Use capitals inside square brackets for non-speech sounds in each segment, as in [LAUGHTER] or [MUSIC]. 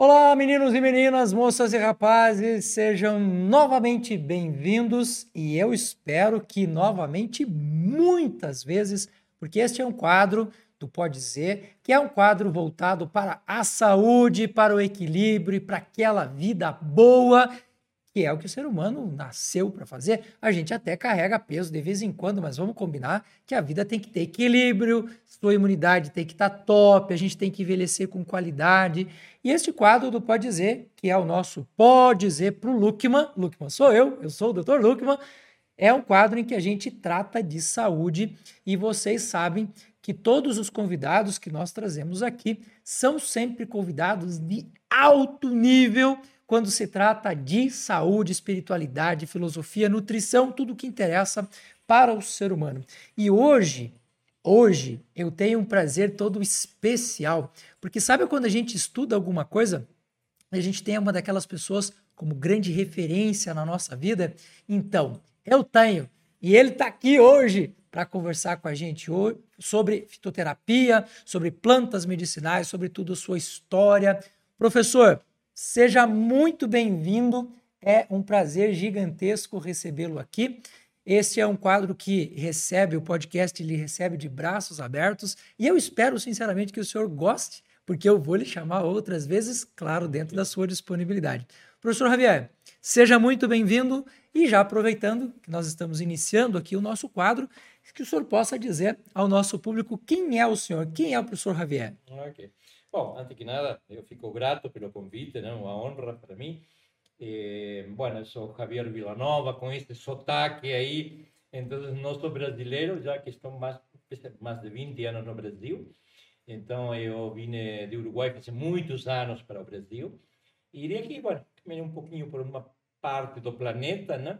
Olá, meninos e meninas, moças e rapazes, sejam novamente bem-vindos e eu espero que novamente muitas vezes, porque este é um quadro do Pode Dizer, que é um quadro voltado para a saúde, para o equilíbrio e para aquela vida boa que é o que o ser humano nasceu para fazer. A gente até carrega peso de vez em quando, mas vamos combinar que a vida tem que ter equilíbrio, sua imunidade tem que estar tá top, a gente tem que envelhecer com qualidade. E este quadro do Pode Dizer, que é o nosso Pode Dizer para o Luckman, Luckman sou eu, eu sou o Dr. Luckman, é um quadro em que a gente trata de saúde e vocês sabem que todos os convidados que nós trazemos aqui são sempre convidados de alto nível quando se trata de saúde, espiritualidade, filosofia, nutrição, tudo que interessa para o ser humano. E hoje, hoje eu tenho um prazer todo especial, porque sabe quando a gente estuda alguma coisa, a gente tem uma daquelas pessoas como grande referência na nossa vida? Então, eu tenho, e ele está aqui hoje para conversar com a gente hoje sobre fitoterapia, sobre plantas medicinais, sobre tudo a sua história. Professor, Seja muito bem-vindo. É um prazer gigantesco recebê-lo aqui. Este é um quadro que recebe, o podcast ele recebe de braços abertos e eu espero sinceramente que o senhor goste, porque eu vou lhe chamar outras vezes, claro, dentro da sua disponibilidade. Professor Javier, seja muito bem-vindo e já aproveitando que nós estamos iniciando aqui o nosso quadro, que o senhor possa dizer ao nosso público quem é o senhor, quem é o professor Javier. Ok. Bom, antes que nada, eu fico grato pelo convite, né? uma honra para mim. Bueno, eu sou Javier Villanova, com esse sotaque aí. Então, não sou brasileiro, já que estou mais, mais de 20 anos no Brasil. Então, eu vim de Uruguai faz muitos anos para o Brasil. E aqui, bueno, caminhei um pouquinho por uma parte do planeta, né?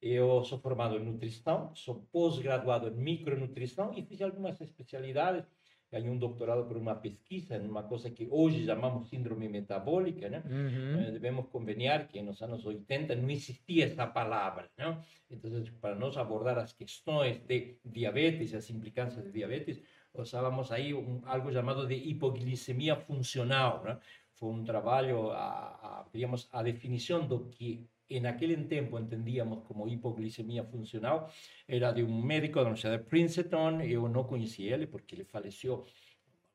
Eu sou formado em nutrição, sou pós-graduado em micronutrição e fiz algumas especialidades ganhou um doutorado por uma pesquisa numa coisa que hoje chamamos síndrome metabólica, né? Uhum. Devemos conveniar que nos anos 80 não existia essa palavra, não? Então, para nós abordar as questões de diabetes, as implicâncias de diabetes, usávamos aí um, algo chamado de hipoglicemia funcional, né? Foi um trabalho, a, a, digamos, a definição do que en aquel tiempo entendíamos como hipoglicemia funcional, era de un médico de la Universidad de Princeton, yo no conocí él porque él falleció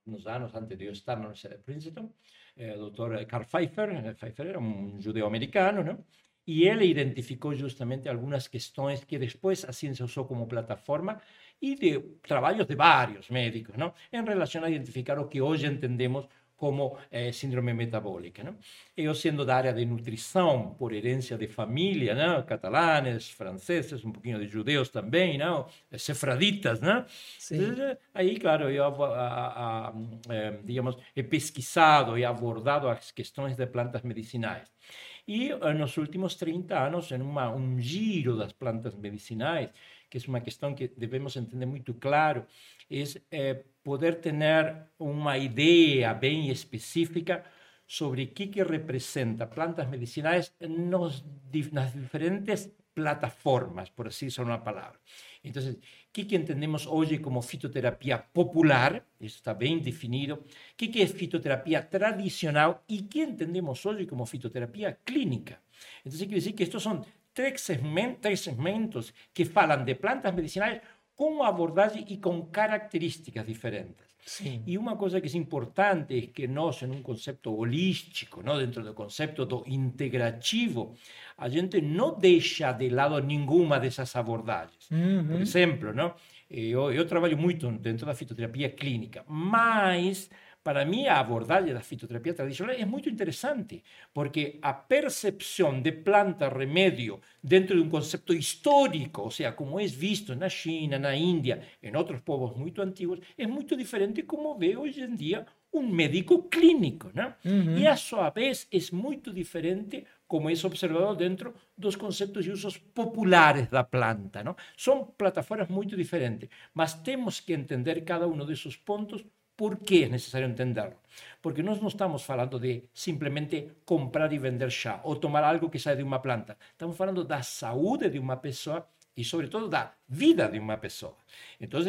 unos años antes de yo estar en la Universidad de Princeton, el doctor Carl Pfeiffer, Pfeiffer era un judeo americano, ¿no? Y él identificó justamente algunas cuestiones que después así se usó como plataforma y de trabajos de varios médicos, ¿no? En relación a identificar lo que hoy entendemos como eh, síndrome metabólica. ¿no? Yo siendo de área de nutrición por herencia de familia, ¿no? catalanes, franceses, un poquito de judeos también, ¿no? sefraditas, ¿no? Sí. Entonces, ahí, claro, yo a, a, eh, digamos, he pesquisado y abordado las cuestiones de plantas medicinales. Y en los últimos 30 años, en uma, un giro das plantas medicinais, que es una cuestión que debemos entender muy claro, es eh, poder ter uma ideia bem específica sobre o que, representa plantas medicinais nos, nas diferentes plataformas, por assim usar uma palavra. Então, o que, entendemos hoje como fitoterapia popular, isso está bem definido, o que, é fitoterapia tradicional o que entendemos hoje como fitoterapia clínica. Então, quer dizer que são três segmentos, três segmentos que falam de plantas medicinais com abordagem e com características diferentes. Sim. E uma coisa que é importante é que nós, em um conceito holístico, não, dentro do conceito do integrativo, a gente não deixa de lado nenhuma dessas abordagens. Uhum. Por exemplo, não, eu, eu trabalho muito dentro da fitoterapia clínica, mas para mí a abordaje la fitoterapia tradicional es muy interesante, porque a percepción de planta remedio dentro de un concepto histórico, o sea, como es visto en la China, en la India, en otros pueblos muy antiguos, es muy diferente como ve hoy en día un médico clínico, ¿no? Y a su vez es muy diferente como es observado dentro dos conceptos y usos populares de la planta, ¿no? Son plataformas muy diferentes, mas tenemos que entender cada uno de esos puntos por que é necessário entenderlo? Porque nós não estamos falando de simplesmente comprar e vender chá ou tomar algo que sai de uma planta. Estamos falando da saúde de uma pessoa e, sobretudo, da vida de uma pessoa. Então,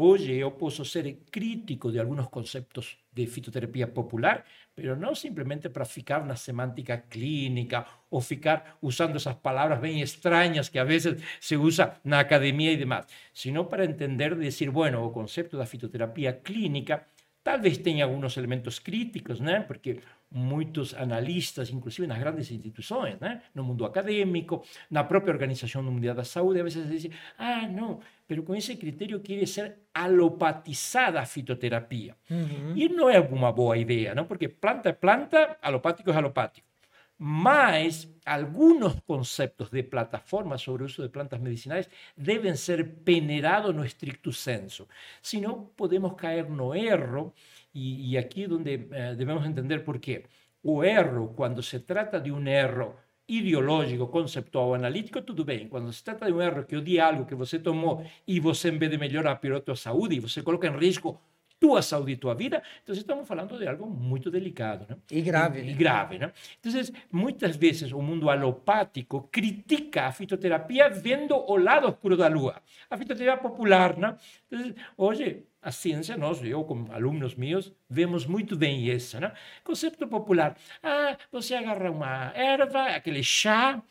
Hoje eu posso ser crítico de alguns conceptos de fitoterapia popular, pero não simplesmente para ficar na semântica clínica ou ficar usando essas palavras bem estranhas que a vezes se usa na academia e demais, sino para entender, dizer, bueno, o conceito da fitoterapia clínica talvez tenha alguns elementos críticos, né? Porque muitos analistas, inclusive nas grandes instituições, né? no mundo acadêmico, na própria Organização Mundial da Saúde, a vezes dizem, ah, não, pero com esse critério quer ser alopatizada a fitoterapia. Uhum. E não é uma boa ideia, não? porque planta é planta, alopático é alopático. Mas algunos conceptos de plataforma sobre uso de plantas medicinais devem ser penerados no estricto senso. Senão, podemos cair no erro y, aquí es donde eh, debemos entender por qué. O erro, cuando se trata de un error ideológico, conceptual analítico, tudo bem. Quando se trata de um erro que odia algo que você tomou e você, em vez de melhorar, piorou a tua saúde e você coloca em risco tua saúde e tua vida, então estamos falando de algo muito delicado. Né? E grave. E, né? e grave. Né? Então, muitas vezes o mundo alopático critica a fitoterapia vendo o lado oscuro da lua. A fitoterapia popular. Né? Então, hoje, a ciência, nós, eu como alunos meus, vemos muito bem isso. Né? Conceito popular. Ah, você agarra uma erva, aquele chá,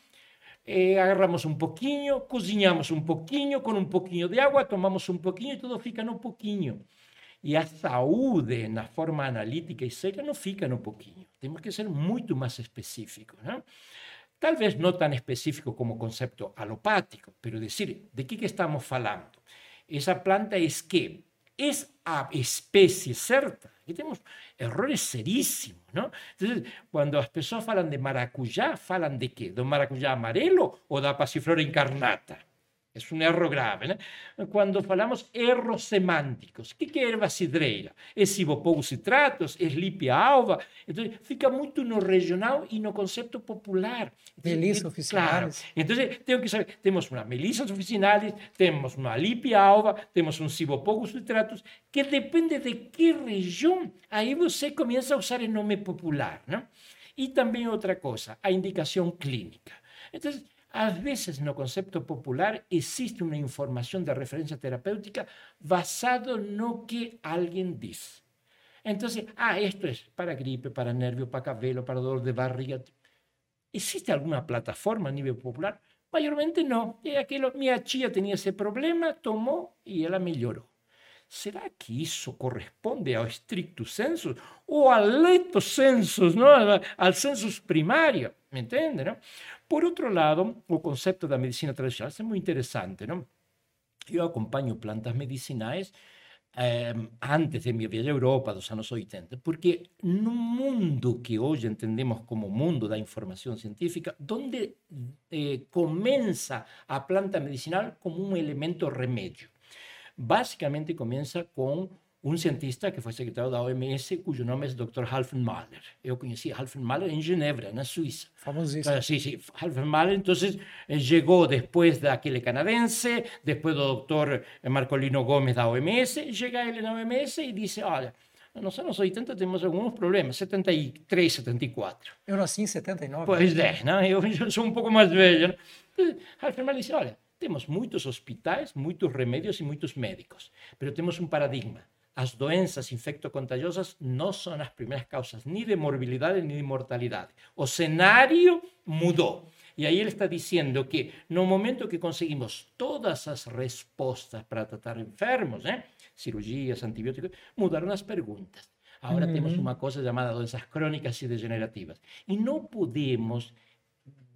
eh, agarramos um pouquinho, cozinhamos um pouquinho, com um pouquinho de água, tomamos um pouquinho e tudo fica no pouquinho. E a saúde, na forma analítica e seca, não fica no pouquinho. Temos que ser muito mais específicos. Né? Talvez não tão específico como o conceito alopático, mas dizer, de que, que estamos falando? Essa planta é que é a espécie certa. Aqui temos errores seríssimos. Não? Então, quando as pessoas falam de maracujá, falam de quê? Do maracujá amarelo ou da passiflora incarnata? Es un error grave. Né? Quando falamos erros semânticos, o que, que é erva cidreira? É Cibopoulos citratus? É Lipia alva? Então, fica muito no regional e no conceito popular. Melissa officinalis. Claro. Então, tenho que saber, temos uma Melissa officinalis, temos uma Lipia alva, temos um Cibopoulos citratus, que depende de que região, aí você começa a usar o nome popular. Né? E também outra coisa, a indicação clínica. Então, às vezes, no concepto popular, existe uma informação de referência terapêutica basado no que alguém diz. Então, ah, isto é para gripe, para nervio, para cabelo, para dor de barriga. ¿Existe alguma plataforma a nível popular? Maiormente não. É aquilo, minha tia tinha esse problema, tomou e ela melhorou. Será que isso corresponde ao estricto senso ou ao leto sensus, não? ao sensus primário? Me entende? Não? Por outro lado, o conceito da medicina tradicional é muito interessante. Não? Eu acompanho plantas medicinais eh, antes de minha viagem à Europa dos anos 80, porque no mundo que hoje entendemos como mundo da informação científica, onde eh, a planta medicinal como um elemento remédio. Basicamente começa com um cientista que foi secretário da OMS, cujo nome é Dr. Halfen Mahler. Eu conheci Halfen Mahler em Genebra, na Suíça. Famosíssimo. Ah, sim, sim. Halfen Mahler, então, chegou depois daquele canadense, depois do Dr. Marcolino Gomes da OMS, chega ele na OMS e disse, olha, nos anos 80 temos alguns problemas, 73, 74. Eu nasci em 79. Pois é, não? eu sou um pouco mais velho. Halfen Mahler disse, olha, temos muitos hospitais, muitos remédios e muitos médicos, mas temos um paradigma as doenças infectocontagiosas não são as primeiras causas nem de morbilidade nem de mortalidade. O cenário mudou. E aí ele está dizendo que no momento que conseguimos todas as respostas para tratar enfermos, né? cirurgias, antibióticos, mudaram as perguntas. Agora uhum. temos uma coisa chamada doenças crônicas e degenerativas. E não podemos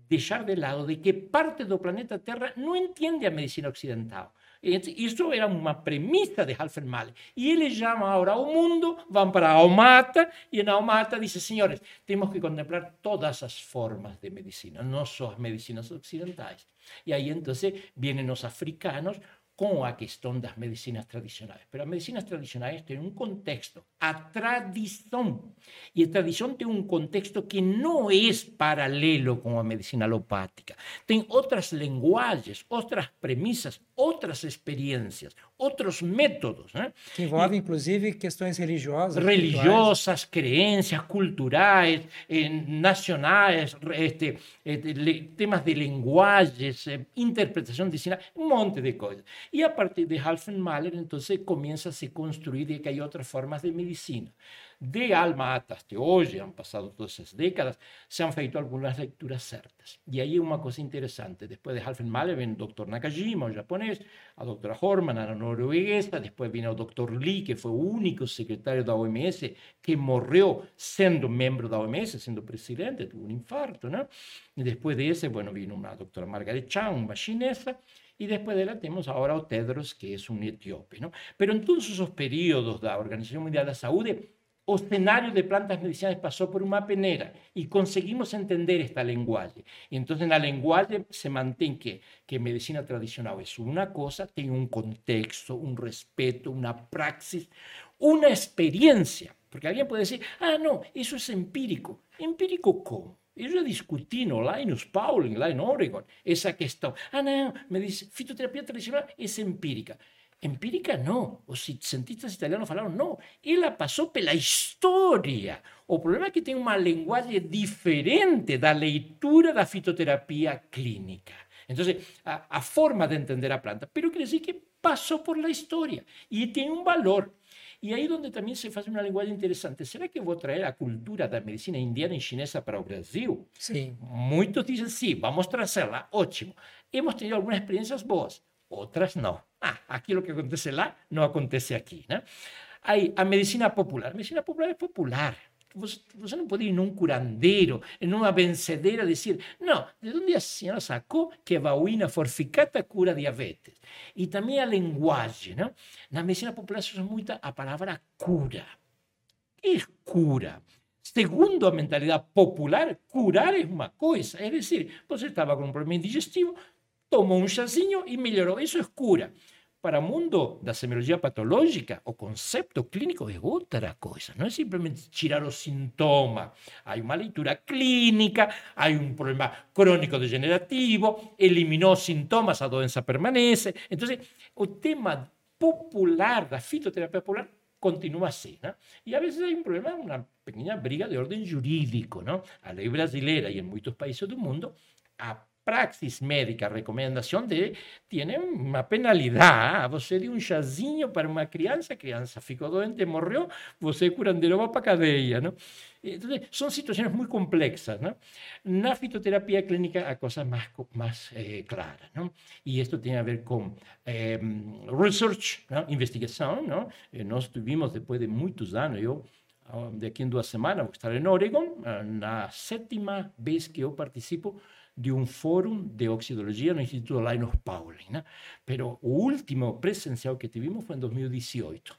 deixar de lado de que parte do planeta Terra não entende a medicina ocidental. Isso era uma premissa de Halfen Mahler. E ele chama agora ao mundo, vão para a Almata, e na Almata diz, senhores, temos que contemplar todas as formas de medicina, não só as medicinas ocidentais. E aí, então, vêm os africanos com a questão das medicinas tradicionais. Mas as medicinas tradicionais têm um contexto, a tradição. E a tradição tem um contexto que não é paralelo com a medicina alopática. Tem outras linguagens, outras premissas, outras experiências, outros métodos. Né? Que envolve, inclusive, questões religiosas. Religiosas, crenças culturais, eh, nacionais, este, eh, temas de linguagens, eh, interpretação de sinais, um monte de coisas. E a partir de Halfenmahler, então, começa a se construir de que há outras formas de medicina. De alma hasta hoy, han pasado todas esas décadas, se han feito algunas lecturas certas. Y ahí una cosa interesante. Después de viene el doctor Nakajima, un japonés, a doctora Horman, a la norueguesa, después viene el doctor Lee, que fue el único secretario de la OMS que murió siendo miembro de la OMS, siendo presidente, tuvo un infarto, ¿no? Y después de ese, bueno, vino una doctora Margaret Chan, una chinesa, y después de la tenemos ahora a Tedros, que es un etíope, ¿no? Pero en todos esos periodos de la Organización Mundial de la Salud, o cenário de plantas medicinais passou por uma peneira e conseguimos entender esta linguagem. Então, na linguagem se mantém que, que medicina tradicional é uma coisa, tem um contexto, um respeito, uma praxis, uma experiência. Porque alguém pode dizer, ah, não, isso é empírico. Empírico já discuti no Linus Pauling, lá em Oregon, essa questão. Ah, não, me diz, fitoterapia tradicional é empírica. Empírica no, os cientistas italianos falaron no, ela passou pela história. O problema é que tem uma linguagem diferente da leitura da fitoterapia clínica. Então, a, a forma de entender a planta, pero quer dizer que passou por la história e tem um valor. E aí onde também se faz uma linguagem interessante. Será que eu vou trazer a cultura da medicina indiana e chinesa para o Brasil? Sim. Muitos dizem sim, vamos trazê-la. Ótimo. Hemos tenido algumas experiências boas, outras não. Ah, aqui o que acontece lá não acontece aqui. Né? Aí, a medicina popular. Medicina popular é popular. Você, não pode ir num curandeiro, em uma benzedeira, dizer, não, de onde a senhora sacou que a baúina forficata cura diabetes? E também a linguagem. Não? Na medicina popular se usa muito a palavra cura. que é cura? Segundo a mentalidade popular, curar é uma coisa. É dizer, você estava com um problema digestivo, tomou um chazinho e melhorou. Isso é cura. Para mundo da semiologia patológica, o conceito clínico é outra coisa. Não é simplesmente tirar o sintoma. Há uma leitura clínica, há um problema crônico degenerativo, eliminou sintomas, a doença permanece. Então, o tema popular da fitoterapia popular continua assim. Né? E a vezes há um problema, uma pequena briga de ordem jurídico. Não? A lei brasileira e em muitos países do mundo, praxis médica, recomendação de, tiene uma penalidade. Você deu um chazinho para uma criança, a criança ficou doente, morreu, você curandeiro vai para cadeia. Não? Então, são situações muito complexas. Não? Na fitoterapia clínica, a coisa mais, mais eh, clara. Não? E tem a ver com eh, research, não? investigação. Não? E nós de muitos anos, eu daqui em duas semanas vou estar em Oregon, na sétima vez que eu participo de un fórum de oxidología el Instituto Linus Pauling. ¿no? Pero el último presencial que tuvimos fue en 2018.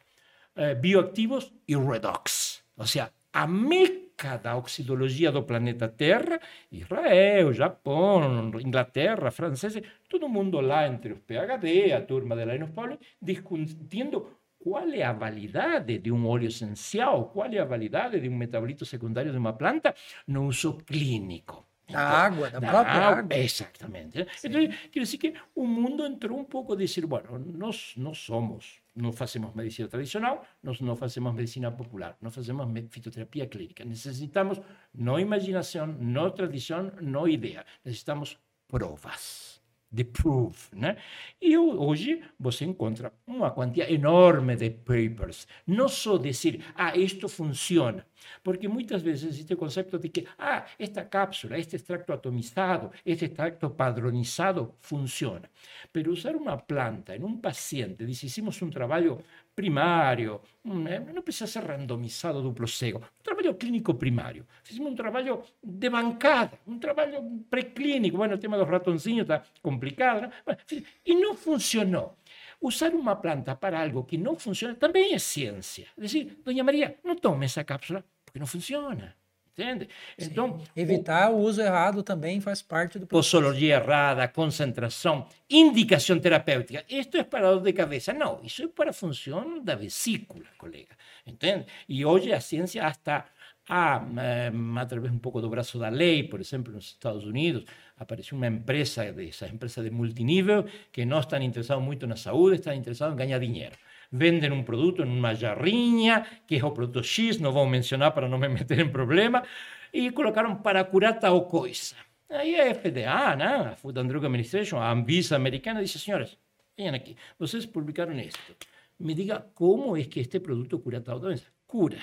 Eh, bioactivos y redox. O sea, a meca da oxidologia do planeta Terra, Israel, Japão, Inglaterra, franceses, todo mundo lá entre os PhD, a turma de Linus Pauling, discutindo qual é a validade de um óleo essencial, qual é a validade de um metabolito secundário de uma planta no uso clínico. Da água, da, da própria água. água. Exatamente. Então, quer dizer que o mundo entrou um pouco a dizer, bueno, nós não somos, não fazemos medicina tradicional, nós não fazemos medicina popular, nós fazemos fitoterapia clínica. Necessitamos não imaginação, não tradição, não ideia. Necessitamos provas de proof. Né? E hoje você encontra uma quantia enorme de papers. Não só dizer, ah, isto funciona. Porque muitas vezes existe o conceito de que, ah, esta cápsula, este extracto atomizado, este extracto padronizado funciona. Pero usar uma planta em um paciente, diz, hicimos um trabalho primário, não precisa ser randomizado duplo cego, um trabalho clínico primário. Fizemos um trabalho de bancada, um trabalho pré-clínico. Bueno, o tema dos ratonzinhos está complicado, não? e não funcionou. Usar uma planta para algo que não funciona também é ciência. É dizer, Dona Maria, não tome essa cápsula porque não funciona. Entende? Então, evitar o, o, uso errado também faz parte do processo. Posologia errada, concentração, indicação terapêutica. Isto é para dor de cabeça. Não, isso é para a função da vesícula, colega. Entende? E hoje a ciência está Há, eh, através um pouco do braço da lei, por exemplo, nos Estados Unidos, apareceu uma empresa, dessas empresas de multinível, que não estão interessados muito na saúde, estão interessados em ganhar dinheiro. Vendem um produto em uma jarrinha, que é o produto X, não vou mencionar para não me [LAUGHS] meter em problema, e colocaram para curar tal coisa. Aí a FDA, né, a Food and Drug Administration, a Anvisa americana, disse, senhores, venham aqui, vocês publicaram isto. Me diga como é que este produto cura tal doença. Cura.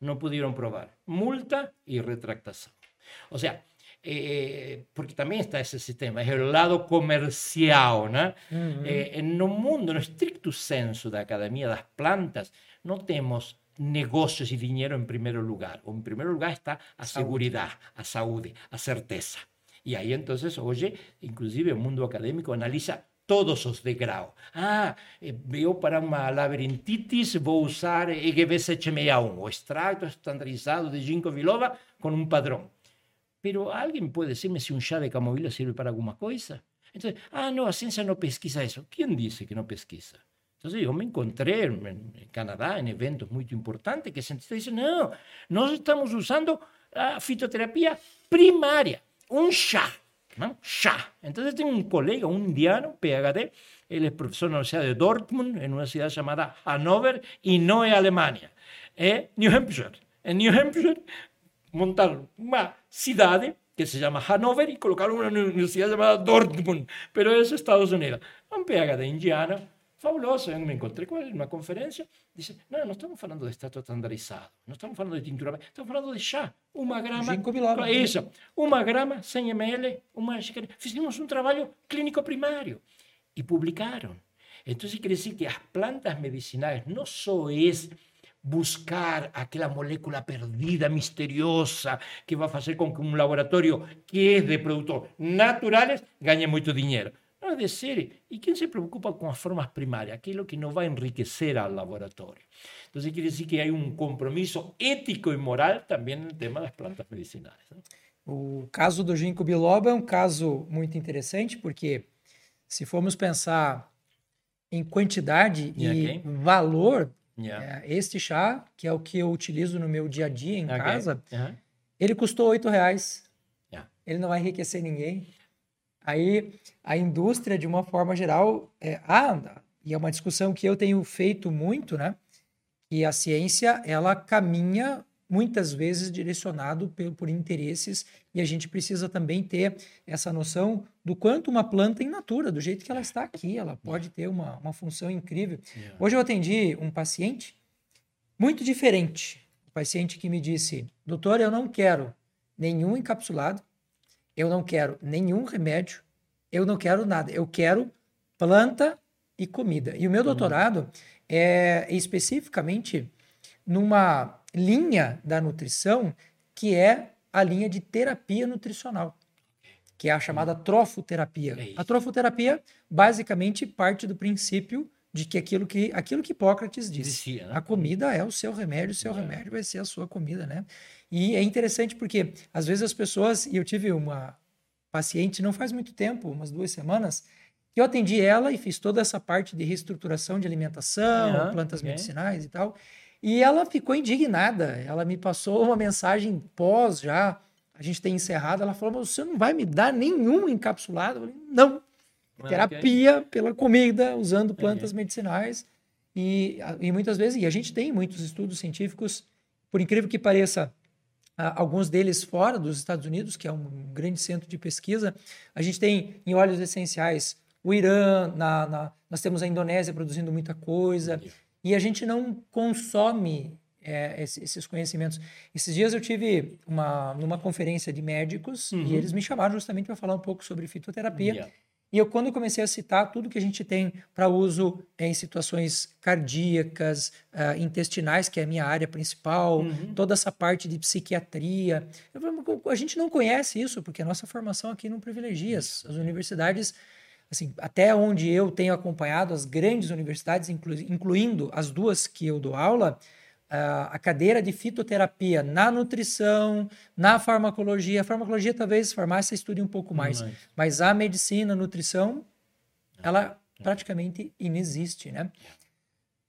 Não puderam provar. Multa e retractação. Ou seja, eh, porque também está esse sistema, é o lado comercial. Né? Uhum. Eh, no mundo, no estricto senso da academia das plantas, não temos negócios e dinheiro em primeiro lugar. O em primeiro lugar está a segurança, a saúde, a certeza. E aí, então, hoje, inclusive, o mundo acadêmico analisa todos os degraus. Ah, eu para uma labirintite vou usar EGB761, o extrato estandarizado de ginkgo biloba com um padrão. Pero alguém pode dizer-me se um chá de camomila serve para alguma coisa? Então, ah, não, a ciência não pesquisa isso. Quem disse que não pesquisa? Então, eu me encontrei em Canadá em eventos muito importantes que cientistas dizem, não, nós estamos usando a fitoterapia primária, um chá, não? chá. Então, tem um colega, um indiano, PhD, ele é professor na Universidade de Dortmund, em uma cidade chamada Hanover, e não é Alemanha, é New Hampshire. Em New Hampshire, montaram uma cidade que se llama Hanover y colocaron una universidad llamada Dortmund, pero es Estados Unidos. Un PhD indiano, fabuloso. Me encontré con él en una conferencia. Dice, no, no estamos hablando de estatus estandarizado, no estamos hablando de tintura, estamos hablando de chá. Uma grama, isso, uma grama, 100 ml, uma xícara. Fizemos um trabalho clínico primário e publicaram. Então, quer dizer que as plantas medicinais não só é buscar aquela molécula perdida, misteriosa, que vai fazer com que um laboratório que é de produtos naturais ganhe muito dinheiro. Não é de ser. E quem se preocupa com as formas primárias? Aquilo que não vai enriquecer ao laboratório. Então, quer dizer que há um compromisso ético e moral também no tema das plantas medicinais. O caso do ginkgo biloba é um caso muito interessante, porque se formos pensar em quantidade e, e valor, Yeah. É, este chá, que é o que eu utilizo no meu dia a dia em okay. casa, uhum. ele custou oito reais. Yeah. Ele não vai enriquecer ninguém. Aí a indústria, de uma forma geral, é, ah, e é uma discussão que eu tenho feito muito, né? E a ciência, ela caminha muitas vezes direcionado por, por interesses e a gente precisa também ter essa noção do quanto uma planta in natura, do jeito que ela está aqui, ela pode ter uma, uma função incrível. Hoje eu atendi um paciente muito diferente, um paciente que me disse, doutor, eu não quero nenhum encapsulado, eu não quero nenhum remédio, eu não quero nada, eu quero planta e comida. E o meu uhum. doutorado é especificamente numa linha da nutrição que é a linha de terapia nutricional, que é a chamada trofoterapia. É a trofoterapia basicamente parte do princípio de que aquilo que, aquilo que Hipócrates disse, né? a comida é o seu remédio, o seu é. remédio vai ser a sua comida, né? E é interessante porque às vezes as pessoas, e eu tive uma paciente não faz muito tempo, umas duas semanas, que eu atendi ela e fiz toda essa parte de reestruturação de alimentação, uhum, plantas okay. medicinais e tal. E ela ficou indignada. Ela me passou uma mensagem pós já. A gente tem encerrado. Ela falou: Mas você não vai me dar nenhum encapsulado? Eu falei: Não. Ah, Terapia pela comida, usando plantas medicinais. E, e muitas vezes, e a gente tem muitos estudos científicos, por incrível que pareça, alguns deles fora dos Estados Unidos, que é um grande centro de pesquisa. A gente tem em óleos essenciais o Irã, na, na, nós temos a Indonésia produzindo muita coisa e a gente não consome é, esses conhecimentos. Esses dias eu tive uma numa conferência de médicos uhum. e eles me chamaram justamente para falar um pouco sobre fitoterapia. Yeah. E eu, quando comecei a citar tudo que a gente tem para uso é, em situações cardíacas, uh, intestinais, que é a minha área principal, uhum. toda essa parte de psiquiatria, eu, a gente não conhece isso, porque a nossa formação aqui não privilegia. As, as universidades assim, até onde eu tenho acompanhado as grandes universidades, inclu incluindo as duas que eu dou aula, uh, a cadeira de fitoterapia na nutrição, na farmacologia. A farmacologia, talvez, farmácia estude um pouco mais, mais. mas a medicina, a nutrição, ela praticamente inexiste, né?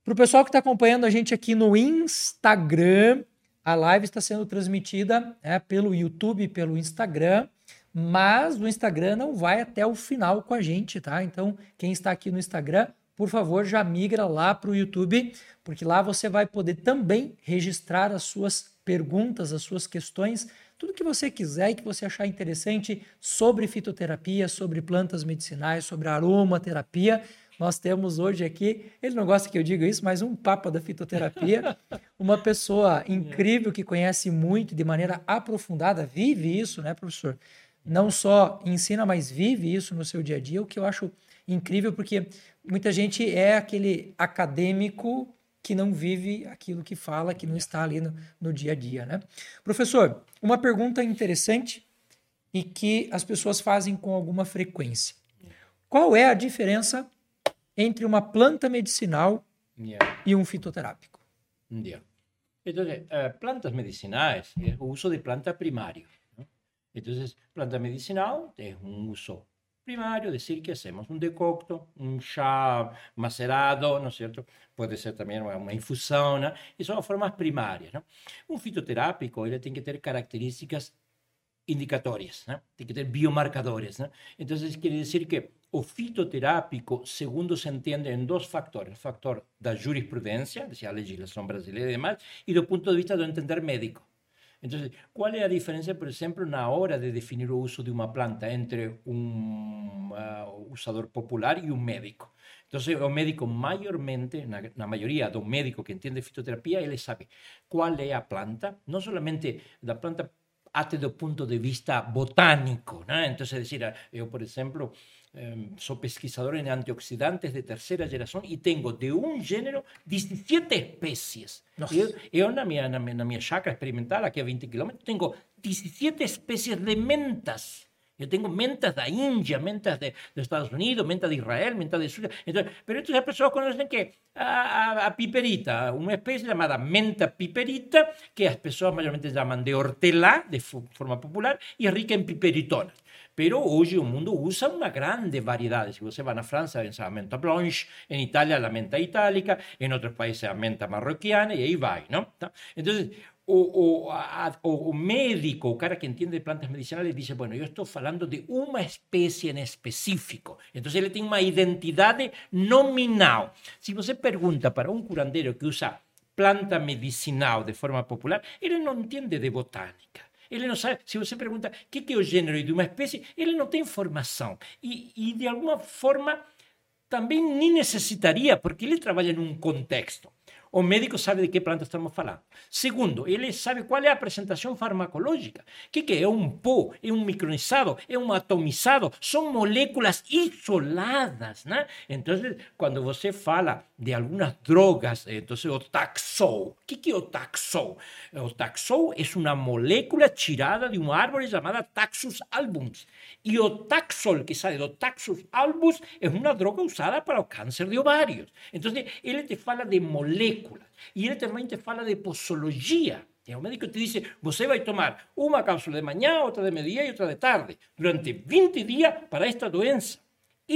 Para o pessoal que está acompanhando a gente aqui no Instagram, a live está sendo transmitida é, pelo YouTube, pelo Instagram, mas o Instagram não vai até o final com a gente, tá? Então, quem está aqui no Instagram, por favor, já migra lá para o YouTube, porque lá você vai poder também registrar as suas perguntas, as suas questões, tudo que você quiser e que você achar interessante sobre fitoterapia, sobre plantas medicinais, sobre aromaterapia. Nós temos hoje aqui, ele não gosta que eu diga isso, mas um papa da fitoterapia, [LAUGHS] uma pessoa incrível que conhece muito de maneira aprofundada, vive isso, né, professor? Não só ensina, mas vive isso no seu dia a dia, o que eu acho incrível, porque muita gente é aquele acadêmico que não vive aquilo que fala, que não está ali no, no dia a dia, né? Professor, uma pergunta interessante e que as pessoas fazem com alguma frequência. Qual é a diferença entre uma planta medicinal Yeah. e um fitoterápico? Ya. Entonces, eh, plantas medicinales, es uso de planta primario. Entonces, planta medicinal es un uso primario, decir, que hacemos un decocto, un chá macerado, ¿no es cierto? Puede ser también una, infusión, ¿no? y son formas primarias. ¿no? Un fitoterápico, él tiene que tener características indicatorias, ¿no? tiene que tener biomarcadores. ¿no? Entonces, quiere decir que o fitoterápico, segundo se entiende en dos factores. El factor da jurisprudencia, decía la legislación brasileña y demás, y do punto de vista do entender médico. Entonces, ¿cuál es la diferencia, por ejemplo, en la hora de definir el uso de una planta entre un ah, usador popular y un médico? Entonces, el médico mayormente, na, na mayoría do médico que entiende fitoterapia, ele sabe cuál é a planta, no solamente da planta até do punto de vista botânico, né? Entonces, decir, eu, por exemplo, eh, sou pesquisador en antioxidantes de terceira geração e tenho de um gênero 17 espécies. Nossa. Eu, eu na, minha, na, minha, na minha chácara experimental, aqui a 20 quilômetros, tenho 17 espécies de mentas. Eu tenho mentas da Índia, mentas de, dos Estados Unidos, mentas de Israel, mentas de Suria. Entonces, pero entonces as pessoas conhecem que a, a, a piperita, uma espécie chamada menta piperita, que as pessoas mayormente chamam de hortelã, de fo- forma popular, e é rica em piperitonas. Pero hoje o mundo usa uma grande variedade. Se você vai na França, usa a menta blanche, em Itália, a menta itálica, em outros países, a menta marroquiana, e aí vai, não? Tá? Então, o, o, o, médico, o cara que entiende de plantas medicinales, dice, bueno, yo estoy falando de una especie en específico. Entonces, él tiene una identidad nominal. Si você pergunta para un curandero que usa planta medicinal de forma popular, él no entiende de botánica. Ele não sabe, se você pergunta o que que é o gênero de uma espécie, ele não tem informação. E, e de alguma forma, também nem necessitaria, porque ele trabalha num contexto. O médico sabe de que planta estamos falando. Segundo, ele sabe qual é a apresentação farmacológica. O que, que é? É um pó, é um micronizado, é um atomizado, são moléculas isoladas. Né? Então, quando você fala de algumas drogas, então o taxol. O que, que é o molécula tirada de uma árvore chamada Taxus albums. E o taxol, que sai do Taxus albus, é uma droga usada para o câncer de ovários. Então, ele te fala de moléculas. E ele fala de posologia. O médico te diz, você vai tomar uma cápsula de manhã, outra de meio-dia e outra de tarde, durante 20 dias para esta doença.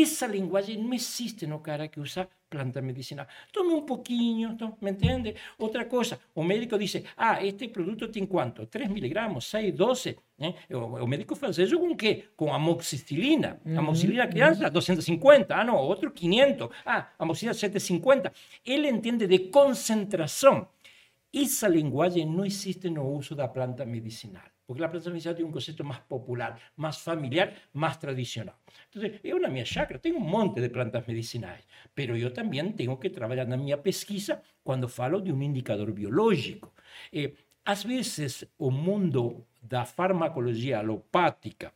Essa linguagem não existe no cara que usa planta medicinal. Tome um pouquinho, ¿me entende? Outra coisa, o médico diz, ah, este produto tem quanto? 3 miligramos, 6, 12. ¿eh? O, o médico faz isso com o quê? Com amoxicilina. Amoxicilina criança, 250. Ah, não, outro 500. Ah, amoxicilina 750. Ele entende de concentração. Essa linguagem não existe no uso da planta medicinal, porque a planta medicinal tem um conceito mais popular, mais familiar, mais tradicional. Então, eu na minha chácara tenho um monte de plantas medicinais, mas eu também tenho que trabalhar na minha pesquisa quando falo de um indicador biológico. Eh, às vezes, mundo da farmacologia alopática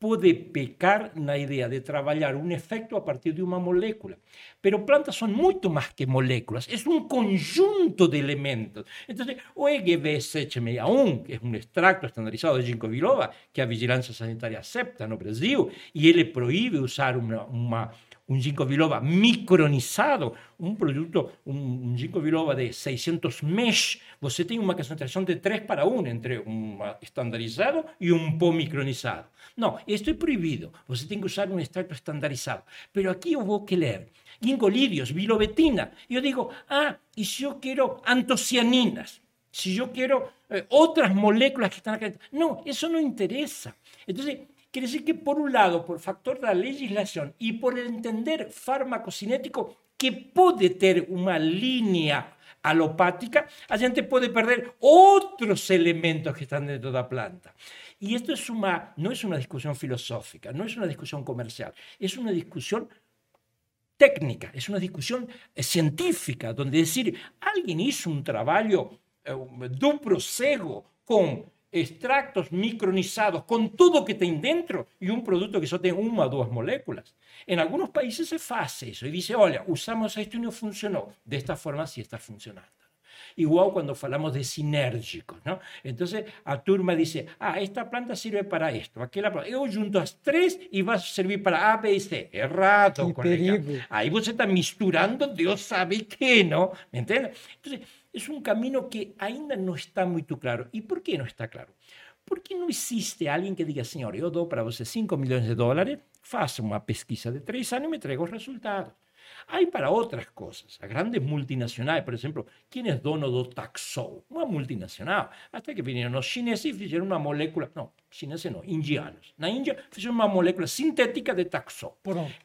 pode pecar na ideia de trabalhar um efeito a partir de uma molécula. Pero plantas são muito mais que moléculas, é um conjunto de elementos. Então, o EGB 761, que é um extracto estandarizado de ginkgo biloba, que a vigilância sanitária acepta no Brasil, e ele proíbe usar uma, uma um ginkgo biloba micronizado, um produto, um ginkgo biloba de 600 mesh, você tem uma concentração de 3 para 1 entre um estandarizado e um pó micronizado. Não, isto é proibido. Você tem que usar um extrato estandarizado. Pero aqui eu vou que ler gingolídeos, bilobetina. Eu digo, ah, e se eu quero antocianinas? si yo quiero eh, otras moléculas que están acá. No, eso no interesa. Entonces, quiere decir que por un lado, por factor de la legislación y por el entender farmacocinético que puede tener una línea alopática, la gente puede perder otros elementos que están dentro de la planta. Y esto es una, no es una discusión filosófica, no es una discusión comercial, es una discusión técnica, es una discusión eh, científica, donde decir, alguien hizo un trabajo eh, duplo cego con extractos micronizados, con todo que tem dentro y un producto que solo tiene una o dos moléculas. En algunos países se hace eso y dice, oye, usamos esto y no funcionó. De esta forma sí está funcionando. Igual cuando hablamos de sinérgicos, ¿no? Entonces, a turma dice, ah, esta planta sirve para esto, aquella planta. Yo junto las tres y va a servir para A, B y C. Errado, colega. Ahí vos está misturando, Dios sabe qué, ¿no? ¿Me entiendes? Entonces, es un camino que ainda no está muy claro. ¿Y por qué no está claro? Porque no existe alguien que diga, señor, yo doy para usted 5 millones de dólares, faça una pesquisa de tres años y me traigo resultados. Hay para otras cosas, a grandes multinacionales, por ejemplo, ¿quién es dono de Taxol? Una multinacional. Hasta que vinieron los chineses y hicieron una molécula, no, chineses no, indianos. En la India hicieron una molécula sintética de Taxol.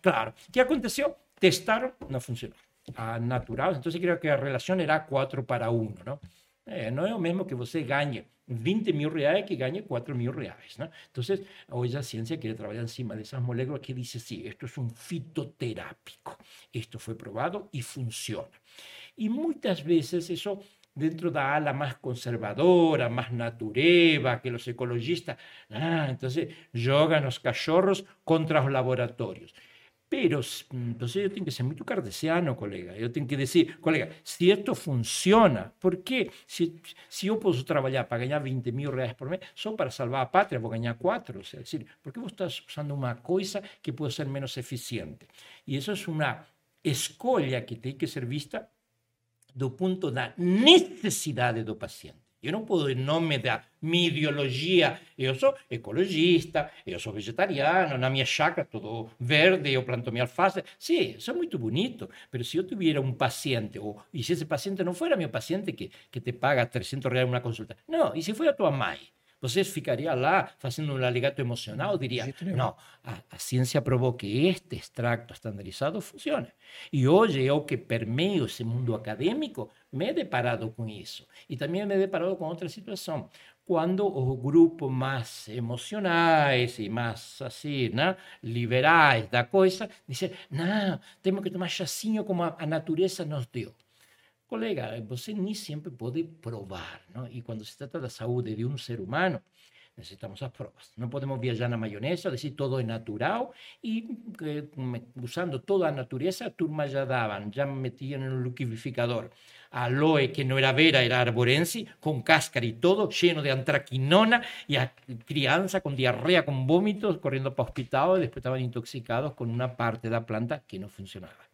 Claro. ¿Qué aconteció? Testaron, no funcionó a natural. Entonces creo que la relación era 4 para 1, ¿no? Eh, no es lo mismo que você gane 20 mil reais que gane 4 mil reais, ¿no? Entonces, hoy la ciencia quiere trabajar encima de esas moléculas que dice, sí, esto es un fitoterápico, esto fue probado y funciona. Y muchas veces eso dentro de la ala más conservadora, más natureva, que los ecologistas, ah, entonces jogan los cachorros contra los laboratorios. Pero entonces yo tengo que ser muy cartesiano, colega. Yo tengo que decir, colega, si esto funciona, ¿por qué? Si, si yo puedo trabajar para ganar 20 mil reales por mes, solo para salvar a patria voy a ganar 4. O sea, es decir, ¿por qué vos estás usando una cosa que puede ser menos eficiente? Y eso es una escolha que tiene que ser vista do punto da necessidade do paciente. Eu não posso, em nome da minha ideologia, eu sou ecologista, eu sou vegetariano, na minha chácara todo verde, eu planto minha alface. Sim, isso é muito bonito, mas se eu tivesse um paciente, ou, e se esse paciente não fosse meu paciente que, que te paga 300 reais uma consulta, não, e se for a tua mãe, você ficaria lá fazendo um alegato emocional, diria, não, a, a ciência provou que este extracto estandarizado funciona. E hoje eu que permeio esse mundo acadêmico, me he deparado com isso. E também me he deparado com outra situação. Quando os grupos mais emocionais e mais assim, né, liberais da coisa, dizem, não, temos que tomar chacinho como a, a natureza nos deu. Colega, você nem sempre pode provar, não? E quando se trata da saúde de um ser humano, necesitamos as provas. Não podemos viajar na maionese, dizer todo é natural e usando toda a natureza, a turma já davam, já metiam no liquidificador aloe que no era vera, era arborense, con cáscara y todo, lleno de antraquinona, y a crianza con diarrea, con vómitos, corriendo para hospital, y después estaban intoxicados con una parte de la planta que no funcionaba.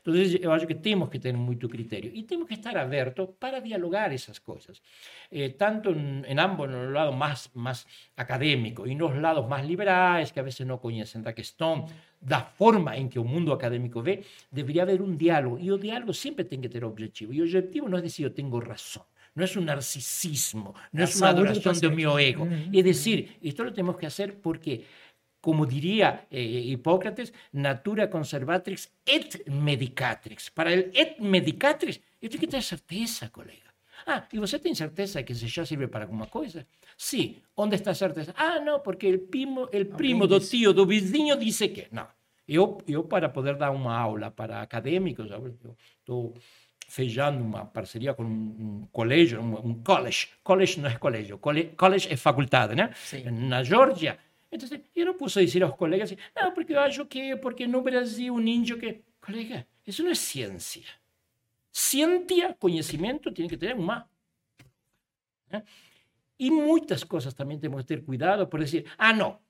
Entonces, eu acho que temos que ter muito critério e temos que estar abertos para dialogar essas coisas, eh, tanto em, em ambos, no lado mais, mais acadêmico e nos lados mais liberais, que a vezes não conhecem da questão da forma em que o mundo acadêmico vê, deveria haver um diálogo e o diálogo sempre tem que ter objetivo. E o objetivo não é dizer eu tenho razão, no es un narcisismo, no es una adoración de mi ego. Es decir, esto lo tenemos que hacer porque como diría eh, Hipócrates, natura conservatrix et medicatrix. Para el et medicatrix, yo tengo que tener certeza, colega. Ah, ¿y usted tiene certeza que ese ya sirve para alguna cosa? Sí. ¿Dónde está certeza? Ah, no, porque el primo, el primo do tío, do vizinho dice que. No. Eu, eu, para poder dar uma aula para acadêmicos, eu estou fechando uma parceria com um, colégio, um, um college. College não é colégio, college é faculdade, né? Sim. Na Geórgia, entonces, yo no puedo decir a los colegas, no, porque yo acho que, porque no Brasil un índio que... Colega, eso no es ciencia. Ciencia, conocimiento, tiene que tener más. ¿Eh? Y muchas cosas también tenemos que tener cuidado por decir, ah, no,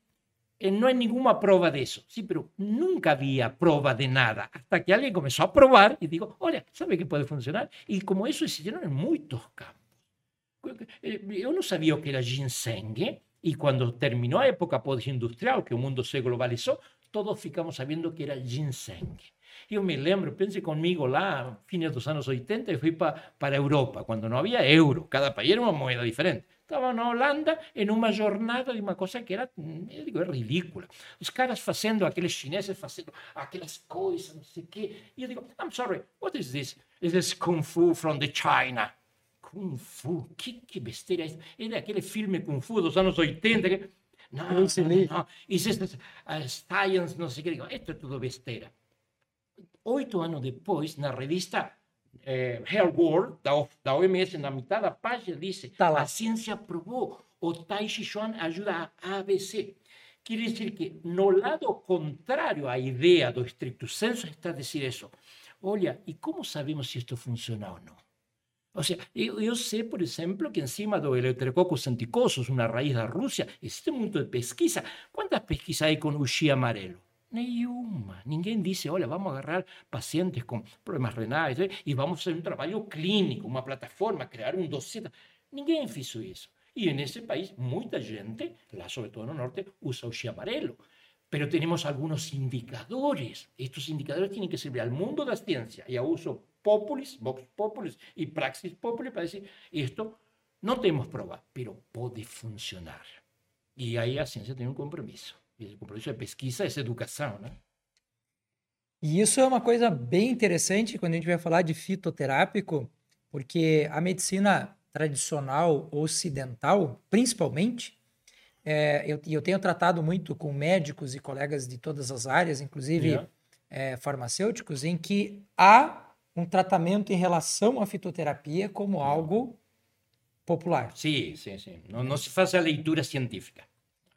eh, no hay ninguna prueba de eso. Sí, pero nunca había prueba de nada. Hasta que alguien comenzó a probar y digo, oye, ¿sabe que puede funcionar? Y como eso hicieron en muchos campos. Eh, yo no sabía que era ginseng. Y cuando terminó la época postindustrial, que el mundo se globalizó, todos ficamos sabiendo que era ginseng. Eu me lembro, pense comigo lá, fines dos anos 80, eu fui pa, para a Europa, quando não havia euro, cada país era uma moeda diferente. Estava na Holanda em uma jornada de uma coisa que era, eu digo, é ridícula. Os caras fazendo, aqueles chineses fazendo aquelas coisas, não sei o quê. E eu digo, I'm sorry, what is this? Is this Kung Fu from the China? Kung Fu, que, que besteira é isso? É daquele filme Kung Fu dos anos 80 que... Não, não, não. Isso é uh, science, não sei o que. Isto é tudo besteira. Oito anos depois, na revista eh, Health World, da, da OMS, na metade da página, diz Tá lá. a ciência provou, o Tai Chi Chuan ajuda a ABC. Quer dizer que, no lado contrário à ideia do estricto senso, está a dizer isso. Olha, e como sabemos se isto funciona ou não? Ou seja, eu, eu sei, por exemplo, que em cima do Eleuterococcus anticosus, uma raiz da Rússia, existe muito de pesquisa. Quantas pesquisas há com o Xi amarelo? Nenhuma. Ninguém disse, olha, vamos agarrar pacientes com problemas renais eh, e vamos fazer um trabalho clínico, uma plataforma, criar um dossiê. Ninguém fez isso. E nesse país, muita gente, lá sobretudo no norte, usa o Xi amarelo. Pero tenemos algunos indicadores. Estos indicadores tienen que servir al mundo de la ciencia y a uso populis, vox populis y praxis populis para decir, esto no tenemos prueba, pero puede funcionar. Y ahí la ciencia tiene un compromiso. Y el compromiso de pesquisa es educación, ¿no? E isso é uma coisa bem interessante quando a gente vai falar de fitoterápico, porque a medicina tradicional ocidental, principalmente, é, eu, e eu tenho tratado muito com médicos e colegas de todas as áreas, inclusive Yeah. é, farmacêuticos, em que há um tratamento em relação à fitoterapia como algo popular. Sí, sí, sí. No, no se hace a leitura científica.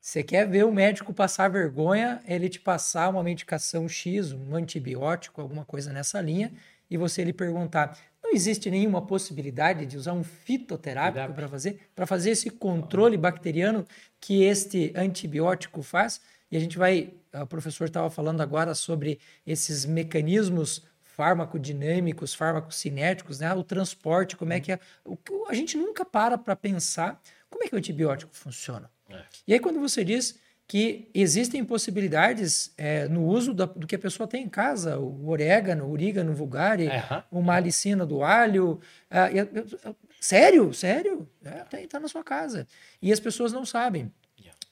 Você quer ver o médico passar vergonha, ele te passar uma medicação X, um antibiótico, alguma coisa nessa linha, e você lhe perguntar: não existe nenhuma possibilidade de usar um fitoterápico Terápico. para fazer, para fazer esse controle bacteriano que este antibiótico faz? E a gente vai, o professor estava falando agora sobre esses mecanismos farmacodinâmicos, farmacocinéticos, né? O transporte, como é que é. O a gente nunca para para pensar como é que o antibiótico funciona. É. E aí, quando você diz que existem possibilidades é, no uso da- do que a pessoa tem em casa, o orégano, o orégano vulgare, Ajá. uma alicina do alho. a- eu- eu- sério? Sério? É, tem, tá na sua casa. E as pessoas não sabem.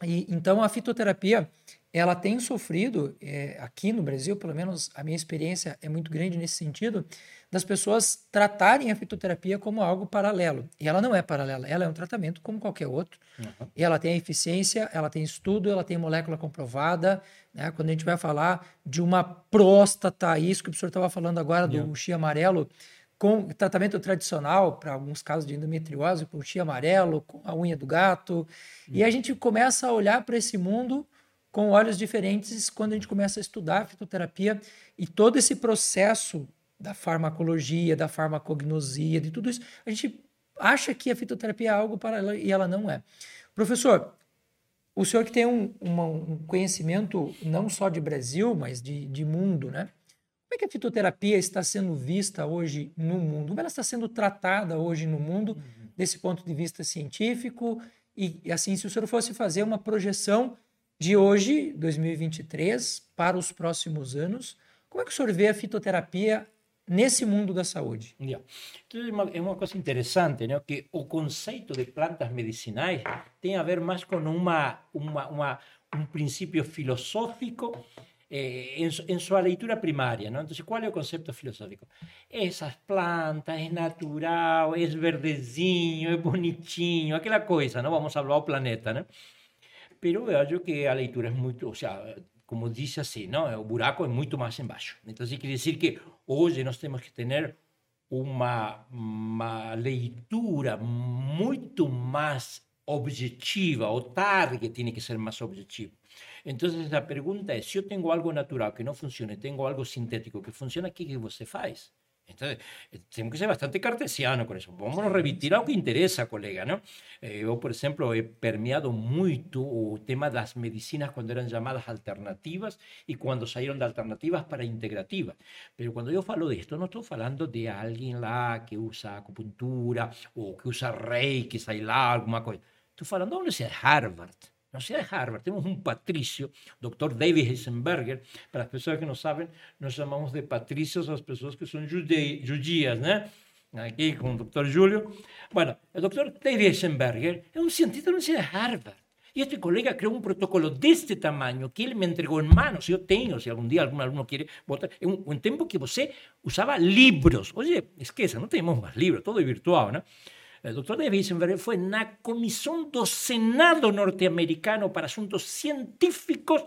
E, então, a fitoterapia, ela tem sofrido, é, aqui no Brasil, pelo menos a minha experiência é muito grande nesse sentido, das pessoas tratarem a fitoterapia como algo paralelo. E ela não é paralela, ela é um tratamento como qualquer outro. Ajá. E ela tem eficiência, ela tem estudo, ela tem molécula comprovada. Né? Quando a gente vai falar de uma próstata, isso que o professor estava falando agora do Yeah. chi amarelo, com tratamento tradicional, para alguns casos de endometriose, com chi amarelo, com a unha do gato. E a gente começa a olhar para esse mundo com olhos diferentes quando a gente começa a estudar a fitoterapia e todo esse processo da farmacologia, da farmacognosia, de tudo isso, a gente acha que a fitoterapia é algo paralelo e ela não é. Professor, o senhor que tem um, uma- um conhecimento não só de Brasil, mas de, de mundo, né? Como é que a fitoterapia está sendo vista hoje no mundo? Como ela está sendo tratada hoje no mundo, desse ponto de vista científico? E, e, assim, se o senhor fosse fazer uma projeção de hoje, 2023, para os próximos anos, como é que o senhor vê a fitoterapia nesse mundo da saúde? Ya. Entonces, uma- é uma coisa interessante, né? que o conceito de plantas medicinais tem a ver mais com uma, uma, uma, um princípio filosófico eh, en, su, en su leitura primaria. ¿no? Entonces, ¿cuál es el concepto filosófico? Esas plantas, es natural, es verdezinho, es bonitinho, aquela coisa, ¿no? Vamos salvar o planeta, ¿no? Pero acho que a leitura é muito, ou seja, como disse assim, não, o buraco é muito mais embaixo. Então, isso quer dizer que hoje nós temos que ter uma, uma leitura muito mais objetiva, o target tem que ser mais objetivo. Então, a pergunta é, se eu tenho algo natural que não funciona e tenho algo sintético que funciona, o que, que você faz? Então, eh, temos que ser bastante cartesiano com isso. Vamos remitir ao que interessa, colega, não? Eh, Eu, por exemplo, he permeado muito o tema das medicinas quando eram chamadas alternativas e quando saíram de alternativas para integrativas. Pero quando eu falo disto, não estou falando de alguém lá que usa acupuntura ou que usa reiki, sei lá, alguma coisa. Estou falando da Universidade de Harvard, la Universidad de Harvard tenemos un patricio, doctor David Heisenberger. Para las personas que no saben, nos llamamos de patricios a las personas que son judías, ¿no? Aquí con el doctor Julio. Bueno, el doctor David Heisenberger es un científico de la Universidad de Harvard. Y este colega creó un protocolo de este tamaño que él me entregó en manos. Yo tengo, si algún día algún alumno quiere votar, en un, un tiempo que usted usaba libros. Oye, es que esa, no tenemos más libros, todo es virtual, ¿no? El doctor Eisenberg fue en la Comisión do Senado norteamericano para asuntos científicos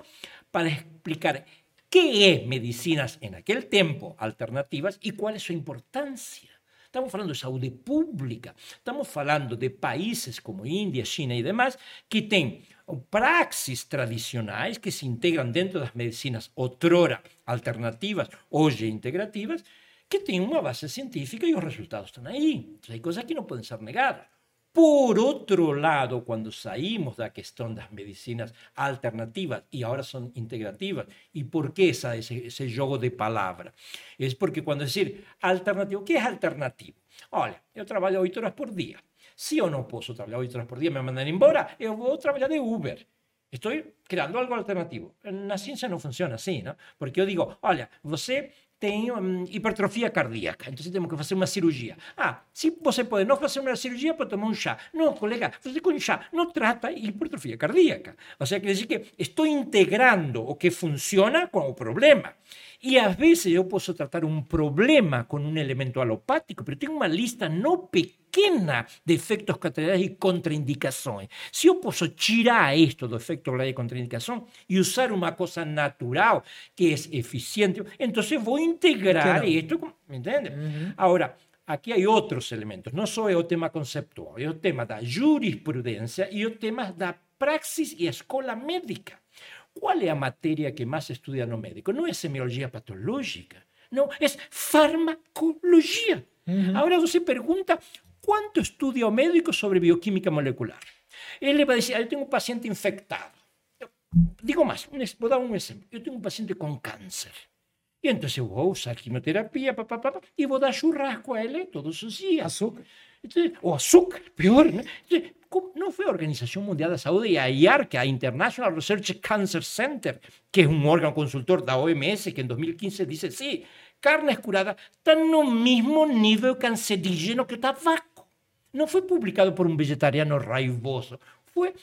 para explicar qué es medicinas en aquel tiempo alternativas y cuál es su importancia. Estamos hablando de salud pública, estamos hablando de países como India, China y demás que tienen praxis tradicionales que se integran dentro de las medicinas otrora alternativas, hoy integrativas, que tiene una base científica y los resultados están ahí. Entonces, hay cosas que no pueden ser negadas. Por otro lado, cuando saímos de la cuestión de las medicinas alternativas y ahora son integrativas, ¿y por qué esa, ese, ese juego de palabras? Es porque cuando decir alternativo, ¿qué es alternativo? Olha, yo trabajo 8 horas por día. Si eu não posso trabalhar 8 horas por dia, me mandam embora, eu vou trabalhar de Uber. Estou creando algo alternativo. Na ciência não funciona assim, não? Porque eu digo, olha, você tem um, hipertrofia cardíaca, então temos que fazer uma cirurgia. Ah, se você pode não fazer uma cirurgia, pode tomar um chá. Não, colega, você com chá não trata hipertrofia cardíaca. Ou seja, quer dizer que estou integrando o que funciona com o problema. Y a veces yo puedo tratar un problema con un elemento alopático, pero tengo una lista no pequeña de efectos colaterales y contraindicaciones. Si yo puedo tirar esto de efectos colaterales y contraindicación y usar una cosa natural que es eficiente, entonces voy a integrar esto, ¿me entiendes? Uh -huh. Ahora, Aquí hay otros elementos, no solo el tema conceptual, el tema da jurisprudencia y el tema da praxis y escuela médica. ¿Cuál es la materia que más estudia no médico? No es semiología patológica, no, es farmacología. Uh -huh. Ahora usted pregunta, ¿cuánto estudia un médico sobre bioquímica molecular? Él le va a decir, yo tengo un paciente infectado. Digo más, voy a dar un ejemplo. Yo tengo un paciente con cáncer. Y entonces voy a usar quimioterapia, pa, pa, pa, y voy a dar churrasco a él todos los días. Azúcar. Entonces, o azúcar, peor. ¿no? Entonces, no fue Organización Mundial de la Salud y a IARC, a International Research Cancer Center, que es un órgano consultor de la OMS, que en 2015 dice, sí, carnes curadas están en el mismo nivel cancerígeno que el tabaco. No fue publicado por un vegetariano raivoso, fue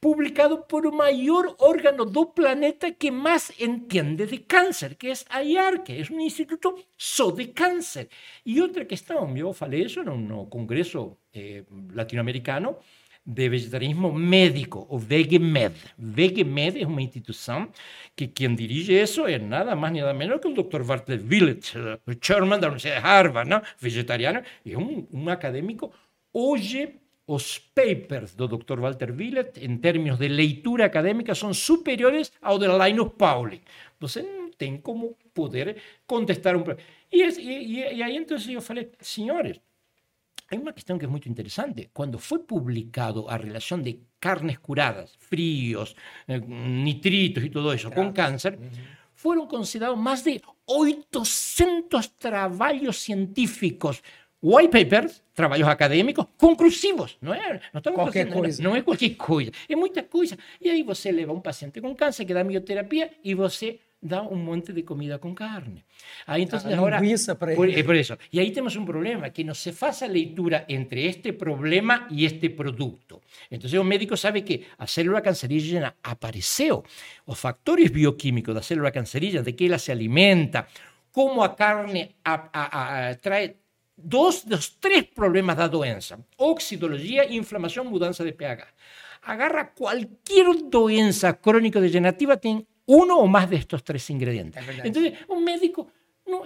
publicado por el mayor órgano del planeta que más entiende de cáncer, que es IARC, que es un instituto só de cáncer. Y otra que está, yo falei eso en un congreso eh, latinoamericano, de vegetarianismo médico, o VegMed. VegMed es una institución que quien dirige eso es nada más ni nada menos que el doctor Bartlett Willett, el chairman de la Universidad de Harvard, ¿no? vegetariano, y es un, un académico. Hoy os papers do Dr. Walter Willett, en términos de leitura académica, son superiores ao de Linus Pauling. Você não tem como poder contestar um... E, e, e aí, então, eu falei, senhores, hay una cuestión que es muy interesante. Cuando fue publicado a relación de carnes curadas, fríos, eh, nitritos y todo eso, con cáncer, uh -huh. fueron considerados más de 800 trabajos científicos, white papers, trabajos académicos, conclusivos. No es, no estamos cualquier fazendo, coisa. Não é qualquer coisa. É muita coisa. E aí você leva um paciente com câncer que dá mioterapia e você dá um monte de comida com carne. Aí, então, A agora, para por, é por isso. E aí temos um problema, que não se faz a leitura entre este problema e este produto. Então, o médico sabe que a célula cancerígena apareceu, os fatores bioquímicos da célula cancerígena, de que ela se alimenta, como a carne a, a, a, trae dos dos tres problemas da doença: oxidologia, inflamação, mudança de pH. Agarra cualquier doença crónico-degenerativa, tem uno o más de estos tres ingredientes. Entonces, un médico, no,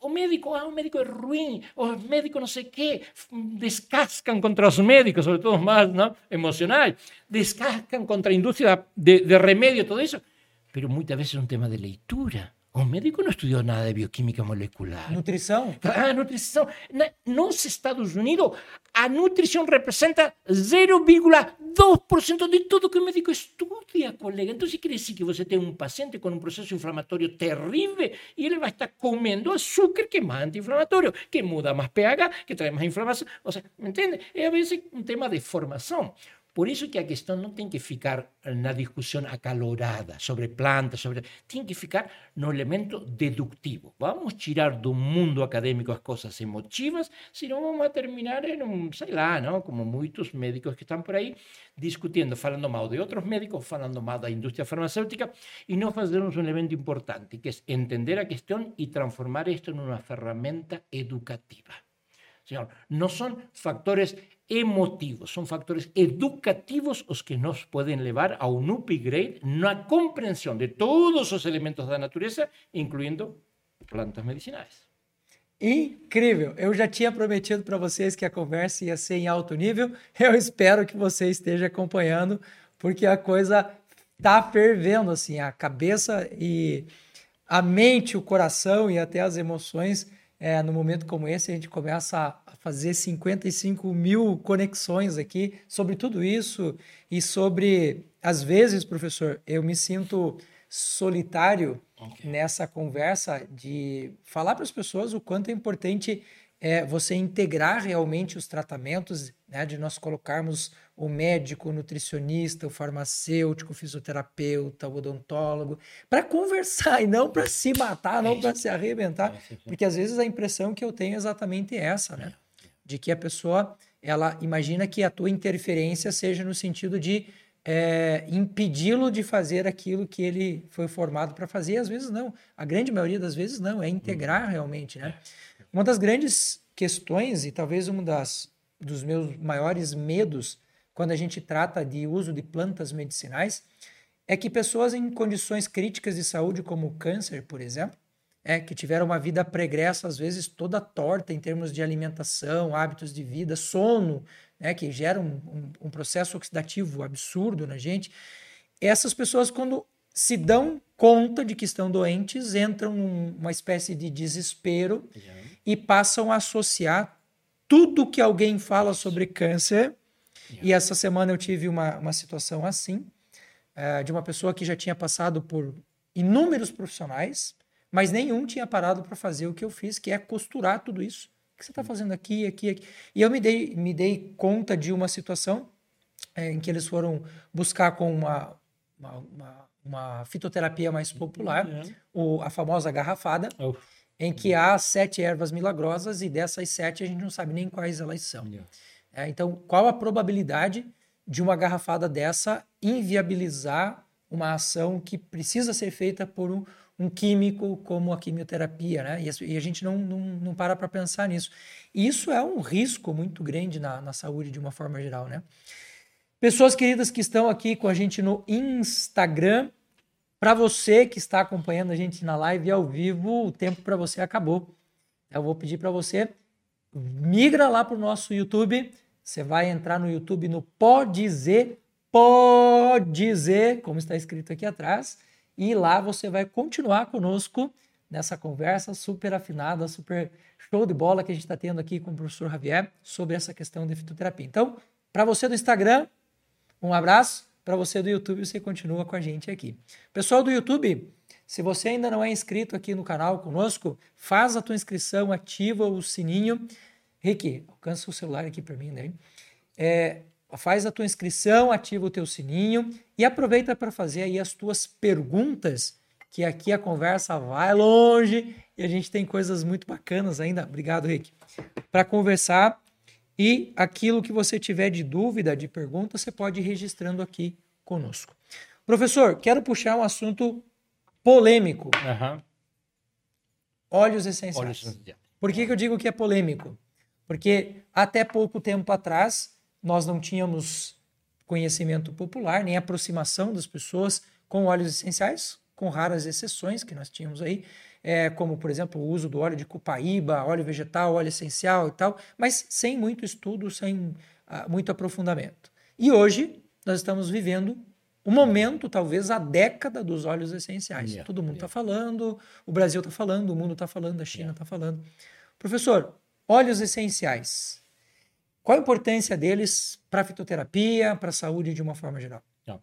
o médico, ah, un médico es ruin, o el médico no sé qué, descascan contra los médicos, sobre todo más ¿no? emocionales, descascan contra la industria de, de remedio, todo eso. Pero muchas veces es un tema de leitura. O médico não estudou nada de bioquímica molecular. Nutrição. Ah, nutrição. Na, nos Estados Unidos, a nutrição representa 0,2% de tudo que o médico estudia, colega. Então, quer dizer que você tem um paciente com um processo inflamatório terrível e ele vai estar comendo açúcar que é mais anti-inflamatório, que muda mais pH, que traz mais inflamação. Ou seja, me entende? É a vezes um tema de formação. Por isso que a questão não tem que ficar na discussão acalorada sobre plantas, sobre tem que ficar no elemento deductivo. Vamos tirar do mundo acadêmico as coisas emotivas, senão vamos a terminar em um, sei lá, não? como muitos médicos que estão por aí discutindo, falando mal de outros médicos, falando mal da indústria farmacêutica, e não fazemos um elemento importante, que é entender a questão e transformar isto numa ferramenta educativa. Señor, no son factores emotivos, son factores educativos los que nos pueden llevar a un upgrade una comprensión de todos los elementos de la naturaleza, incluyendo plantas medicinais. Incrível! Eu já tinha prometido para vocês que a conversa ia ser em alto nível. Eu espero que você esteja acompanhando, porque a coisa tá fervendo assim, a cabeça e a mente, o coração e até as emoções é, no momento como esse, a gente começa a fazer 55 mil conexões aqui sobre tudo isso e sobre, às vezes, professor, eu me sinto solitário okay. nessa conversa de falar para as pessoas o quanto é importante é, você integrar realmente os tratamentos, né, de nós colocarmos o médico, o nutricionista, o farmacêutico, o fisioterapeuta, o odontólogo, para conversar [LAUGHS] e não para se matar, não para se arrebentar, porque às vezes a impressão que eu tenho é exatamente essa, né? De que a pessoa ela imagina que a tua interferência seja no sentido de é, impedi-lo de fazer aquilo que ele foi formado para fazer. E às vezes não. A grande maioria das vezes não. É integrar uhum. realmente, né? Uma das grandes questões e talvez um das, dos meus maiores medos quando a gente trata de uso de plantas medicinais, é que pessoas em condições críticas de saúde, como câncer, por exemplo, é, que tiveram uma vida pregressa, às vezes toda torta em termos de alimentação, hábitos de vida, sono, né, que gera um, um, um processo oxidativo absurdo na gente. Essas pessoas, quando se dão conta de que estão doentes, entram numa espécie de desespero uhum. e passam a associar tudo que alguém fala sobre câncer e essa semana eu tive uma, uma situação assim, é, de uma pessoa que já tinha passado por inúmeros profissionais, mas nenhum tinha parado para fazer o que eu fiz, que é costurar tudo isso. O que você está fazendo aqui, aqui, aqui? E eu me dei, me dei conta de uma situação é, em que eles foram buscar com uma, uma, uma, uma fitoterapia mais popular, uhum. o, a famosa garrafada, oh. em que há sete ervas milagrosas e dessas sete a gente não sabe nem quais elas são. É, então, qual a probabilidade de uma garrafada dessa inviabilizar uma ação que precisa ser feita por um, um químico como a quimioterapia, né? E, a gente não, não, não para para pensar nisso. E isso é um risco muito grande na, na saúde de uma forma geral, né? Pessoas queridas que estão aqui com a gente no Instagram, para você que está acompanhando a gente na live ao vivo, o tempo para você acabou. Eu vou pedir para você migra lá para o nosso YouTube, você vai entrar no YouTube no Pode Dizer, Pode como está escrito aqui atrás, e lá você vai continuar conosco nessa conversa super afinada, super show de bola que a gente está tendo aqui com o professor Javier sobre essa questão de fitoterapia. Então, para você do Instagram, um abraço. Para você do YouTube, você continua com a gente aqui. Pessoal do YouTube, se você ainda não é inscrito aqui no canal conosco, faz a tua inscrição, ativa o sininho Rick, alcança o celular aqui para mim, né? É, faz a tua inscrição, ativa o teu sininho e aproveita para fazer aí as tuas perguntas, que aqui a conversa vai longe e a gente tem coisas muito bacanas ainda. Obrigado, Rick. Para conversar e aquilo que você tiver de dúvida, de pergunta, você pode ir registrando aqui conosco. Professor, quero puxar um assunto polêmico. Uhum. Óleos essenciais. Óleos essenciais. Por que, que eu digo que é polêmico? Porque até pouco tempo atrás nós não tínhamos conhecimento popular, nem aproximação das pessoas com óleos essenciais, com raras exceções que nós tínhamos aí, é, como por exemplo o uso do óleo de cupaíba, óleo vegetal, óleo essencial e tal, mas sem muito estudo, sem uh, muito aprofundamento. E hoje nós estamos vivendo o momento, talvez a década dos óleos essenciais. Yeah, Todo mundo está yeah. falando, o Brasil está falando, o mundo está falando, a China está yeah. falando. Professor, Óleos essenciais. Qual a importância deles para a fitoterapia, para a saúde de uma forma geral? Então,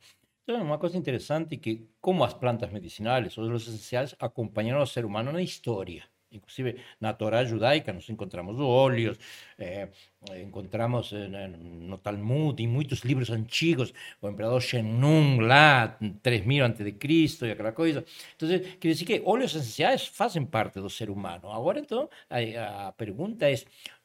uma coisa interessante é que, como as plantas medicinais, os óleos essenciais acompanharam o ser humano na história. Inclusive na Torá judaica nós encontramos óleos, eh, encontramos eh, no Talmud e muitos livros antigos, o imperador Shenun lá, 3000 antes de Cristo e aquela coisa. Então, quer dizer que óleos essenciais fazem parte do ser humano. Agora, então, a, a pergunta é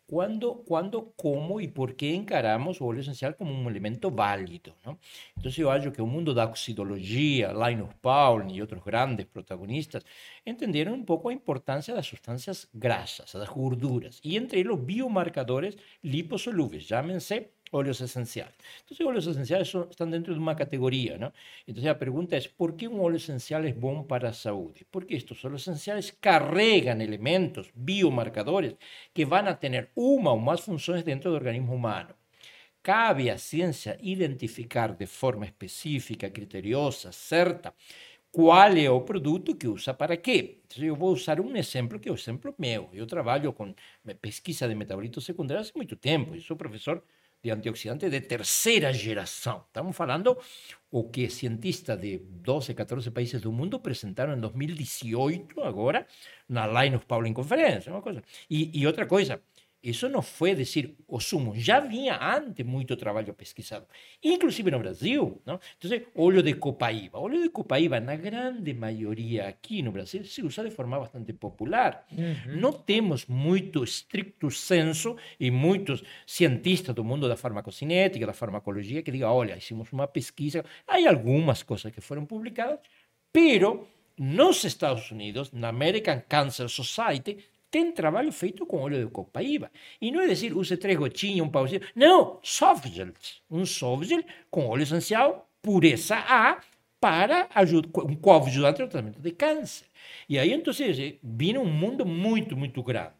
cuándo, cuándo, cómo y por qué encaramos o esencial como un elemento válido. ¿no? Entonces yo acho que el mundo da oxidología, Linus Pauling y otros grandes protagonistas entendieron un poco la importancia de las sustancias grasas, de las gorduras, y entre los biomarcadores liposolubles, llámense óleos esenciales. Entonces, óleos esenciales son, están dentro de una categoría, ¿no? Entonces, la pregunta es, ¿por qué un óleo esencial es bueno para la salud? Porque estos óleos esenciales cargan elementos, biomarcadores, que van a tener una o más funciones dentro del organismo humano. Cabe a ciencia identificar de forma específica, criteriosa, cierta, cuál es el producto que usa para. Entonces, yo voy a usar un ejemplo que es el ejemplo mío. Yo trabajo con pesquisa de metabolitos secundarios hace mucho tiempo. Yo soy profesor de antioxidante de terceira geração. Estamos falando o que cientistas de 12, 14 países do mundo apresentaram em 2018, agora, na Linus Pauling Conferência. Uma coisa. E, e outra coisa, isso não foi decir o sumo, já vinha antes muito trabalho pesquisado, inclusive no Brasil. Não? Então, óleo de copaíba. Óleo de copaíba, na grande maioria aqui no Brasil, se usa de forma bastante popular. Uhum. Não temos muito estricto senso e muitos cientistas do mundo da farmacocinética, da farmacologia, que digam: olha, hicimos uma pesquisa, há algumas coisas que foram publicadas, pero nos Estados Unidos, na American Cancer Society, tem trabalho feito com óleo de copaíba. E não é dizer, use três gotinhas, um pauzinho. Não, softgel. Um softgel com óleo essencial, pureza A, para ajudar, um coadjuvante no tratamento de câncer. E aí, então, vira um mundo muito, muito grande.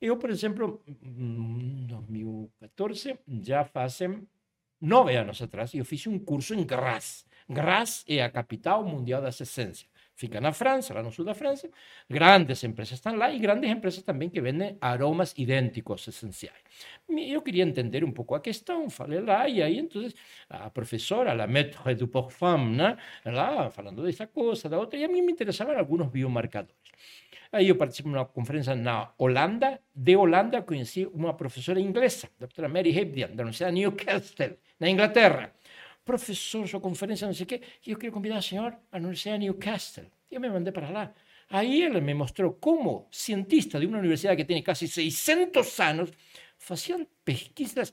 Eu, por exemplo, em 2014, já fazem nove anos atrás, eu fiz um curso em Graz. Graz é a capital mundial das essências. Fica na França, lá no sul da França. Grandes empresas estão lá e grandes empresas também que vendem aromas idênticos essenciais. Eu queria entender um pouco a questão, falei lá, e aí então a professora, a maître du parfum, né, lá falando dessa coisa, da outra, e a mim me interessavam alguns biomarcadores. Aí eu participei de uma conferência na Holanda. De Holanda conheci uma professora inglesa, a doutora Mary Hebdian, da Universidade de Newcastle, na Inglaterra professor, sua conferência, não sei o quê, eu queria convidar a senhora à Universidade de Newcastle. Eu me mandei para lá. Aí ele me mostrou como cientista de uma universidade que tem quase 600 anos faziam pesquisas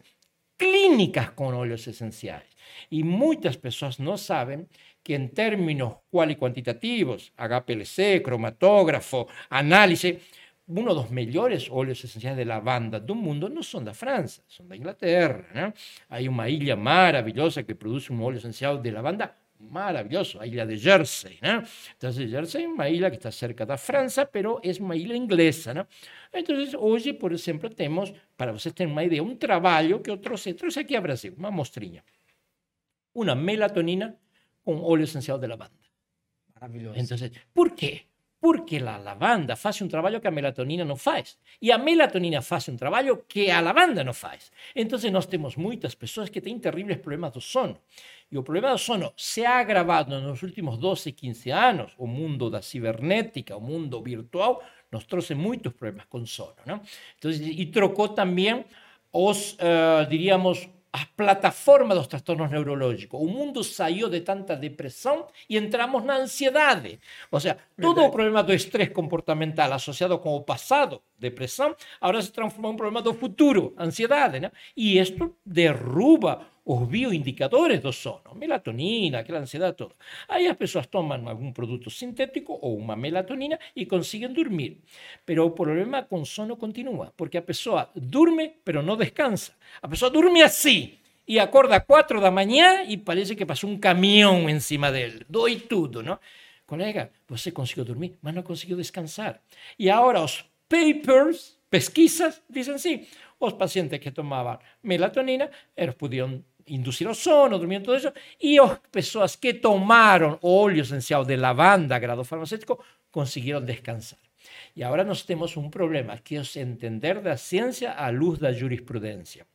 clínicas com óleos essenciais. E muitas pessoas não sabem que em termos quali quantitativos, HPLC, cromatógrafo, análise, uno de los mejores óleos esenciales de lavanda del mundo no son de Francia, son de Inglaterra. Hay una isla maravillosa que produce un óleo esencial de lavanda maravilloso, la isla de Jersey. Entonces, Jersey es una isla que está cerca de Francia, pero es una isla inglesa. Entonces, hoy, por ejemplo, tenemos, para ustedes tener una idea, un trabajo que otros trouxe aquí a Brasil, una mostrinha. Una melatonina con óleo esencial de lavanda. Maravilloso. Entonces, ¿por qué? Porque a lavanda faz um trabalho que a melatonina não faz. E a melatonina faz um trabalho que a lavanda não faz. Então, nós temos muitas pessoas que têm terríveis problemas do sono. E o problema do sono se ha agravado nos últimos 12, 15 anos. O mundo da cibernética, o mundo virtual, nos trouxe muitos problemas com sono. Não? Então, e trocou os, uh, diríamos, as plataformas dos trastornos neurológicos. O mundo saiu de tanta depressão e entramos na ansiedade. Ou seja, todo o problema do estresse comportamental associado com o passado, depressão, agora se transforma em um problema do futuro, ansiedade. Né? E isto derruba os bioindicadores do sono, melatonina, aquela ansiedade toda. Aí as pessoas tomam algum produto sintético ou uma melatonina e conseguem dormir. Mas o problema com sono continua, porque a pessoa dorme, pero não descansa. A pessoa dorme assim e acorda às quatro da manhã e parece que passou um caminhão em cima dele. Dói tudo, não? Colega, você conseguiu dormir, mas não conseguiu descansar. E agora os papers, pesquisas, dizem assim, os pacientes que tomavam melatonina, eles podiam inducir o sono, dormir todo eso, y las personas que tomaron óleo esencial de lavanda, grado farmacéutico, consiguieron descansar. Y ahora nos tenemos un problema, que es entender la ciencia a luz de la jurisprudencia.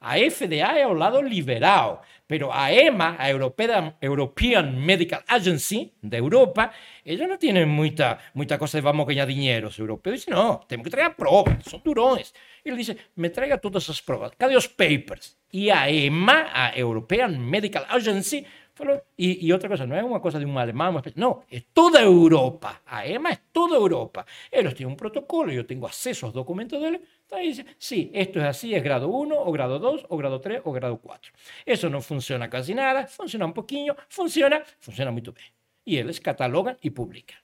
A FDA é o lado liberal, pero a EMA, a European, Medical Agency da Europa, ella não tem muita, muita coisa de vamos ganhar dinheiro. Os europeus dizem, não, temos que trazer provas, são durões. Ele diz, me traga todas as provas, cadê os papers? E a EMA, a European Medical Agency, falou, e, e outra coisa, não é uma coisa de um alemão, não, é toda a Europa. A EMA é toda a Europa. Eles têm um protocolo, eu tenho acesso aos documentos deles, Entonces sí, esto es así, es grado 1, o grado 2, o grado 3, o grado 4. Eso no funciona casi nada, funciona un poquillo, funciona, funciona muy bien. Y ellos catalogan y publican.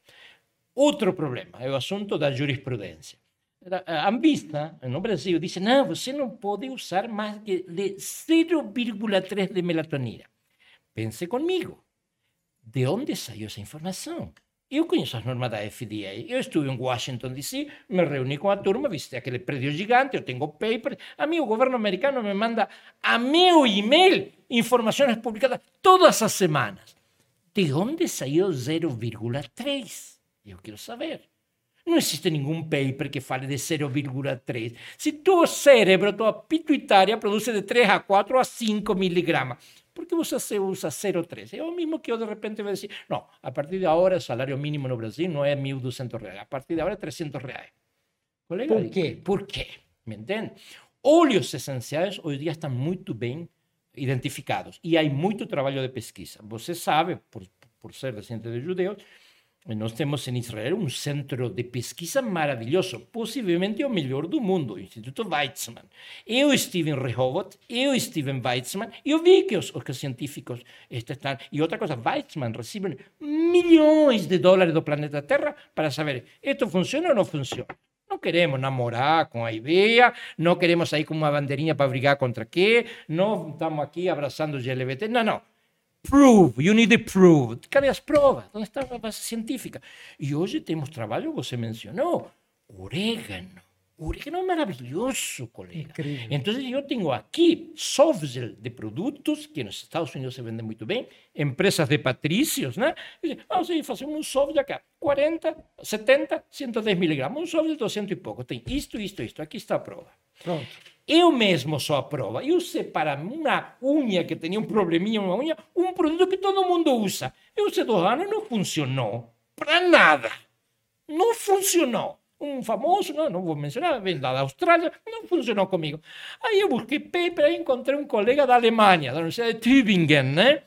Outro problema é o assunto da jurisprudência. A Anvisa, no Brasil, diz: não, você não pode usar mais que de 0,3 de melatonina. Pense comigo. De onde saiu essa informação? Eu conheço as normas da FDA. Eu estive em Washington, D.C., me reuni com a turma, visitei aquele prédio gigante, eu tenho paper. A mim, o governo americano me manda a meu e-mail informações publicadas todas as semanas. De onde saiu 0,3? Eu quero saber. Não existe nenhum paper que fale de 0,3. Se teu cérebro, tua pituitária produz de 3 a 4 a 5 miligramas, por você usa 0,3? É o mesmo que eu de repente vou dizer, não, a partir de agora o salário mínimo no Brasil não é 1.200 reais, a partir de agora é 300 reais. Colega, por quê? Por quê? Me entende? Óleos essenciais hoje em dia estão muito bem identificados e há muito trabalho de pesquisa. Você sabe, por, por ser descendente de judeus, nós temos em Israel um centro de pesquisa maravilhoso, possivelmente o melhor do mundo, o Instituto Weizmann. Eu estive em Rehovot, eu estive em Weizmann, e eu vi que os, os científicos estão. E outra coisa, Weizmann recebe milhões de dólares do planeta Terra para saber isto funciona ou não funciona. Não queremos namorar com a ideia, não queremos sair com uma bandeirinha para brigar contra quê, não estamos aqui abraçando os LGBT. Não, não prove, you need to prove. Cadê as provas? Onde está a base científica? E hoje temos trabalho, você mencionou, orégano. Orégano é maravilhoso, colega. Incrível. Então, eu tenho aqui software de produtos que nos Estados Unidos se vendem muito bem, empresas de patrícios, né? Vamos ah, fazer um software acá, 40, 70, 110 miligramas, um software de 200 e pouco. Tem isto, isto, isto. Aqui está a prova. Pronto. Eu mesmo sou a prova. Eu usei para uma unha que tinha um probleminha, uma unha, um produto que todo mundo usa. Eu usei dois anos e não funcionou. Para nada. Não funcionou. Um famoso, não, não vou mencionar, vem da Austrália, não funcionou comigo. Aí eu busquei paper e encontrei um colega da Alemanha, da Universidade de Tübingen, né?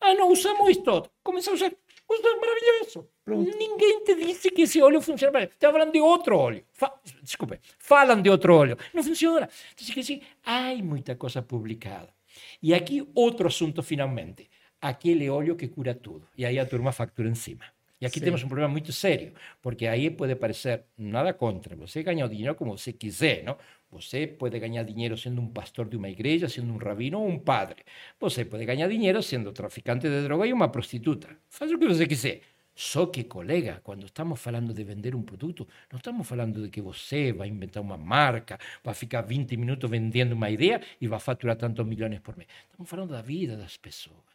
Ah, não, usamos isto. Começamos a usar Isto é maravilhoso. Pronto. Ninguém te disse que esse óleo funciona. Estão falando de outro óleo. Fa Desculpe, falam de outro óleo. Não funciona. Diz que sim, há muita coisa publicada. E aqui outro assunto, finalmente. Aquele óleo que cura tudo. E aí a turma factura em cima. E aqui Sim. temos um problema muito sério, porque aí pode parecer nada contra. Você ganha o dinheiro como você quiser, não? Você pode ganhar dinheiro sendo um pastor de uma igreja, sendo um rabino ou um padre. Você pode ganhar dinheiro sendo traficante de droga e uma prostituta. Faz o que você quiser. Só que, colega, quando estamos falando de vender um produto, não estamos falando de que você vai inventar uma marca, vai ficar 20 minutos vendendo uma ideia e vai faturar tantos milhões por mês. Estamos falando da vida das pessoas.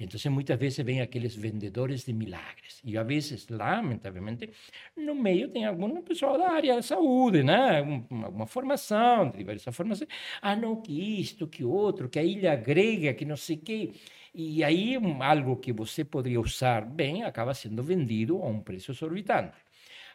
Entonces muchas veces ven aquellos vendedores de milagres. Y a veces, lamentavelmente, no meio tem algum pessoal da área da saúde, né? Uma formação, diversas formações. Ah, não, que isto, que outro, que a ilha grega, que não sei o quê. E aí, algo que você poderia usar bem acaba sendo vendido a um preço exorbitante.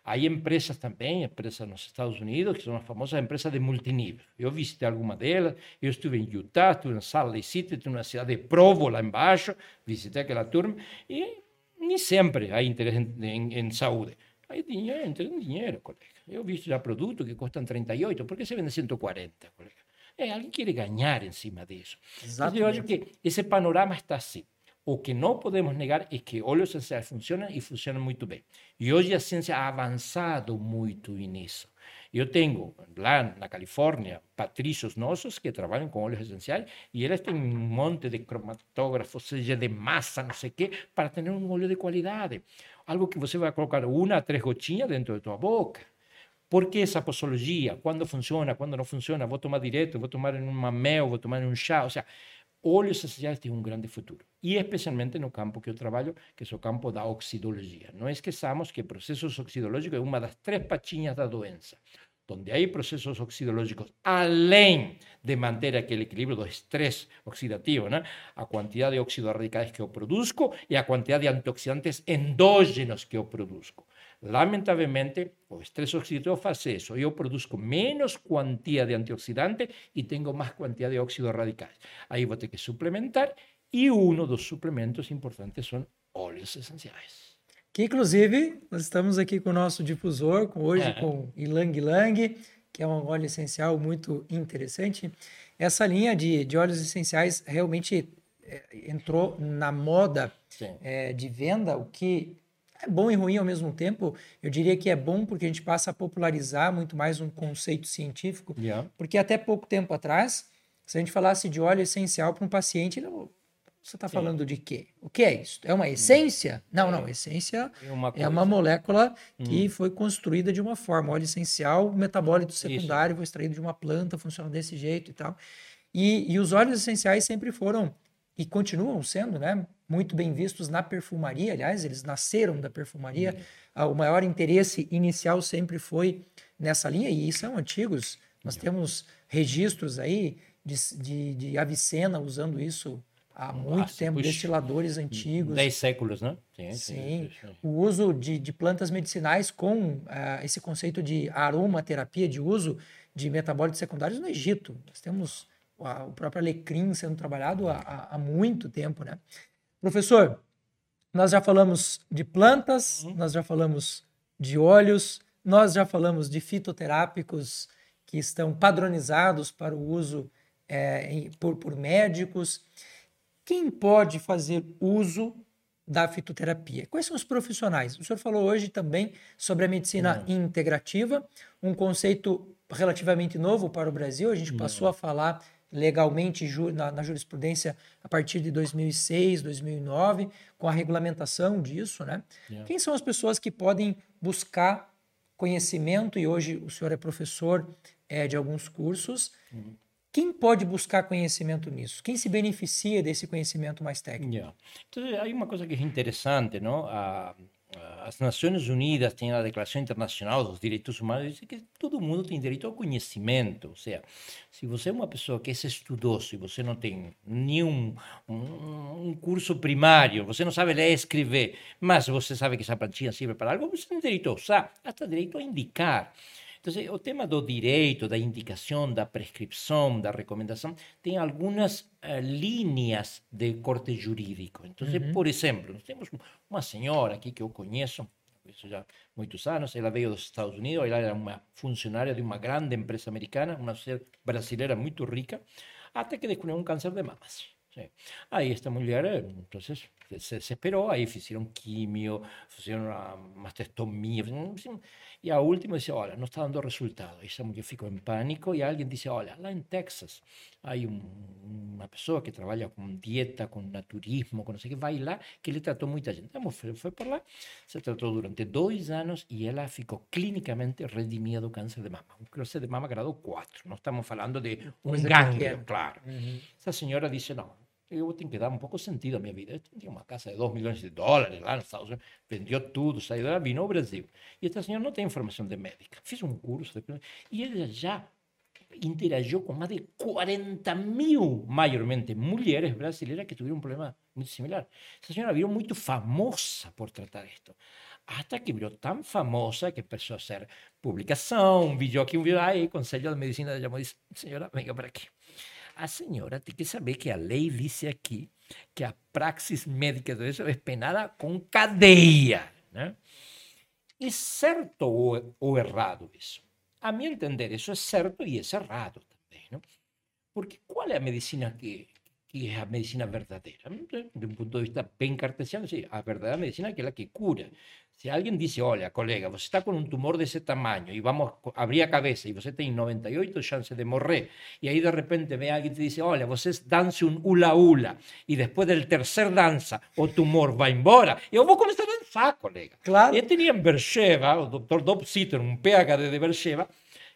Hay empresas também, empresas nos Estados Unidos, que são as famosas empresas de multinível. Eu visitei alguma delas, eu estive em Utah, estive em Salt Lake City, estive na cidade de Provo, lá embaixo, visitei aquela turma, e nem sempre há interesse em, em, em saúde. Aí dinheiro, tem dinheiro, colega. Eu vi já produtos que custam 38, por que se vende 140, colega? É, alguém quer ganhar em cima disso. Exatamente. Então, eu acho que esse panorama está assim. O que não podemos negar é que óleos essenciais funcionam e funcionam muito bem. E hoje a ciência ha avançado muito nisso. Eu tenho lá na Califórnia patrícios nossos que trabalham com óleos essenciais e eles têm um monte de cromatógrafos, seja de massa, não sei o quê, para ter um óleo de qualidade. Algo que você vai colocar uma a três gotinhas dentro da tua boca. Por que essa posologia? Quando funciona, quando não funciona? Vou tomar direto, vou tomar em uma mel, vou tomar em um chá. Ou seja, óleos essenciais têm um grande futuro. E especialmente no campo que eu trabalho, que é o campo da oxidologia. Não esqueçamos que processos oxidológicos é uma das três patinhas da doença. donde hay procesos oxidológicos, além de manter aquele equilíbrio do estresse oxidativo, né? a quantidade de óxidos radicais que eu produzo e a quantidade de antioxidantes endógenos que eu produzo. Lamentavelmente, o estresse oxidativo faz isso. Eu produzo menos quantia de antioxidante e tenho mais quantidade de óxidos radicais. Aí vou ter que suplementar e um dos suplementos importantes são óleos essenciais. Que inclusive nós estamos aqui com o nosso difusor, com, hoje é. com Ilang Ilang, que é um óleo essencial muito interessante. Essa linha de, de óleos essenciais realmente é, entrou na moda é, de venda, o que é bom e ruim ao mesmo tempo. Eu diria que é bom porque a gente passa a popularizar muito mais um conceito científico, yeah. porque até pouco tempo atrás, se a gente falasse de óleo essencial para um paciente, ele você está falando de quê? O que é isso? É uma essência? Não, não. Essência é uma, é uma molécula que hum. foi construída de uma forma. Óleo essencial, metabólito secundário, isso. foi extraído de uma planta, funciona desse jeito e tal. E, e os óleos essenciais sempre foram e continuam sendo, né? Muito bem vistos na perfumaria. Aliás, eles nasceram da perfumaria. Hum. O maior interesse inicial sempre foi nessa linha e são antigos. Nós hum. temos registros aí de, de, de Avicena usando isso há muito ah, tempo, puxa, destiladores antigos. Dez séculos, né? Sim, sim. O uso de, de plantas medicinais com uh, esse conceito de aromaterapia, de uso de metabólitos secundários no Egito. Nós temos uh, o próprio alecrim sendo trabalhado há, há, muito tempo, né? Professor, nós já falamos de plantas, uhum. nós já falamos de óleos, nós já falamos de fitoterápicos que estão padronizados para o uso é, por, por médicos. Quem pode fazer uso da fitoterapia? Quais são os profissionais? O senhor falou hoje também sobre a medicina Não. integrativa, um conceito relativamente novo para o Brasil. A gente Não. passou a falar legalmente na, na, jurisprudência a partir de 2006, 2009, com a regulamentação disso, né? Yeah. Quem são as pessoas que podem buscar conhecimento e hoje o senhor é professor é, de alguns cursos uhum. Quem pode buscar conhecimento nisso? Quem se beneficia desse conhecimento mais técnico? Yeah. Então, há uma coisa que é interessante, não? A, as Nações Unidas têm a Declaração Internacional dos Direitos Humanos, diz que todo mundo tem direito ao conhecimento. Ou seja, se você é uma pessoa que é estudoso e você não tem nenhum um, um curso primário, você não sabe ler e escrever, mas você sabe que essa plantinha serve para algo, você tem direito a usar, até direito a indicar. Então, o tema do direito, da indicação, da prescrição, da recomendação, tem algumas uh, linhas de corte jurídico. Então, uhum. por exemplo, nós temos uma senhora aqui que eu conheço, isso já há muitos anos, ela veio dos Estados Unidos, ela era uma funcionária de uma grande empresa americana, uma brasileira muito rica, até que descobriu um câncer de mamas. Aí esta mulher, então, se desesperou, aí fizeram químio, fizeram uma mastectomia, e a última disse, olha, não está dando resultado. Essa mulher ficou em pânico e alguém disse, olha, lá em Texas há um, uma pessoa que trabalha com dieta, com naturismo, com não sei o que, vai lá, que ele tratou muita gente. Então, foi, foi por lá, se tratou durante dois anos e ela ficou clinicamente redimida do câncer de mama. Um câncer de mama grado 4. Não estamos falando de um gânglio, claro. Uhum. Essa senhora disse, não, eu tenho que dar um pouco sentido à minha vida. Eu tinha uma casa de 2 milhões de dólares lá nos Estados Unidos, vendeu tudo, saiu lá, vim ao Brasil. E esta senhora não tem formação de médica. Fiz um curso de... e ela já interagiu com mais de 40 mil, maiormente mulheres brasileiras que tiveram um problema muito similar. Essa senhora virou muito famosa por tratar isto. Hasta que virou tão famosa que começou a ser publicação, um vídeo aqui, um vídeo aí, Conselho de Medicina chamou e disse, senhora, venha para aqui. A senhora tem que saber que a lei diz aqui que a praxis médica isso é penada com cadeia. Né? É certo ou, errado isso? A meu entender, isso é certo e é errado também. Não? Porque qual é a medicina que, que é a medicina verdadeira? De um ponto de vista bem cartesiano, sim, a verdadeira medicina é aquela que cura. Se alguém diz, olha, colega, você está com um tumor desse tamanho e vamos abrir a cabeça e você tem 98 chances de morrer, e aí de repente vem alguém e te diz, olha, você dance um ula-ula, e depois do terceiro dança o tumor vai embora, eu vou começar a dançar, colega. Claro. Eu tinha em Bercheva, o Dr. Dob Sitter, um PhD de Bercheva,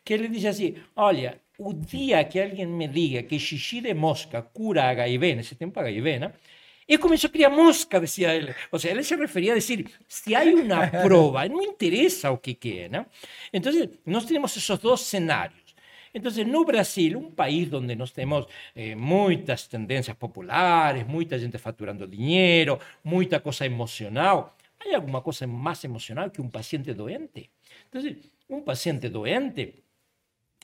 que ele disse assim, olha, o dia que alguém me diga que xixi de mosca cura HIV, nesse tempo HIV, né? Y comenzó a criar mosca, decía él. O sea, él se refería a decir, si hay una [LAUGHS] prueba, no interesa o que quede, ¿no? Entonces, nos tenemos esos dos escenarios. Entonces, no Brasil, un país donde nos tenemos eh, muchas tendencias populares, mucha gente facturando dinero, mucha cosa emocional. ¿Hay alguna cosa más emocional que un paciente doente? Entonces, un paciente doente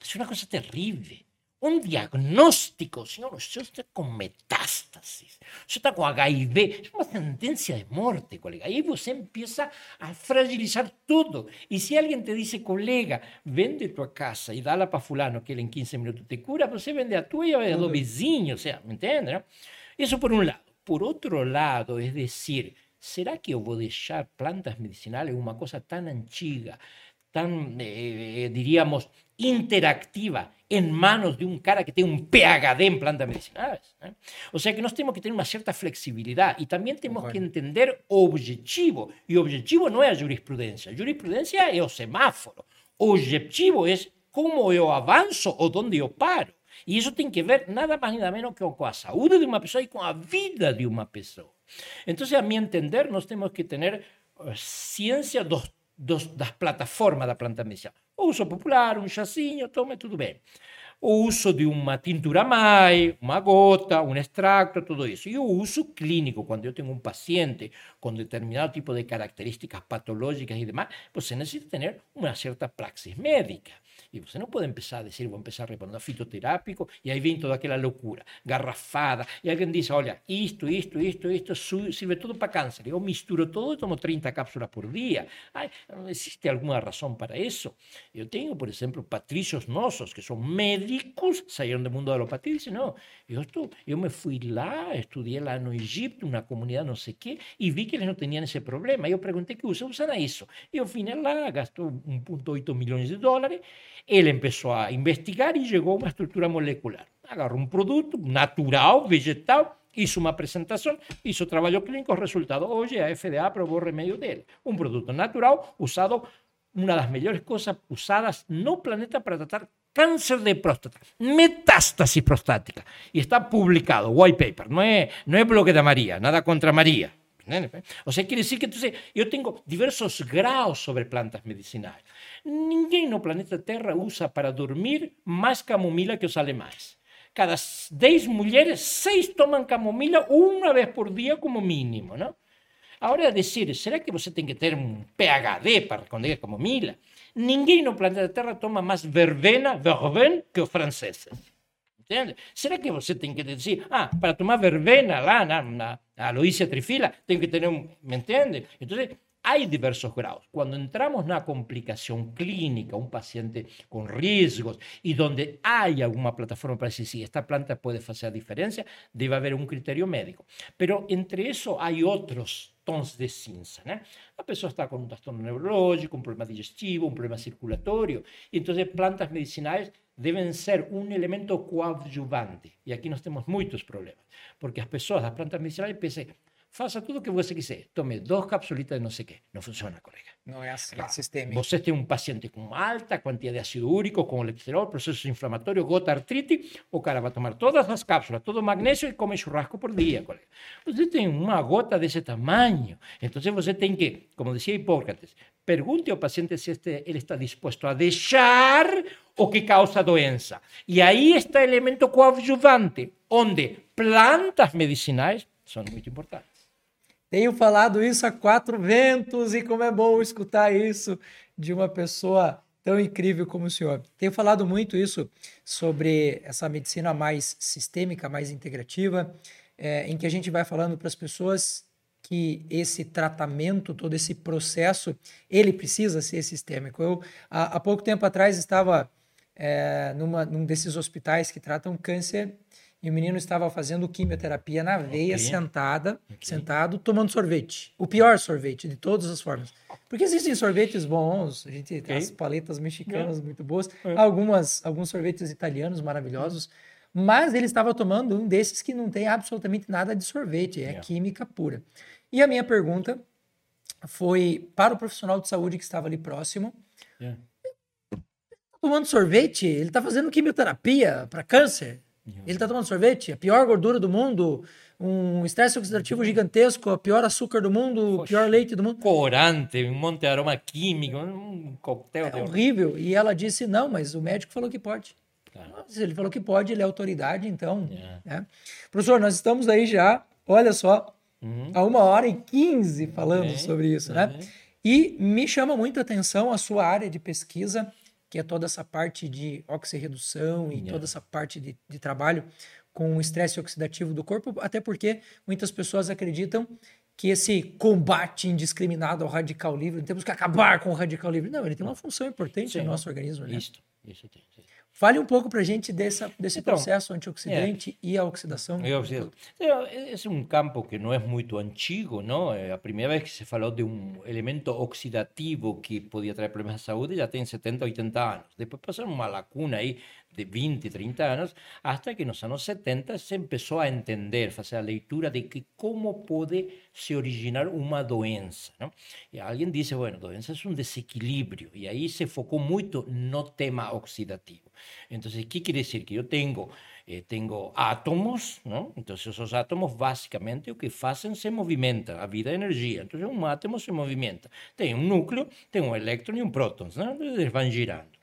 es una cosa terrible un diagnóstico, señor, usted está con metástasis, usted está con HIV, es una sentencia de muerte, colega. Ahí usted empieza a fragilizar todo. Y si alguien te dice, colega, vende tu casa y dala para fulano que él en 15 minutos te cura, pues você vende a tuya y a dos vecinos, o sea, ¿me entiendes? Eso por un lado. Por otro lado, es decir, ¿será que voy a dejar plantas medicinales una cosa tan antiga, tan, eh, diríamos, interactiva en manos de un cara que tiene un PhD en plantas medicinales. ¿eh? O sea que nos tenemos que tener una cierta flexibilidad y también tenemos que entender objetivo. Y objetivo no es jurisprudencia. Jurisprudencia es semáforo. Objetivo es cómo yo avanzo o dónde yo paro. Y eso tiene que ver nada más ni nada menos que con la salud de una persona y con la vida de una persona. Entonces, a mi entender, nos tenemos que tener uh, ciencia dos dos, das plataformas da planta medicinal. O uso popular, um chazinho, tome, tudo bem. O uso de uma tintura MAI, uma gota, um extracto, tudo isso. E o uso clínico, quando eu tenho um paciente com determinado tipo de características patológicas e demais, você necessita ter uma certa praxis médica. Y usted no puede empezar a a empezar a reponer fitoterápico y ahí viene toda aquella locura, garrafada. Y alguien dice, oye, esto, esto, esto, esto sirve todo para cáncer. Yo misturo todo y tomo 30 cápsulas por día. Ay, ¿Existe alguna razón para eso? Yo tengo, por ejemplo, patricios nosos, que son médicos, salieron del mundo de la alopatía y dicen, no, yo, esto, yo me fui lá, estudié lá en Egipto, una comunidad no sé qué, y vi que ellos no tenían ese problema. Yo pregunté qué usan, usan. Y yo fui lá, gastó 1.8 millones de dólares él empezó a investigar y llegó a una estructura molecular. Agarró un producto natural, vegetal, hizo una presentación, hizo trabajo clínico, resultado, oye, a FDA aprobó remedio de él. Un producto natural usado, una de las mejores cosas usadas no planeta para tratar cáncer de próstata, metástasis prostática. Y está publicado, white paper, no es, no es bloque de María, nada contra María. O sea, quiere decir que entonces yo tengo diversos grados sobre plantas medicinales. Ninguém no planeta Terra usa para dormir mais camomila que os alemães. Cada 10 mulheres, 6 tomam camomila uma vez por dia como mínimo, não? Agora, dizer, será que você tem que ter um PhD para responder camomila? Ninguém no planeta Terra toma mais verbena, verben, que os franceses. Entende? Será que você tem que dizer, ah, para tomar verbena lá na, na trifila, tem que ter um. Me entende? Então, hay diversos grados. Cuando entramos en una complicación clínica, un paciente con riesgos y donde hay alguna plataforma para decir si esta planta puede hacer diferencia, debe haber un criterio médico. Pero entre eso hay otros tons de cinza. La persona está con un trastorno neurológico, un problema digestivo, un problema circulatorio. Y entonces plantas medicinales deben ser un elemento coadyuvante. Y aquí nos tenemos muchos problemas, porque las personas, las plantas medicinales, piensan faça tudo o que você quiser. Tome duas capsulitas de não sei o quê. Não funciona, colega. Não é assim, claro. sistêmico. Você tem um paciente com alta quantidade de ácido úrico, com colesterol, processo inflamatório, gota, artrite, o cara vai tomar todas as cápsulas, todo o magnésio e come churrasco por dia, colega. Você tem uma gota desse tamanho. Então você tem que, como dizia Hipócrates, pergunte ao paciente se este, ele está disposto a deixar o que causa doença. E aí está o elemento coadjuvante, onde plantas medicinais são muito importantes. Tenho falado isso a quatro ventos e como é bom escutar isso de uma pessoa tão incrível como o senhor. Tenho falado muito isso sobre essa medicina mais sistêmica, mais integrativa, é, em que a gente vai falando para as pessoas que esse tratamento, todo esse processo, ele precisa ser sistêmico. Eu, há, há pouco tempo atrás, estava é, numa, num desses hospitais que tratam câncer e o menino estava fazendo quimioterapia na veia, okay. sentada, okay. sentado, tomando sorvete. O pior sorvete de todas as formas. Porque existem sorvetes bons, a gente okay. tem as paletas mexicanas muito boas, é. algumas alguns sorvetes italianos maravilhosos, mas ele estava tomando um desses que não tem absolutamente nada de sorvete, é yeah. química pura. E a minha pergunta foi para o profissional de saúde que estava ali próximo. Yeah. Tomando sorvete, ele está fazendo quimioterapia para câncer. Ele está tomando sorvete, a pior gordura do mundo, um estresse oxidativo gigantesco, a pior açúcar do mundo, o pior leite do mundo. Corante, um monte de aroma químico, um coquetel. É horrível. E ela disse: não, mas o médico falou que pode. Claro. Ele falou que pode, ele é autoridade, então. É. né? Professor, nós estamos aí já, olha só, Uhum. há uma hora e quinze falando Ok, sobre isso, né? ok. E me chama muito a atenção a sua área de pesquisa, que é toda essa parte de oxirredução e Yeah. toda essa parte de, de trabalho com o estresse oxidativo do corpo, até porque muitas pessoas acreditam que esse combate indiscriminado ao radical livre, temos que acabar com o radical livre. Não, ele tem uma função importante Sim. no nosso organismo. Né? Isto, isso tem. Fale um pouco para a gente dessa, desse Então, processo antioxidante e a oxidação. Eu sei. Então, Es un campo que no es muy antiguo, ¿no? Eh, A primeira vez que se falou de um elemento oxidativo que podía traer problemas de saúde ya tem 70, 80 anos. Depois passaram uma lacuna aí de 20, 30 anos, hasta que nos anos 70 se empezou a entender, fazer a leitura de que como pode se originar uma doença, ¿no? E alguém disse, bueno, doença é um desequilíbrio, e aí se focou muito no tema oxidativo. Entonces, ¿qué quiere decir? Que yo tengo, eh, tengo átomos, ¿no? Entonces, esos átomos, básicamente, lo que hacen se movimentan, a vida é energia. Entonces, un átomo se movimenta. Tem un núcleo, tem un eléctron y un próton. Entonces, eles van girando.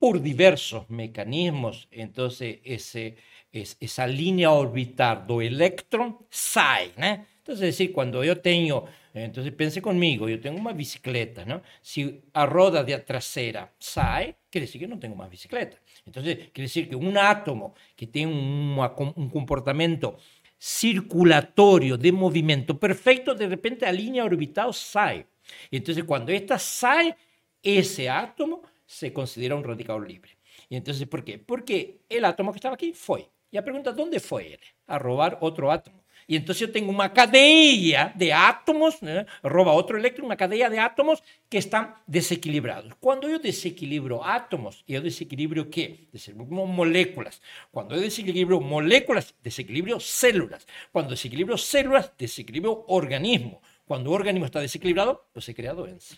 Por diversos mecanismos, entonces, ese, es- esa línea orbital do eléctron sai? Entonces, es decir, cuando yo tengo, entonces pense conmigo, yo tengo una bicicleta, ¿no? Si a roda de trasera sai, quiere decir que no tengo más bicicleta. Entonces, quiere decir que un átomo que tiene una- un comportamiento circulatorio de movimiento perfecto, de repente a línea orbital sai. Entonces, cuando esta sai, ese átomo se considera un radical libre. Y entonces, ¿por qué? Porque el átomo que estaba aquí fue. Y la pregunta, ¿dónde fue él? A robar otro átomo. Y entonces yo tengo una cadena de átomos, ¿eh? roba otro electrón, una cadena de átomos que están desequilibrados. Cuando yo desequilibro átomos, yo desequilibro qué? Desequilibro moléculas. Cuando yo desequilibro moléculas, desequilibro células. Cuando desequilibro células, desequilibro organismo. Cuando un organismo está desequilibrado, se crea doença.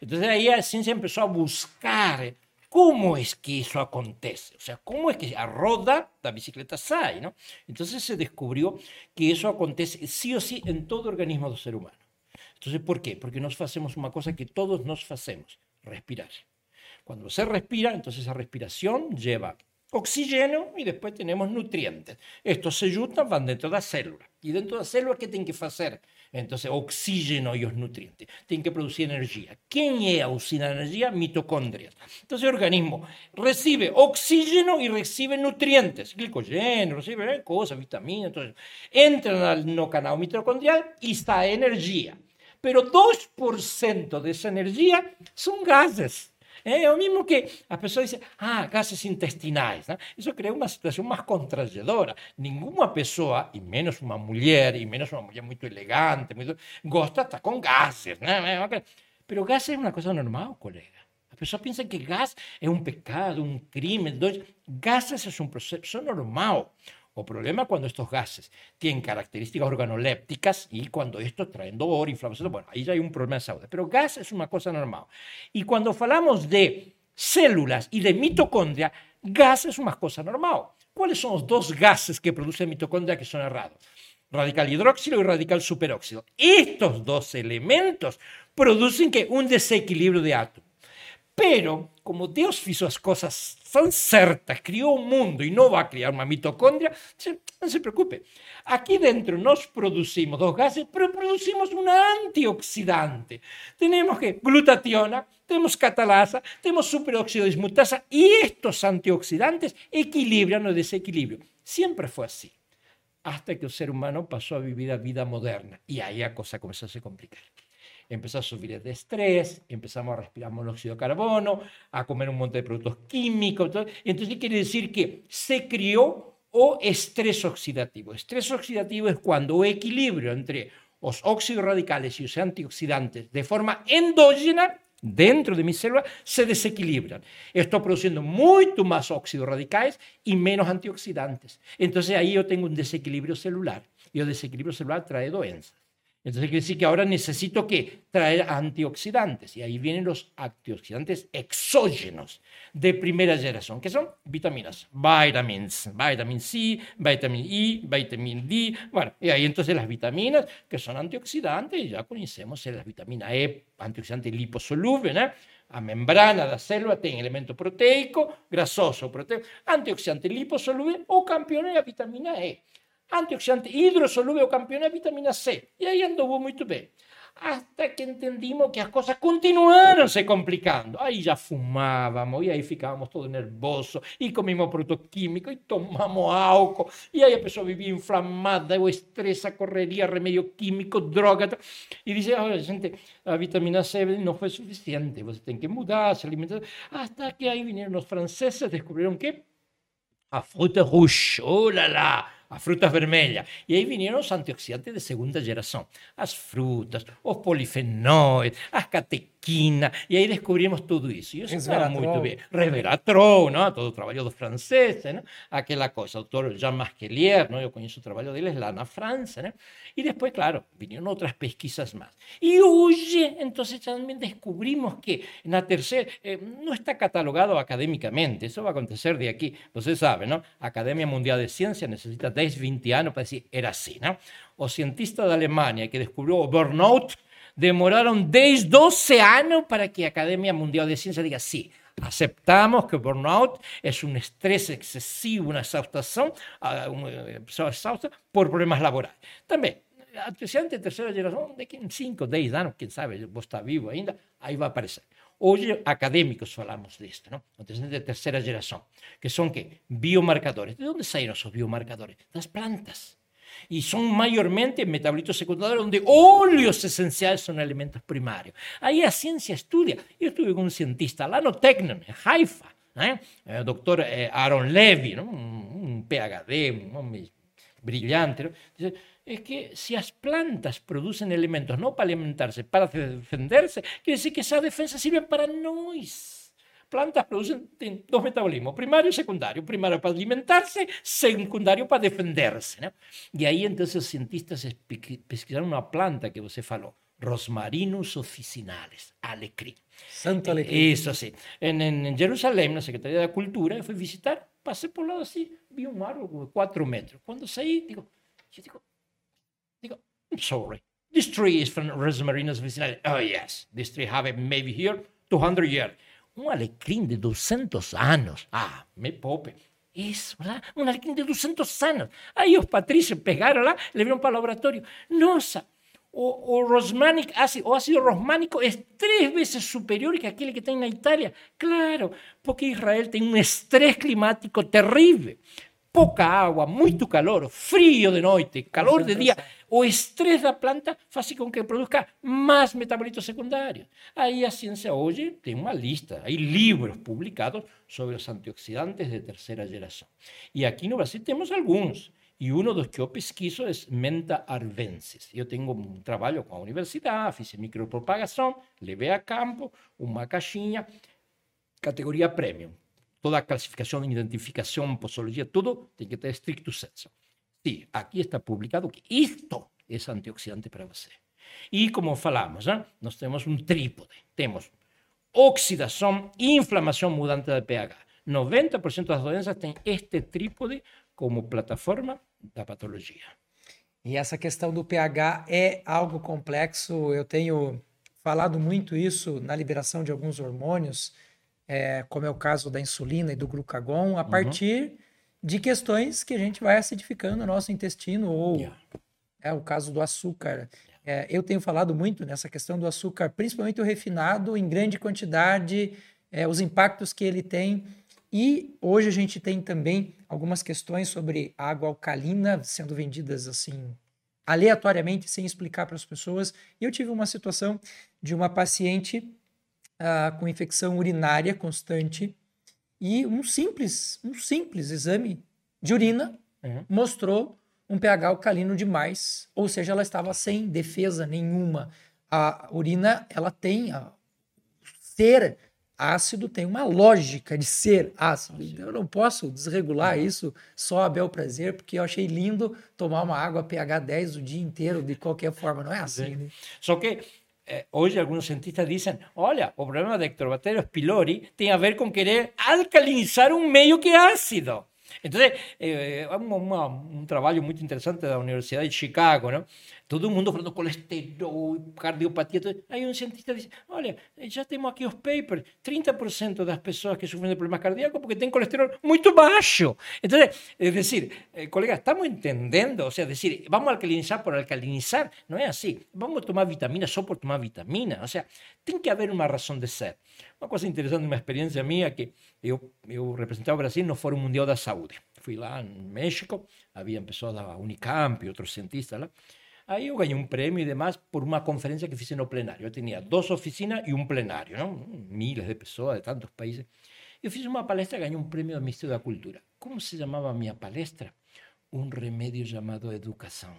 Entonces ahí la ciencia empezó a buscar cómo es que eso acontece, o sea, cómo es que a roda la bicicleta sai, ¿no? Entonces se descubrió que eso acontece sí o sí en todo organismo del ser humano. Entonces, ¿por qué? Porque nos hacemos una cosa que todos nos hacemos, respirar. Cuando se respira, entonces esa respiración lleva oxígeno y después tenemos nutrientes. Estos se juntan, van dentro de la célula. Y dentro de la célula, ¿qué tienen que hacer? Entonces, oxígeno y los nutrientes. Tienen que producir energía. ¿Quién es la usina de energía? Mitocondrias. Entonces, el organismo recibe oxígeno y recibe nutrientes. Glicogeno, recibe eh, cosas, vitaminas. Entonces, entran al no canal mitocondrial y está energía. Pero 2% de esa energía son gases. É o mesmo que as pessoas dizem, ah, gases intestinais. Né? Isso cria uma situação mais constrangedora. Nenhuma pessoa, e menos uma mulher, e menos uma mulher muito elegante, muito, gosta de estar com gases. Né? Pero gases é uma coisa normal, colega. A pessoa pensa que gas é um pecado, um crime. Dois, gases é um processo normal. O problema cuando estos gases tienen características organolépticas y cuando estos traen dolor, inflamación, bueno, ahí ya hay un problema de salud. Pero gas es una cosa normal. Y cuando hablamos de células y de mitocondria, gas es una cosa normal. ¿Cuáles son los dos gases que produce mitocondria que son errados? Radical hidróxido y radical superóxido. Estos dos elementos producen que un desequilibrio de átomos. Pero, como Deus hizo as coisas tão certas, criou o mundo e não vai criar uma mitocôndria, não se preocupe. Aqui dentro nós produzimos dos gases, pero producimos um antioxidante. Temos que glutationa, temos catalasa, temos superóxido de dismutasa e estes antioxidantes equilibram o desequilíbrio. Sempre foi assim. Hasta que o ser humano passou a viver a vida moderna. E aí a coisa começou a se complicar empezó a subir el estrés, empezamos a respirar monóxido de carbono, a comer un montón de productos químicos. Todo. Entonces quiere decir que se crió o estrés oxidativo. Estrés oxidativo es cuando o equilibrio entre los óxidos radicales y los antioxidantes de forma endógena dentro de mi célula se desequilibran. Estoy produciendo mucho más óxidos radicales y menos antioxidantes. Entonces ahí yo tengo un desequilibrio celular y el desequilibrio celular trae doenças. Entonces quiere decir que ahora necesito que traer antioxidantes. Y ahí vienen los antioxidantes exógenos de primera generación, que son vitaminas, vitamins, vitamin C, vitamin E, vitamin D. Bueno, y ahí entonces las vitaminas que son antioxidantes, ya conocemos las vitaminas E, antioxidante liposoluble, ¿no? a membrana da célula tem elemento proteico, grasoso, proteico, antioxidante liposoluble o campeone a vitamina E. Antioxidante hidrosoluble o campeone a vitamina C. E aí andou muito bem. hasta que entendimos que las cosas continuaron se complicando. Ahí ya fumábamos y ahí ficábamos todos nerviosos y comimos productos químicos y tomamos y ahí empezó a vivir inflamada o estrés, correría, remedio químico, droga. Y dice, ahora gente, la vitamina C no fue suficiente, vos tenés que mudarse, alimentar. Hasta que ahí vinieron los franceses, descubrieron que a fruta rouge, oh la la, a frutas vermelhas. E aí vieram os antioxidantes de segunda geração. As frutas, os polifenóis, as catequinas. E aí descobrimos tudo isso. E isso estava muito bem. Resveratrol, não? todo o trabalho dos franceses, não? aquela coisa. O doutor Jean Masquelier, não? eu conheço o trabalho deles lá na França. Não? E depois, claro, vieram outras pesquisas mais. E hoje, então, também descobrimos que na terceira, eh, não está catalogado academicamente, isso vai acontecer de aqui, você sabe, não? A Academia Mundial de Ciência necessita 10, 20 años para decir, era así, ¿no? O cientistas de Alemania que descubrió burnout demoraron 10, 12 años para que Academia Mundial de Ciencia diga, sí, aceptamos que burnout es un estrés excesivo, una exhaustación, ah, una eh, exhausta por problemas laborales. También, antecedente de tercera generación, de 5, 10 años, quién sabe, vos está vivo ainda, ahí va a aparecer. Hoy académicos falamos de esto, ¿no? Antecedentes de tercera generación, que son ¿qué? biomarcadores. ¿De dónde salen esos biomarcadores? Las plantas. Y son mayormente metabolitos secundarios donde óleos esenciales son elementos primarios. Ahí la ciencia estudia. Yo estuve con un cientista, Lano Technon, en Haifa, ¿eh? el doctor eh, Aaron Levy, ¿no? un, PhD, un hombre brillante. ¿no? Dice, es que si las plantas producen elementos no para alimentarse, para defenderse, quiere decir que esa defensa sirve para nosotros. Plantas producen dos metabolismos, primario y secundario. Primario para alimentarse, secundario para defenderse. Y ahí entonces los cientistas pesquisaron una planta que usted faló, Rosmarinus officinales, alecrim. Santo alecrim. Eso sí. En, en, Jerusalén, la Secretaría de Cultura, fui a visitar, pasé por lado así, vi un árbol de cuatro metros. Cuando salí, digo, yo digo, Digo, I'm sorry. This tree is from Rosmarinus officinalis. Oh, yes. This tree have it maybe here 200 years. Un alecrim de 200 años. Ah, me pope. Isso, ¿verdad? Un alecrim de 200 años. Aí os patricios pegaram lá, levaram para o laboratório. Nossa, o, o rosmanic ácido, o ácido rosmánico é três vezes superior que aquele que tem na Itália. Claro, porque Israel tem um estresse climático terrível. Pouca água, muito calor, frio de noite, calor de dia. o estrés da planta hace con que produzca más metabolitos secundarios. Ahí la ciencia hoy tiene una lista, hay libros publicados sobre los antioxidantes de tercera generación. Y aquí en Brasil tenemos algunos. Y uno de los que yo pesquiso es Menta arvensis. Yo tengo un trabajo con la universidad, hice micropropagación, ve a campo, una caixinha, categoría premium. Toda clasificación, identificación, posología, todo tiene que tener estricto senso. Sí, aquí está publicado que esto es antioxidante para você. Y como falamos, ¿eh? nos tenemos un trípode. Tenemos oxidación, inflamación mudante de pH. 90% das doenças têm este trípode como plataforma da patologia. E essa questão do pH é algo complexo. Eu tenho falado muito isso na liberação de alguns hormônios, é, como é o caso da insulina e do glucagon, a uhum. partir de questões que a gente vai acidificando o nosso intestino, ou yeah. é o caso do açúcar. É, eu tenho falado muito nessa questão do açúcar, principalmente o refinado em grande quantidade, é, os impactos que ele tem. E hoje a gente tem também algumas questões sobre água alcalina sendo vendidas assim aleatoriamente, sem explicar para as pessoas. E eu tive uma situação de uma paciente uh, com infecção urinária constante e um simples, um simples exame de urina uhum. mostrou um pH alcalino demais, ou seja, ela estava sem defesa nenhuma. A urina, ela tem a ser ácido tem uma lógica de ser ácido. Então eu não posso desregular isso só a bel prazer, porque eu achei lindo tomar uma água pH 10 o dia inteiro, de qualquer forma. Não é assim, né? Só que eh, hoje alguns cientistas dizem, olha, o problema da Ectobacterium pylori tem a ver com querer alcalinizar um meio que é ácido. Entonces, eh, un, un, trabajo muy interesante de la Universidad de Chicago, ¿no? Todo el mundo hablando colesterol, cardiopatía. Hay un cientista que dice, olha, ya tenemos aquí los papers, 30% de las personas que sufren de problemas cardíacos porque tienen colesterol muy bajo. Entonces, es decir, eh, colega, estamos entendiendo, o sea, decir, vamos a alcalinizar por alcalinizar, no es así. Vamos a tomar vitamina solo por tomar vitamina. O sea, tiene que haber una razón de ser. Uma coisa interessante, uma experiência minha, que eu, eu representava o Brasil no Fórum Mundial da Saúde. Fui lá no México, havia pessoas da Unicamp outros cientistas lá. Aí eu ganhei um prêmio e demais por uma conferência que fiz no plenário. Eu tinha duas oficinas e um plenário, não? miles de pessoas de tantos países. Eu fiz uma palestra e ganhei um prêmio do Ministério da Cultura. Como se chamava a minha palestra? Um remédio chamado educação.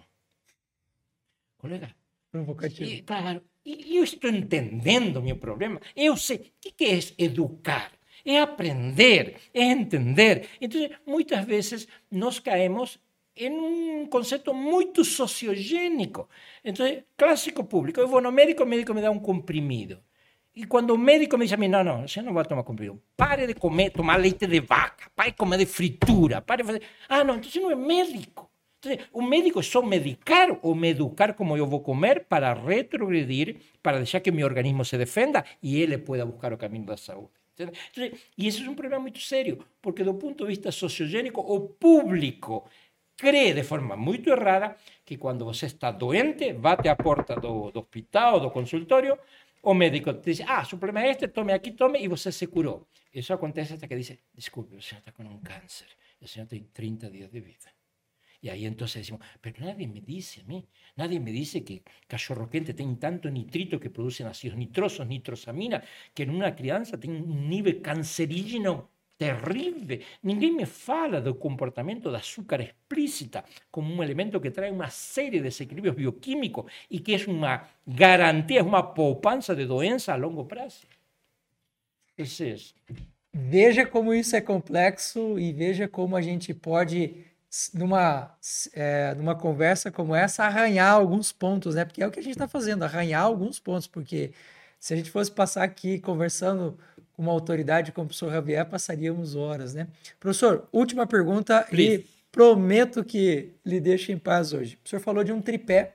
Colega? Provocativo. E, claro, e eu estou entendendo meu problema. Eu sei. O que é educar? É aprender, é entender. Então, muitas vezes, nós caemos em um conceito muito sociogênico. Então, clássico público. Eu vou no médico, médico me dá um comprimido. E quando o médico me diz a mim, não, não, você não vai tomar comprimido. Pare de comer, tomar leite de vaca. Pare de comer de fritura. Pare de. Ah, não, então você não é médico. Entonces, un médico es só medicar o educar como yo voy a comer para retrogredir, para dejar que mi organismo se defenda y él pueda buscar o camino da saúde. Entonces, e esse é um problema muito sério, porque do ponto de vista sociogênico, o público cree de forma muito errada que quando você está doente, bate à porta do, do hospital, do consultório, o médico te diz, ah, su problema é este, tome aqui, tome, e você se curou. Isso acontece até que diz, desculpe, o senhor está com um câncer, o senhor tem 30 dias de vida. Y ahí entonces decimos, pero nadie me dice a mí, nadie me dice que cachorro quente tiene tanto nitrito que producen ácidos nitrosos, nitrosamina, que en una crianza tiene un nivel cancerígeno terrible. Ninguém me fala do comportamento da açúcar explícita como um elemento que traz uma série de desequilíbrios bioquímicos e que é uma garantia, uma poupança de doença a longo prazo. Entonces, veja como isso é complexo e veja como a gente pode numa, é, numa conversa como essa, arranhar alguns pontos, né? Porque é o que a gente está fazendo, arranhar alguns pontos, porque se a gente fosse passar aqui conversando uma autoridade como o professor Javier, passaríamos horas, né? Professor, última pergunta Please. e prometo que lhe deixo em paz hoje. O senhor falou de um tripé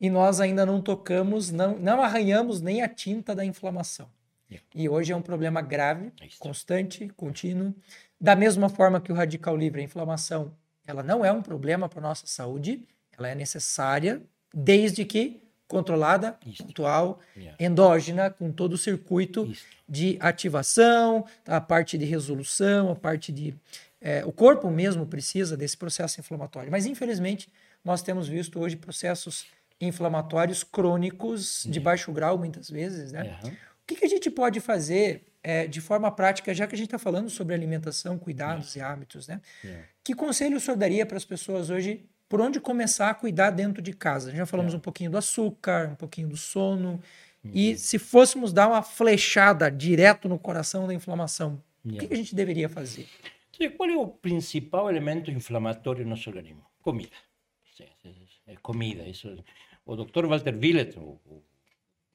e nós ainda não tocamos, não, não arranhamos nem a tinta da inflamação. Yeah. E hoje é um problema grave, é constante, contínuo. Da mesma forma que o radical livre, a inflamação ela não é um problema para a nossa saúde, ela é necessária desde que controlada, pontual, yeah. endógena, com todo o circuito de ativação, a parte de resolução, a parte de. É, o corpo mesmo precisa desse processo inflamatório. Mas, infelizmente, nós temos visto hoje processos inflamatórios crônicos de baixo grau, muitas vezes. Né? Uhum. O que, que, a gente pode fazer é, de forma prática, já que a gente está falando sobre alimentação, cuidados yeah. e hábitos? Né? Yeah. Que conselho o senhor daria para as pessoas hoje por onde começar a cuidar dentro de casa? Já falamos é. um pouquinho do açúcar, um pouquinho do sono. Uhum. E se fôssemos dar uma flechada direto no coração da inflamação, yeah. o que a gente deveria fazer? qual é o principal elemento inflamatório no nosso organismo? Comida. É comida. Isso. O Dr. Walter Willett,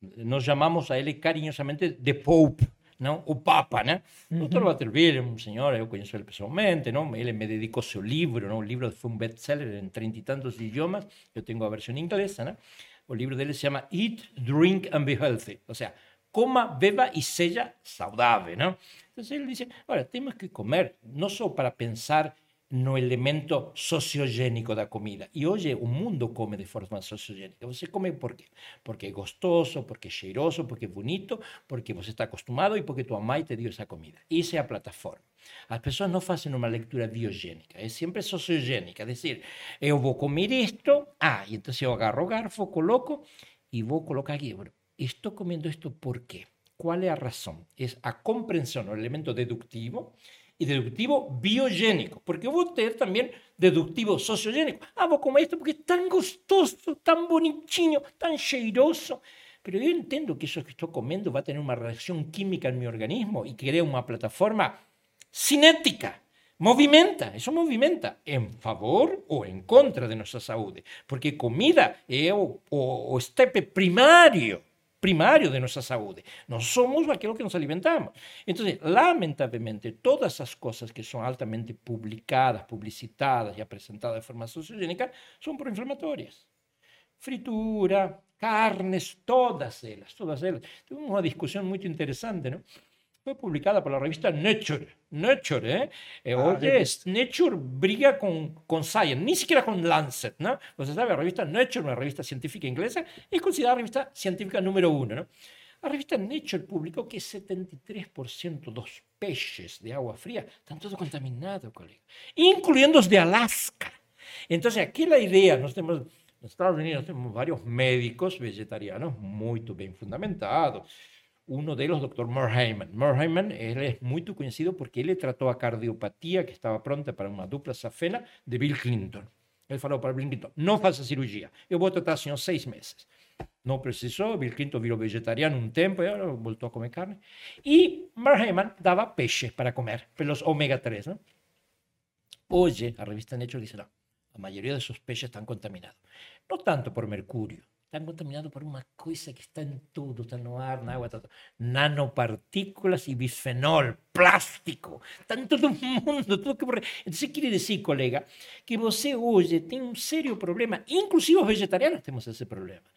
nós chamamos a ele carinhosamente de Pope não? o Papa, né? Uhum. Dr. Waterville, um senhor, eu conheço ele pessoalmente, não? ele me dedicou seu livro, não? o livro foi um best-seller em trinta e tantos idiomas, eu tenho a versão inglesa, né? o livro dele se chama Eat, Drink and Be Healthy, ou seja, coma, beba e seja saudável. Não? Então ele diz, olha, temos que comer, não só para pensar no elemento sociogênico da comida. E hoje o mundo come de forma sociogênica. Você come por quê? Porque é gostoso, porque é cheiroso, porque é bonito, porque você está acostumado e porque tua mãe te deu essa comida. Essa é a plataforma. As pessoas não fazem uma leitura biogênica, é sempre sociogênica. É dizer, eu vou comer isto, ah, e então eu agarro garfo, coloco e vou colocar aqui. Estou comendo isto por quê? Qual é a razão? É a compreensão, o elemento deductivo, y deductivo biogénico, porque vos tener también deductivo sociogénico. Ah, vos comer esto porque es tan gustoso, tan bonitinho, tan cheiroso. pero yo entiendo que eso que estoy comiendo va a tener una reacción química en mi organismo y crea una plataforma cinética. Movimenta, eso movimenta en favor o en contra de nuestra salud, porque comida es o, o, o estepe primario primario de nuestra salud. No somos aquello que nos alimentamos. Entonces, lamentablemente, todas esas cosas que son altamente publicadas, publicitadas y presentadas de forma sociogénica son proinflamatorias. Fritura, carnes, todas ellas, todas ellas. Tuvimos una discusión muy interesante, ¿no? Fue publicada por la revista Nature. Nature, ¿eh? eh ah, oye, Nature briga con, con Science, ni siquiera con Lancet, ¿no? Usted sabe, la revista Nature, una revista científica inglesa, es considerada la revista científica número uno, ¿no? La revista Nature publicó que 73% de los peces de agua fría están todos contaminados, colega, incluyendo los de Alaska. Entonces, aquí la idea, nos tenemos, en Estados Unidos tenemos varios médicos vegetarianos muy bien fundamentados, uno de los, doctor Merheimer. Merheimer, él es muy conocido porque él le trató a cardiopatía que estaba pronta para una dupla safena de Bill Clinton. Él falou para Bill Clinton, no faça cirugía, yo voy a tratar seis seis meses. No precisó, Bill Clinton viró vegetariano un tiempo y ahora volvió a comer carne. Y Merheimer daba peces para comer, los omega 3. ¿no? Oye, la revista Nature no, la mayoría de esos peces están contaminados. No tanto por mercurio, están contaminados por una cosa que está en todo, está no ar, na agua, todo. nanopartículas y bisfenol, plástico, está en todo el mundo. Todo que... Entonces quiere decir, colega, que você hoje tem un serio problema, inclusive los vegetarianos tenemos ese problema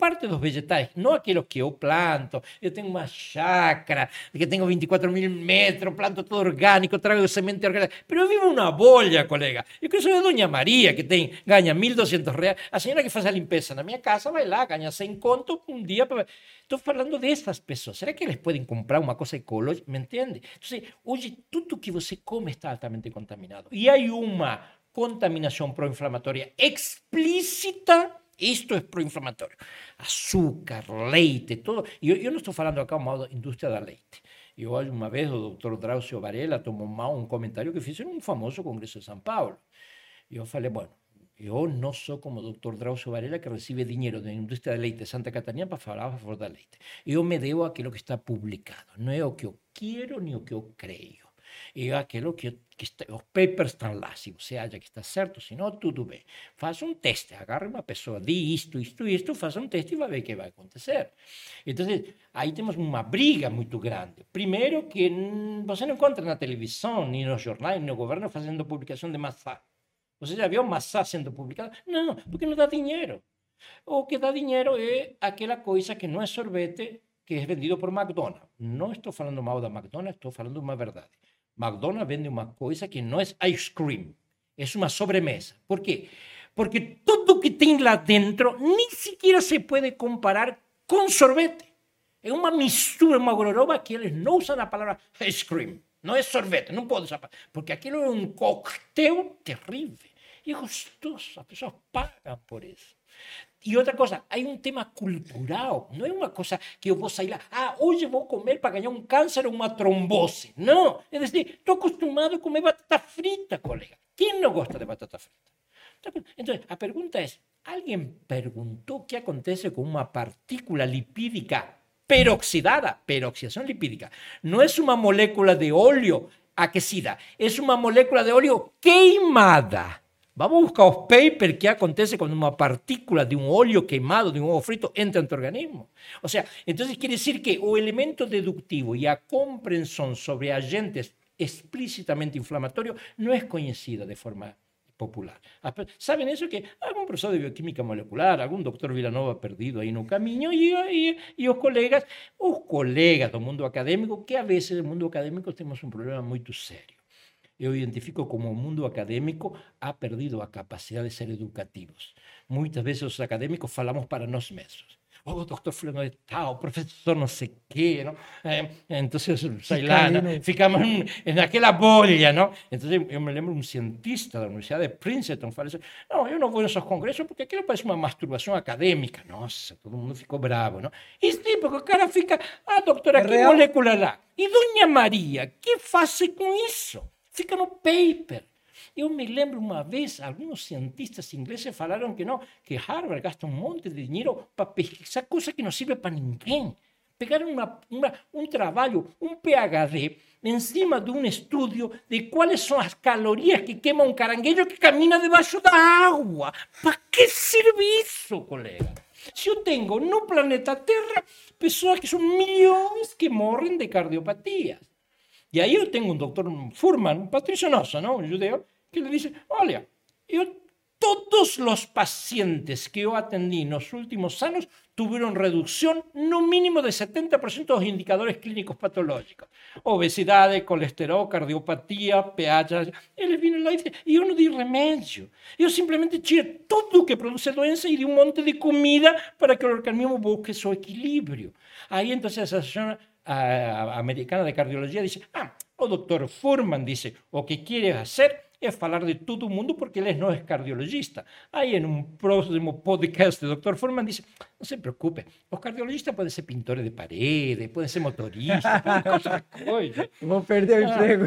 parte dos vegetais, não aqueles que eu planto. Eu tenho uma chácara que tenho 24 mil metros, planto todo orgânico, trago semente orgânica. Pero eu vivo uma bolha, colega. Eu saber a Dona Maria, que tem, ganha 1.200 reais. A senhora que faz a limpeza na minha casa vai lá, ganha 100 conto um dia. Estou falando dessas pessoas. Será que eles podem comprar uma coisa ecológica? Me entende? Então, hoje, tudo que você come está altamente contaminado. E há uma contaminação pró-inflamatória explícita esto es proinflamatorio. Azúcar, leite, todo. Yo, yo no estoy hablando acá de industria del leite. Yo una vez el doctor Drauzio Varela tomó mal un comentario que hizo en un famoso congreso de San Paulo. Yo falei, bueno, yo no soy como doctor Drauzio Varela que recibe dinero de la industria del leite de Santa Catarina para hablar a favor del leite. Yo me debo a aquello que está publicado, no es lo que yo quiero ni lo que yo creo. E aquilo que, que está, os papers estão lá, se você acha que está certo, se não, tudo bem. Faz um teste, agarra uma pessoa, diz isto, isto, isto, faz um teste e vai ver o que vai acontecer. Então, aí temos uma briga muito grande. Primeiro que você não encontra na televisão, nem nos jornais, nem no governo fazendo publicação de maçã. Você já viu maçã sendo publicada? Não, porque não dá dinheiro. O que dá dinheiro é aquela coisa que não é sorvete, que é vendido por McDonald's. Não estou falando mal da McDonald's, estou falando uma verdade. McDonald's vende una cosa que no es ice cream, es una sobremesa. ¿Por qué? Porque todo que tiene lá dentro ni siquiera se puede comparar con sorbete. Es una mistura, una gororoba que ellos no usan la palabra ice cream. No es sorbete, no puedo usar. Porque aquello es un cóctel terrible. Y es gustoso, las personas pagan por eso. Y otra cosa, hay un tema cultural, no es una cosa que voy a ir, ah, hoy voy a comer para ganar un cáncer o una trombose. No, es decir, estoy acostumbrado a comer batata frita, colega. ¿Quién no gusta de batata frita? Entonces, la pregunta es, ¿alguien preguntó qué acontece con una partícula lipídica peroxidada? Peroxidación lipídica. No es una molécula de óleo aquecida, es una molécula de óleo queimada. Vamos a buscar los papers que acontece cuando una partícula de un óleo quemado, de un huevo frito, entra en tu organismo. O sea, entonces quiere decir que o elemento deductivo y a comprensión sobre agentes explícitamente inflamatorios no es conocida de forma popular. ¿Saben eso? Que algún profesor de bioquímica molecular, algún doctor Villanova perdido ahí un camino y, y, colegas, los colegas del mundo académico, que a veces el mundo académico tenemos un problema muy serio eu identifico como mundo académico ha perdido a capacidade de ser educativos. Muitas vezes os académicos falamos para nós mesmos. Oh, doctor fulano de tal, professor não sei quê, não? É, então, sei lá, não? ficamos naquela bolha, não? Então, eu me lembro um cientista da Universidade de Princeton falou assim, não, eu não vou nesses congressos porque aquilo parece uma masturbação acadêmica. Nossa, todo mundo ficou bravo, não? E sim, porque o cara fica, ah, doutora, é que molécula lá? E Dona Maria, que faz com isso? Fica no paper. Eu me lembro uma vez, alguns cientistas ingleses falaram que não, que Harvard gasta um monte de dinheiro para pesquisar coisa que não serve para ninguém. Pegaram uma, uma, um trabalho, um PhD, em cima de um estudo de quais são as calorias que queima um caranguejo que camina debaixo da água. Para que serve isso, colega? Se eu tenho no planeta Terra pessoas que são milhões que morrem de cardiopatias. E aí eu tenho um doutor Furman, um Patrício não? um judeu, que lhe diz, olha, eu todos os pacientes que eu atendi nos últimos anos tuvieron reducción no mínimo de 70% de los indicadores clínicos patológicos. Obesidad, colesterol, cardiopatía, pH. Ele viene lá e dice, eu não di remédio. Eu simplesmente tiro tudo que produce doença e di um monte de comida para que o organismo busque seu equilíbrio. Aí, então, a Americana de Cardiologia dice, ah, o doctor Furman dice, o que quiere hacer es falar de todo el mundo porque él no es cardiologista. Ahí en un próximo podcast, el doctor Forman dice, no se preocupe, los cardiologistas pueden ser pintores de paredes, pueden ser motoristas, cosas Vou perder o emprego.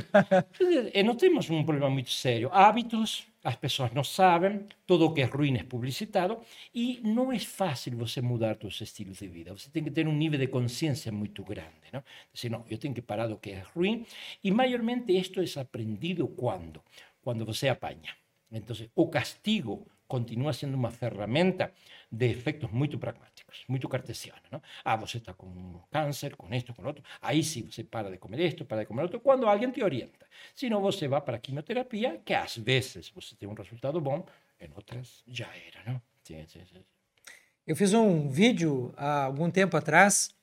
Eh, nós temos um problema muito sério. Hábitos, as pessoas não sabem, tudo o que é ruim é publicitado e não é fácil você mudar seus estilos de vida. Você tem que ter um nível de consciência muito grande. Não? Dizer, não, eu tenho que parar do que é ruim e, maiormente, isto é aprendido quando? cuando você apaña. Entonces, o castigo continúa siendo una herramienta de efectos muy pragmáticos, muy cartesianos. ¿no? Ah, você está con cáncer, con esto, con otro. Ahí sí, você para de comer esto, para de comer otro, cuando alguien te orienta. Si no, você va para quimioterapia, que a veces você tem un resultado bom, en otras ya era, ¿no? Sí, sí, sí. Eu fiz um vídeo há algum tempo atrás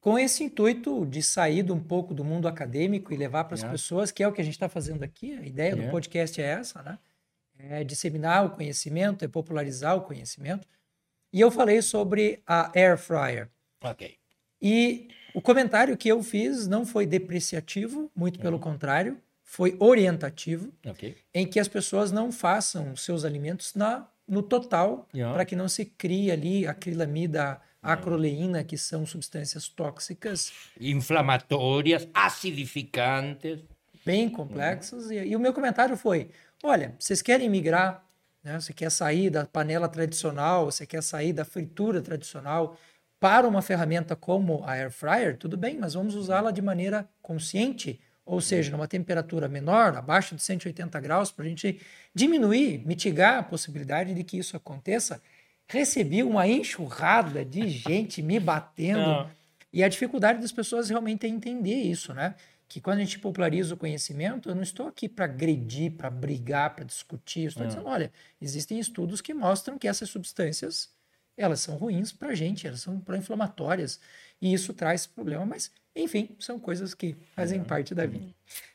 com esse intuito de sair um pouco do mundo acadêmico e levar para as yeah. pessoas, que é o que a gente está fazendo aqui. A ideia yeah. do podcast é essa, né? É disseminar o conhecimento, é popularizar o conhecimento. E eu falei sobre a air fryer. Ok. E o comentário que eu fiz não foi depreciativo, muito pelo uhum. contrário, foi orientativo, okay. em que as pessoas não façam seus alimentos na, no total, yeah. para que não se crie ali acrilamida acroleína, que são substâncias tóxicas. Inflamatórias, acidificantes. Bem complexas. Uhum. E, e, o meu comentário foi: olha, vocês querem migrar, né? você quer sair da panela tradicional, você quer sair da fritura tradicional para uma ferramenta como a air fryer, tudo bem, mas vamos usá-la de maneira consciente, ou seja, numa temperatura menor, abaixo de 180 graus, para a gente diminuir, mitigar a possibilidade de que isso aconteça recebi uma enxurrada de gente me batendo. Não. [LAUGHS] E a dificuldade das pessoas realmente é entender isso, né? Que quando a gente populariza o conhecimento, eu não estou aqui para agredir, para brigar, para discutir. Eu estou não. dizendo, olha, existem estudos que mostram que essas substâncias elas são ruins para a gente, elas são pró-inflamatórias. E isso traz problema, mas, enfim, são coisas que fazem parte da vida.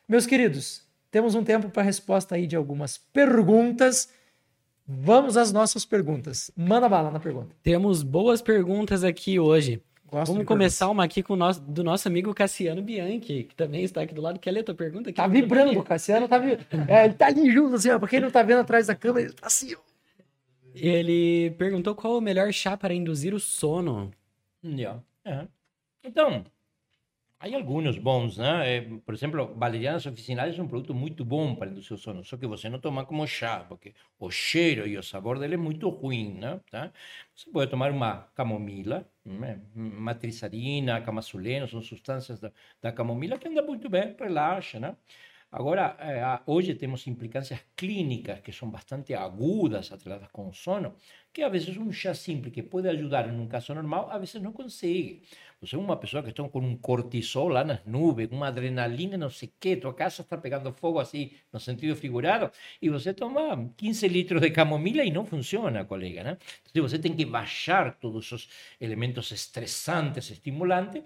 Meus queridos, temos um tempo para resposta aí de algumas perguntas. Vamos às nossas perguntas. Manda bala na pergunta. Temos boas perguntas aqui hoje. Gosto Vamos começar uma aqui com o nosso, do nosso amigo Cassiano Bianchi, que também está aqui do lado. Quer ler a tua pergunta? Aqui tá vibrando, o Cassiano tá é, ele tá ali junto, assim, ó. Pra quem não tá vendo atrás da câmera, ele tá assim, ó. Ele perguntou qual o melhor chá para induzir o sono. Yeah. É. Então, Hay algunos bons, né? Eh, por exemplo, valerianas oficinales é um produto muito bom para induzir o sono, só que você não toma como chá, porque o cheiro e o sabor dele é muito ruim, né? Tá? Você pode tomar uma camomila, né? matrizarina, camasuleno, são substâncias da, da camomila que anda muito bem, relaxa, né? Agora, eh, hoje temos implicâncias clínicas que são bastante agudas, atreladas com sono, que a vezes um chá simples que pode ajudar em um caso normal, a vezes não consegue. Você é uma pessoa que está com um cortisol nas nuvens, com uma adrenalina, não sei o quê, tua casa está pegando fogo assim, no sentido figurado, e você toma 15 litros de camomila e não funciona, colega, né? Então você tem que baixar todos os elementos estressantes, estimulantes,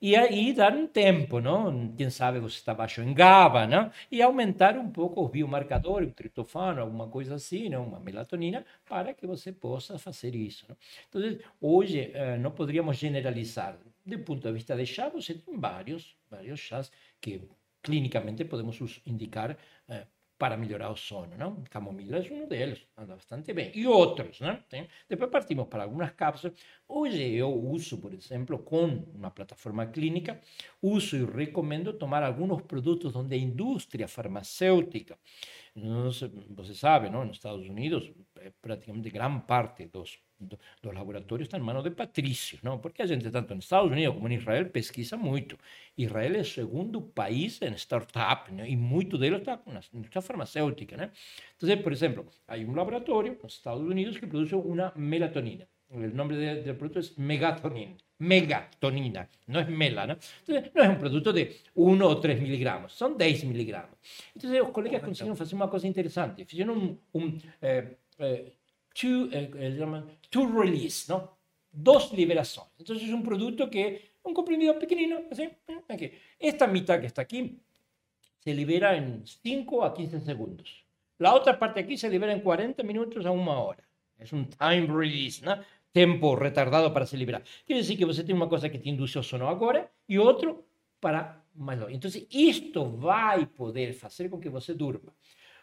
e aí dar um tempo, não? Quem sabe você está baixo em GABA, não? E aumentar um pouco os biomarcadores, o tritofano, alguma coisa assim, não? Uma melatonina, para que você possa fazer isso. Não? Então, hoje eh, não poderíamos generalizar. Do ponto de vista de chá, você tem vários, vários chás que clinicamente podemos indicar eh, para melhorar o sono, não? Camomila é um deles, anda bastante bem. E outros, né? Tem? Depois partimos para algumas cápsulas. Hoje eu uso, por exemplo, com uma plataforma clínica, uso e recomendo tomar alguns produtos onde a indústria farmacêutica, você sabe, não? nos Estados Unidos, praticamente gran parte dos los laboratorios están en manos de patricios, ¿no? Porque a gente, tanto en Estados Unidos como en Israel, pesquisa mucho. Israel es el segundo país en startup, ¿no? y mucho de ellos está con la industria farmacéutica, ¿no? Entonces, por ejemplo, hay un laboratorio en Estados Unidos que produce una melatonina. El nombre del producto es megatonina. Megatonina, no es mela, ¿no? Entonces, no es un producto de 1 o 3 miligramos, son 10 miligramos. Entonces, los colegas consiguieron hacer una cosa interesante. Hicieron un, un eh, eh, to, eh, eh release, ¿no? Dos liberaciones. Entonces es un producto que, un comprimido pequeñino, así, aquí. Esta mitad que está aquí se libera en 5 a 15 segundos. La otra parte aquí se libera en 40 minutos a una hora. Es un time release, ¿no? Tempo retardado para se liberar. Quiere decir que você tem uma coisa que te induce o sono agora e outro para mais longe. Entonces, isto vai poder fazer com que você durma.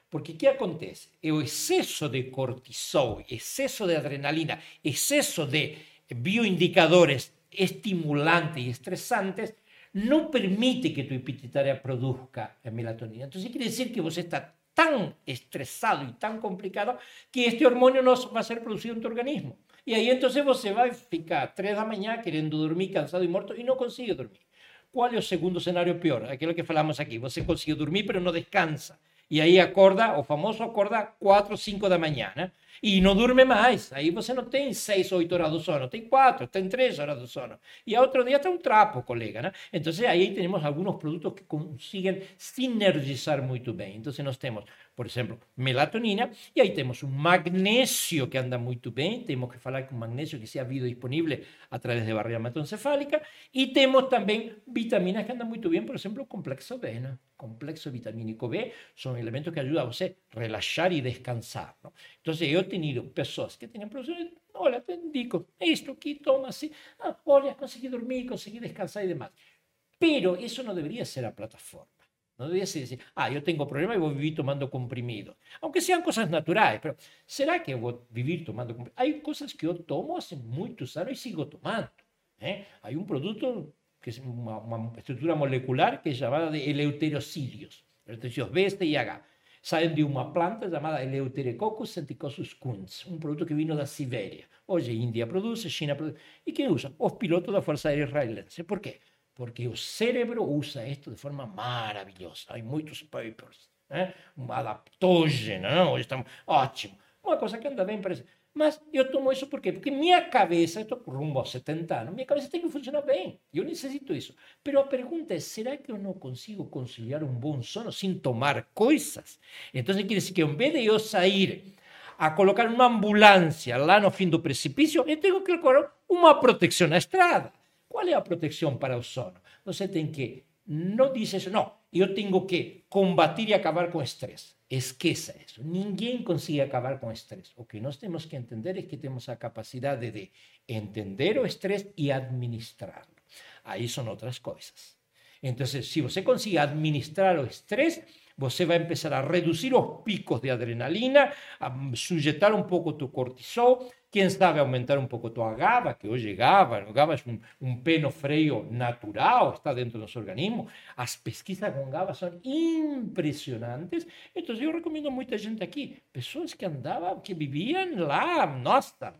Porque ¿qué acontece? El exceso de cortisol, exceso de adrenalina, exceso de bioindicadores estimulantes y estresantes no permite que tu pituitaria produzca melatonina. Entonces quiere decir que vos estás tan estresado y tan complicado que este hormonio no va a ser producido en tu organismo. Y ahí entonces vos se va a ficar 3 de la mañana queriendo dormir cansado y muerto y no consigue dormir. ¿Cuál es el segundo escenario peor? Aquello que falamos aquí. Vos consigue dormir pero no descansa. E aí acorda, o famoso acorda 4, 5 da manhã, né? E não dorme mais. Aí você não tem 6, 8 horas do sono, tem 4, tem 3 horas do sono. E outro dia tem um trapo, colega, né? Então aí temos alguns produtos que conseguem sinergizar muito bem. Então nós temos por exemplo, melatonina, e aí temos um magnésio que anda muito bem, temos que falar com magnésio que se ha havido disponível através de barreira hematoencefálica, e temos também vitaminas que andam muito bem, por exemplo, o complexo B, né? complexo vitamínico B, são elementos que ajudam a você relaxar e descansar. Não? Então, eu tenho pessoas que têm problemas, olha, te indico, isto aqui, toma assim, ah, olha, consegui dormir, consegui descansar e demais. Pero isso não deveria ser a plataforma. No debería decir, ah, yo tengo problemas y voy a vivir tomando comprimidos. Aunque sean cosas naturales, pero ¿será que voy a vivir tomando comprimidos? Hay cosas que yo tomo hace muchos años y sigo tomando. ¿eh? Hay un producto que es una, estructura molecular que es llamada de eleuterocilios. Eleuterocilios B, y H. Salen de una planta llamada Eleuterococcus senticosus kunz, un producto que vino de Siberia. Hoy India produce, China produce. ¿Y qué usan? Los pilotos de la Fuerza Aérea Israelense. ¿Por qué? Porque o cérebro usa esto de forma maravilhosa. Há muitos papers, né? um adaptógeno, estamos ótimo. Uma coisa que anda bem parece. Mas eu tomo isso por? Porque minha cabeça, estou rumbo aos 70 anos, minha cabeça tem que funcionar bem. Eu necessito isso. Mas a pergunta é: será que eu não consigo conciliar um bom sono sem tomar coisas? Então, quer dizer que, em vez de eu sair a colocar uma ambulância lá no fim do precipício, eu tenho que colocar uma proteção na estrada. ¿Cuál es la protección para el sono? Você tem que, no dices, no, yo tengo que combatir y acabar con estrés. Esqueça eso. Ninguém consigue acabar con estrés. Lo que nós temos que entender es que tenemos la capacidad de entender o estrés y administrarlo. Ahí son otras cosas. Entonces, si você administrar o estrés, você vai empezar a reducir los picos de adrenalina, a sujetar un poco tu cortisol, quién sabe aumentar un poco tu GABA, que hoy GABA, GABA es un, un peno freio natural, está dentro de nuestro organismo. Las pesquisas con GABA son impresionantes. Entonces yo recomiendo a mucha gente aquí, personas que andaban, que vivían lá, nossa,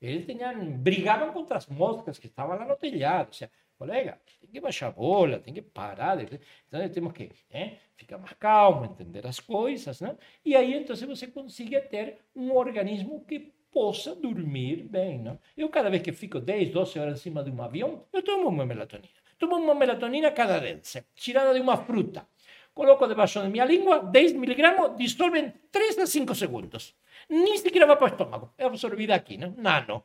eles tenían, brigaban contra las moscas que estaban lá no telhado. O sea, colega, que baixar a bola, tem que parar. De... Então, temos que eh, ficar mais calmo, entender as coisas, né? E aí, então, você consegue ter um organismo que possa dormir bem. Não? Eu, cada vez que fico 10, 12 horas em cima de um avião, eu tomo uma melatonina. Tomo uma melatonina canadense, tirada de uma fruta. Coloco debaixo da minha língua, 10 miligramos, dissolve em 3 a 5 segundos. Nem sequer vai para o estômago, é absorvida aqui, não? nano.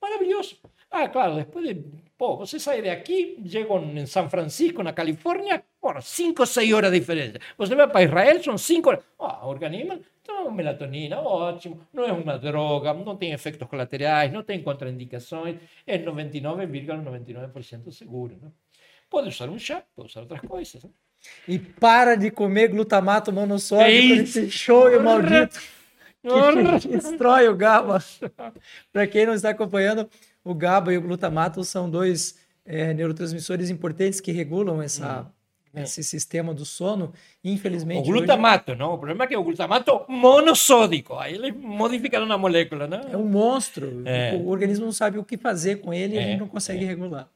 Maravilhoso. Ah, claro, depois de. Pô, você sai daqui, chega em São Francisco, na Califórnia, por 5 ou 6 horas de diferença. Você vai para Israel, são 5 horas. Ah, organismo então, melatonina, ótimo, não é uma droga, não tem efeitos colaterais, não tem contraindicações, é 99,99% ,99 seguro. Não? Pode usar um chá, pode usar outras coisas. Não? E para de comer glutamato monossódico nesse show maldito. Que destrói o GABA. Para quem não está acompanhando, o GABA e o glutamato são dois é, neurotransmissores importantes que regulam essa, hum esse sistema do sono, infelizmente. O glutamato, hoje... não? O problema é que o glutamato monossódico, aí eles modificaram a molécula, né? É um monstro. É. O organismo não sabe o que fazer com ele e a gente não consegue é. regular.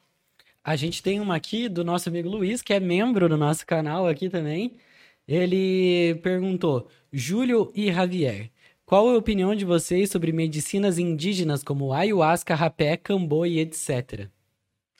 A gente tem uma aqui do nosso amigo Luiz, que é membro do nosso canal aqui também. Ele perguntou: Júlio e Javier, qual é a opinião de vocês sobre medicinas indígenas como ayahuasca, rapé, cambô e etc?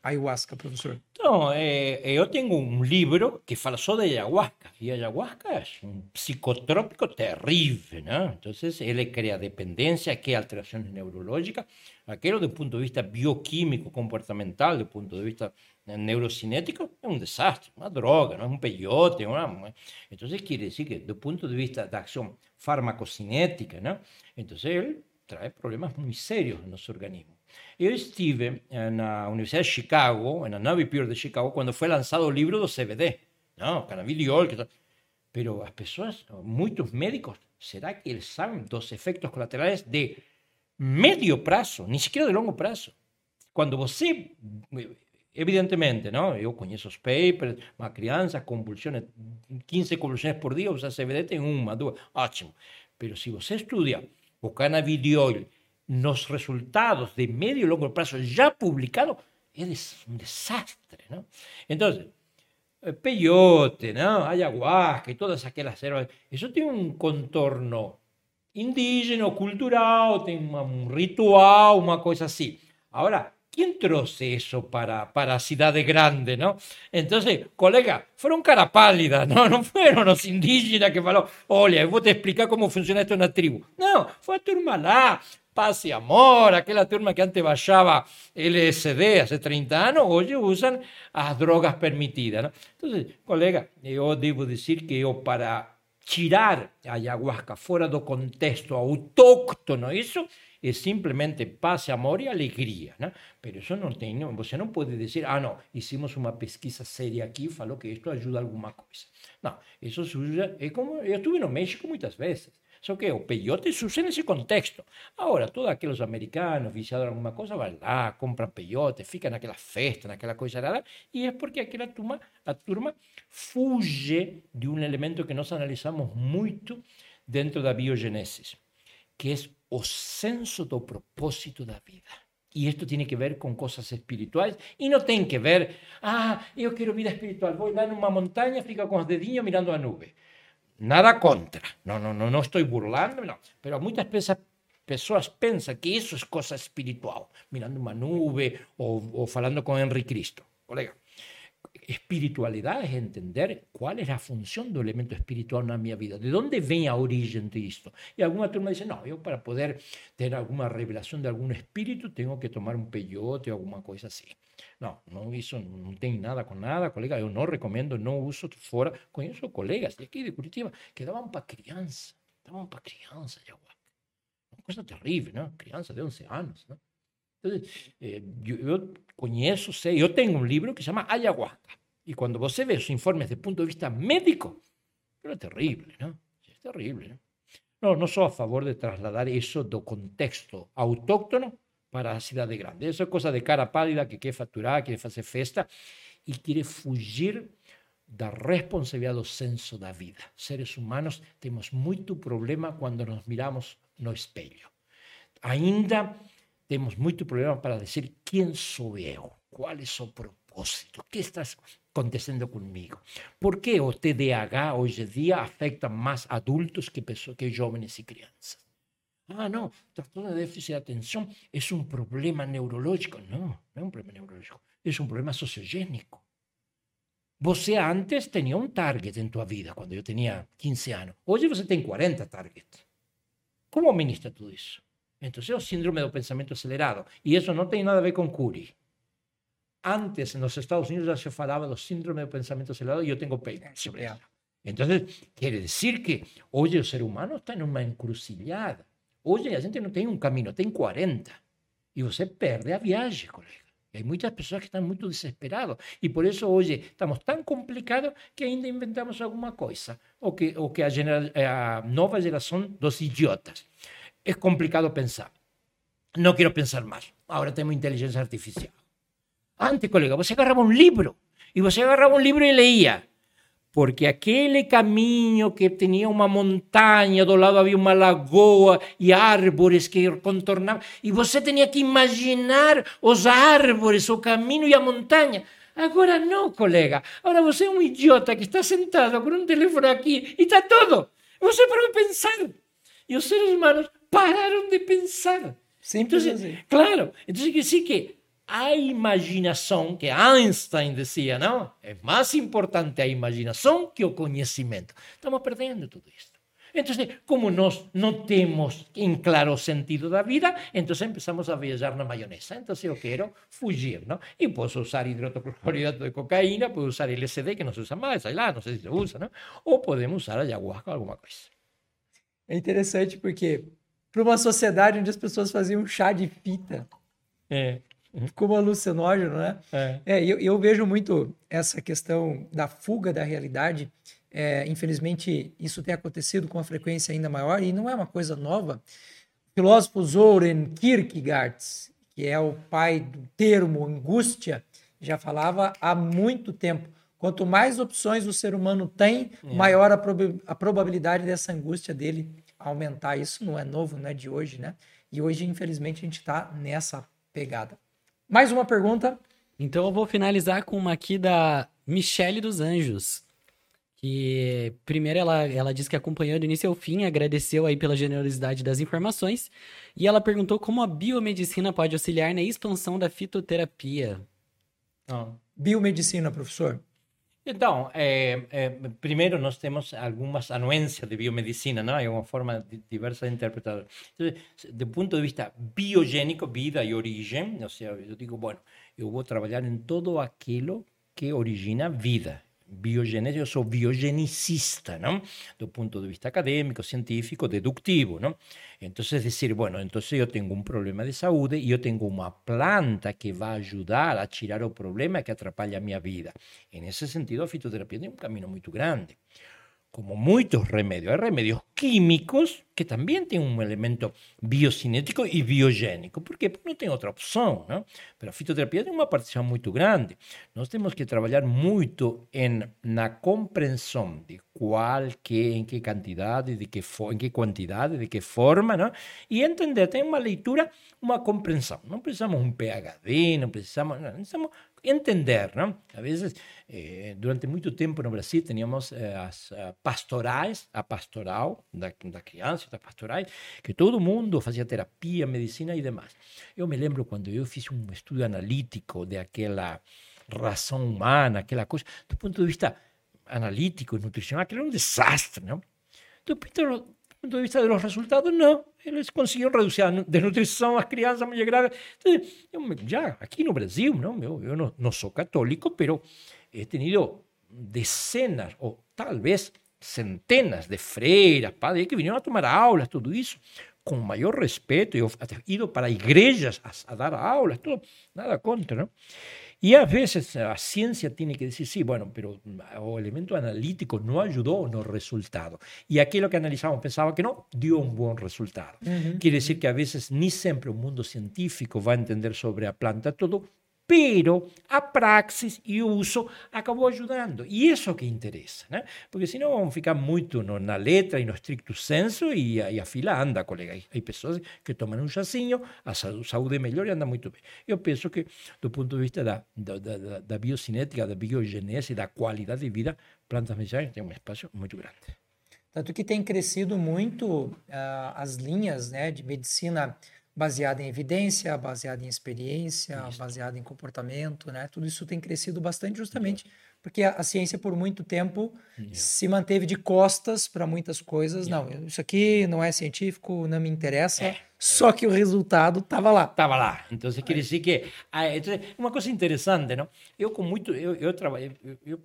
ayahuasca, professor? Então, eh, eu tenho um livro que fala só de ayahuasca. E ayahuasca é um psicotrópico terrível, né? Então, ele cria dependência, cria alterações neurológicas. Aquilo, do ponto de vista bioquímico, comportamental, do ponto de vista neurocinético, é um desastre, uma droga, não é um peyote. Uma... Então, quer dizer que, do ponto de vista da ação farmacocinética, né? Então, ele traz problemas muito sérios no nosso organismo. Eu estive na Universidade de Chicago, na Navy Pier de Chicago, quando foi lançado o livro do CBD, não, canabidiol, que Pero as pessoas, muitos médicos, será que eles sabem dos efeitos colaterais de médio prazo, nem sequer de longo prazo? Quando você, evidentemente, não, eu conheço os papers, uma criança, convulsões, 15 convulsões por dia, usa CBD, tem uma, duas, ótimo. Pero se você estuda o canabidiol los resultados de medio y largo plazo ya publicados, es un desastre, ¿no? Entonces, eh, peyote, ¿no? Ayahuasca y todas aquellas herbas, eso tiene un contorno indígena, cultural, tiene un ritual, una cosa así. Ahora, ¿quién troce eso para, para Cidade Grande, no? Entonces, colega, fueron cara pálida, ¿no? [LAUGHS] No fueron los indígenas que falaron, eu vou te explicar cómo funciona esto na tribu. No, fue a turma lá, paz y amor, aquella turma que antes baixaba LSD hace 30 años, hoy usan las drogas permitidas. Entonces, colega, yo debo decir que yo para tirar ayahuasca fuera do contexto autóctono, eso es simplemente paz, amor y alegría. ¿no? Pero eso no tiene, você no puede decir, ah, no, hicimos una pesquisa seria aquí, falou que esto ayuda a alguna cosa. No, eso se usa, es como, yo estuve en México muchas veces. Só que o peyote se usa nesse contexto. Agora, todos aqueles americanos viciados em alguma coisa, vão lá, compram peyote, ficam naquela festa, naquela coisa rara, e é porque aquela turma, a turma fuge de um elemento que nós analisamos muito dentro da biogenesis, que é o senso do propósito da vida. E isto tem que ver com coisas espirituais e não tem que ver, ah, eu quero vida espiritual, vou lá numa montanha, fica com os dedinhos mirando a nuvem. Nada contra, no, no, no, no estoy burlando, no. pero muchas personas piensan que eso es cosa espiritual, mirando una nube o, o falando con Henry Cristo. Colega, espiritualidad es entender cuál es la función del elemento espiritual en mi vida, de dónde viene a origen de esto. Y alguna turma dice, no, yo para poder tener alguna revelación de algún espíritu tengo que tomar un peyote o alguna cosa así. Não, não isso não tem nada com nada, colega. Eu não recomendo, não uso fora. Conheço colegas aqui de Curitiba que davam para criança, davam para criança. Uma coisa terrível, né? Criança de 11 anos, né? Então, eh, eu, eu, conheço, sei, eu tenho um livro que se chama Ayahuasca. E quando você vê os informes do ponto de vista médico, é terrível, né? É terrível, né? Não, não sou a favor de trasladar isso do contexto autóctono para a cidade grande. Isso é de cara pálida que quer faturar, quer fazer festa e quer fugir da responsabilidade do senso da vida. Seres humanos temos muito problema quando nos miramos no espelho. Ainda temos muito problema para dizer quem sou eu, qual é o propósito, o que está acontecendo comigo. Por que o TDAH hoje em dia afeta mais adultos que, que jovens e crianças? Ah, no, trastorno de déficit de atención es un problema neurológico. No, no es un problema neurológico, es un problema sociogénico. Você antes tenía un target en tu vida, cuando yo tenía 15 años. Hoy você tem 40 targets. ¿Cómo administra todo eso? Entonces es o síndrome del pensamiento acelerado. Y eso no tiene nada a ver con Curie. Antes, en los Estados Unidos ya se falaba del síndrome del pensamiento acelerado y yo tengo papers sobre eso. Entonces, quiere decir que hoy el ser humano está en una encrucijada. Hoje a gente não tem um caminho, tem 40. E você perde a viagem, colega. Hay muchas personas que están muy desesperadas y por eso hoy estamos tan complicados que ainda inventamos alguna cosa o que, o que a, genera, a nova geração dos idiotas. É complicado pensar. Não quero pensar mais. Agora temos inteligência artificial. Antes, colega, você agarrava um livro e você agarrava um livro e leía. Porque aquele caminho que tinha uma montanha, do lado havia uma lagoa e árvores que contornavam, e você tinha que imaginar os árvores, o caminho e a montanha. Agora não, colega. Agora você é um idiota que está sentado com um telefone aqui e está todo. Você de pensar. E os seres humanos pararam de pensar. Simples Entonces, assim. claro, entonces quiere decir que a imaginação, que Einstein dizia, não? É mais importante a imaginação que o conhecimento. Estamos perdendo tudo isso. Então, como nós não temos em claro o sentido da vida, então empezamos a viajar na maionese. Então, eu quero fugir, não? E posso usar hidrocloridato de cocaína, posso usar LSD, que não se usa mais, sei lá, não sei se se usa, não? Ou podemos usar ayahuasca, alguma coisa. É interessante porque para uma sociedade onde as pessoas faziam chá de fita É, como alucinógeno, né? é. É, eu, eu vejo muito essa questão da fuga da realidade. É, infelizmente, isso tem acontecido com uma frequência ainda maior e não é uma coisa nova. O filósofo Soren Kierkegaard, que é o pai do termo angústia, já falava há muito tempo. Quanto mais opções o ser humano tem, maior a, proba- a probabilidade dessa angústia dele aumentar. Isso não é novo, não é de hoje, né? E hoje, infelizmente, a gente está nessa pegada. Mais uma pergunta. Então eu vou finalizar com uma aqui da Michele dos Anjos. Que primeiro ela, ela disse que acompanhou do início ao fim, agradeceu aí pela generosidade das informações. E ela perguntou como a biomedicina pode auxiliar na expansão da fitoterapia. Não. Biomedicina, professor. Então, eh, eh, primeiro nós temos algumas anuências de biomedicina, não? É uma forma di- diversa de interpretar. Então, do ponto de vista biogênico, vida e origem, ou seja, eu digo, bueno, eu vou trabalhar em todo aquilo que origina vida. Biogênese, eu sou biogenicista, não? Do ponto de vista acadêmico, científico, deductivo? Então, é dizer, bueno, então eu tenho um problema de saúde e eu tenho uma planta que vai ajudar a tirar o problema que atrapalha a minha vida. Nesse sentido, a fitoterapia tem um caminho muito grande. Como muchos remedios, hay remedios químicos que también tienen un elemento biocinético y biogénico. ¿Por qué? Porque no tiene otra opción, ¿no? Pero a fitoterapia tem uma participação muito grande. Nós temos que trabalhar muito em, na compreensão de qual, que, em que quantidade, de que fo- em que quantidade, de que forma, não? E entender, tem uma leitura, uma compreensão. Não precisamos um PhD, não precisamos, não, precisamos entender, não? Às vezes, eh, durante muito tempo no Brasil, teníamos eh, as pastorais, a pastoral da, da criança, das pastorais, que todo mundo fazia terapia, medicina e demais. Eu me lembro quando eu fiz um estudo analítico daquela razão humana, aquela coisa, do ponto de vista analítico, nutricional, aquilo era um desastre, não? Do ponto do ponto de vista dos resultados, não. Eles conseguiram reduzir a nu- desnutrição às crianças graves. Então, eu já aqui no Brasil, não, eu, eu não, não católico, pero he tenido decenas, ou talvez centenas de freiras, padres que vinieron a tomar aulas, tudo isso, com maior respeito, eu até ido para igrejas a, a dar aulas, tudo, nada contra, não? E às vezes a ciência tem que dizer, sim, bueno, pero o elemento analítico não ajudou no resultado. E aquilo que analisamos pensava que não, deu um bom resultado. Quer dizer que às vezes nem sempre o mundo científico vai entender sobre a planta tudo, pero a praxis e o uso acabou ajudando. E isso é o que interessa, né? Porque senão vamos ficar muito no, na letra e no stricto senso e a, e a fila anda, colega. Há pessoas que tomam um chazinho, a sa- saúde melhora e anda muito bem. Eu penso que, do ponto de vista da, da, da, da- biocinética, da biogenese, da qualidade de vida, plantas medicinais têm um espaço muito grande. Tanto que tem crescido muito ah, as linhas né, de medicina baseada em evidência, baseada em experiência, baseada em comportamento, né? Tudo isso tem crescido bastante justamente porque a, a ciência por muito tempo se manteve de costas para muitas coisas. Não, isso aqui não é científico, não me interessa. Só que o resultado estava lá. estava lá. Então, quer dizer que ah, então, uma coisa interessante, não? Eu com muito eu, eu trabalhei eu, eu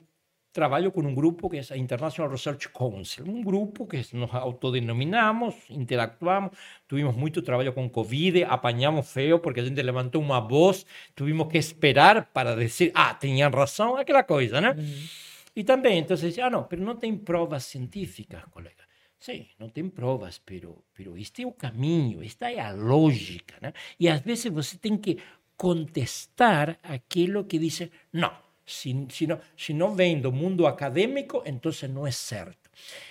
trabalho com um grupo que a International Research Council, um grupo que nos autodenominamos, interactuamos, tuvimos muito trabalho com Covid, apanhamos feio porque a gente levantou uma voz, tivemos que esperar para dizer, ah, tinham razão, aquela coisa, né? Uhum. E também, então, ah, não, mas não tem provas científicas, colega. Sim, não tem provas, pero, pero este é o caminho, esta é a lógica, né? E às vezes você tem que contestar aquilo que dice, não, Si, si, no, si no mundo académico, entonces no es certo.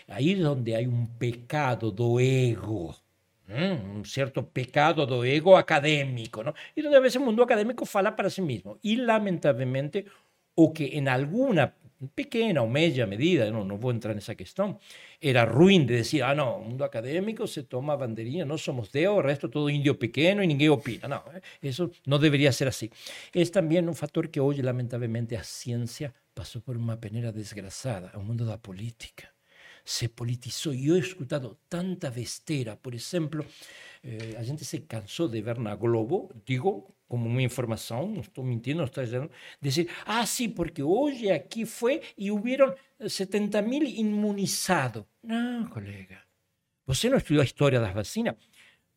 Aí é onde hai un pecado do ego, un cierto pecado do ego académico, ¿no? y donde a veces el mundo académico fala para sí mismo. Y lamentablemente, o que en alguna pequena ou média medida, não, não vou entrar nessa questão, era ruim de dizer, ah, não, o mundo acadêmico se toma a bandeirinha, nós somos Deus, o resto todo índio pequeno e ninguém opina. Não, isso não deveria ser assim. É também um fator que hoje, lamentavelmente, a ciência passou por uma peneira desgraçada, o mundo da política. Se politizou. E eu he escutado tanta besteira, por exemplo, eh, a gente se cansou de ver na Globo, digo, como uma informação, não estou mentindo, não estou dizendo, dizer, ah, sim, porque hoje aqui foi e houveram 70 mil imunizados. Não, colega, você não estudou a história das vacinas?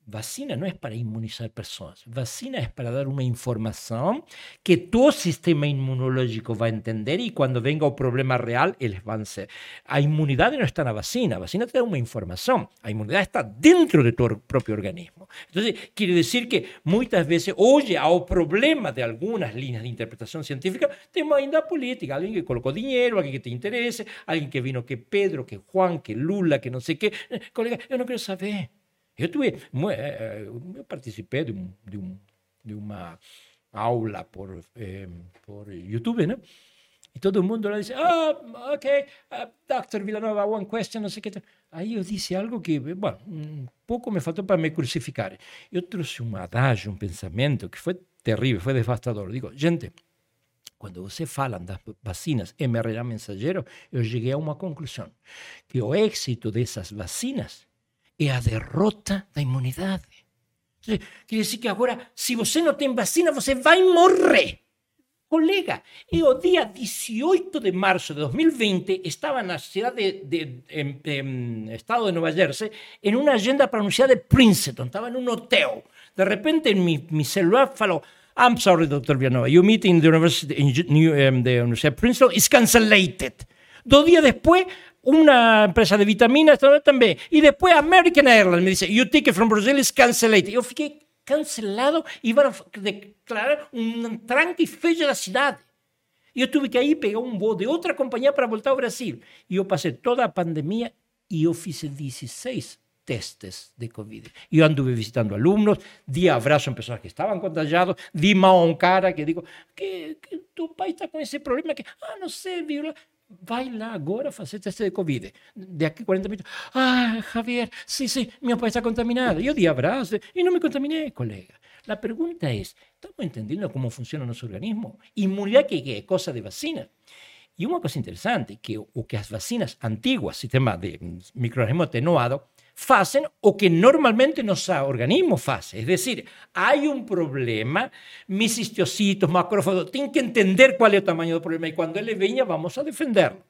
Vacina no es para inmunizar personas, vacina es para dar una información que todo sistema inmunológico va a entender y cuando venga un problema real, ellos van a ser. La inmunidad no está en la vacina, la vacina te da una información, la inmunidad está dentro de tu propio organismo. Entonces, quiere decir que muchas veces, oye, un problema de algunas líneas de interpretación científica, tenemos ainda política, alguien que colocó dinero, alguien que te interese, alguien que vino que Pedro, que Juan, que Lula, que no sé qué. Eh, colega, yo no quiero saber. Eu, tive, eu participei de, um, de, um, de uma aula por, eh, por YouTube, né? E todo mundo lá disse, ah, ok, uh, Dr. Villanova, one question, não sei o que. Aí eu disse algo que, bom, um pouco me faltou para me crucificar. Eu trouxe um adágio, um pensamento que foi terrível, foi devastador. Digo, gente, quando você fala das vacinas mRNA mensageiro, eu cheguei a uma conclusão, que o êxito dessas vacinas é a derrota da imunidade. Quer dizer que agora, se você não tem vacina, você vai morrer. Colega, eu dia 18 de março de 2020 estava na cidade de, de, em, em, estado de Nova Jersey em uma agenda para anunciar de Princeton, estava em um hotel. De repente, mi, mi celular falou, I'm sorry, Dr. Villanova, your meeting in the University, in New, um, the University of Princeton is cancelled. Dos días después, una empresa de vitaminas también. Y después American Airlines me dice, your ticket from Brazil is canceled. Yo fiquei cancelado y iban a declarar un tranque fecha da cidade. Eu tive que aí pegar um voo de outra companhia para voltar ao Brasil. E eu passei toda a pandemia e eu fiz 16 testes de Covid. Eu anduve visitando alunos, di abraço a pessoas que estavam contagiados, di mão a um cara que digo, que, tu pai está com esse problema, que, ah, não sei, viu, vai lá agora fazer teste de Covid. De aqui 40 minutos. Ah, Javier, sim, sim, meu pai está contaminado. Eu dei abraço e não me contaminei, colega. A pergunta é: estamos entendendo como funciona nosso organismo? Imunidade que é coisa de vacina. E uma coisa interessante, que o que as vacinas antiguas, sistema de microorganismo atenuado, hacen o que normalmente nuestro organismo hace. Es decir, hay un problema, mis histocitos, macrófagos, tienen que entender cuál es el tamaño del problema y cuando él venga vamos a defenderlo.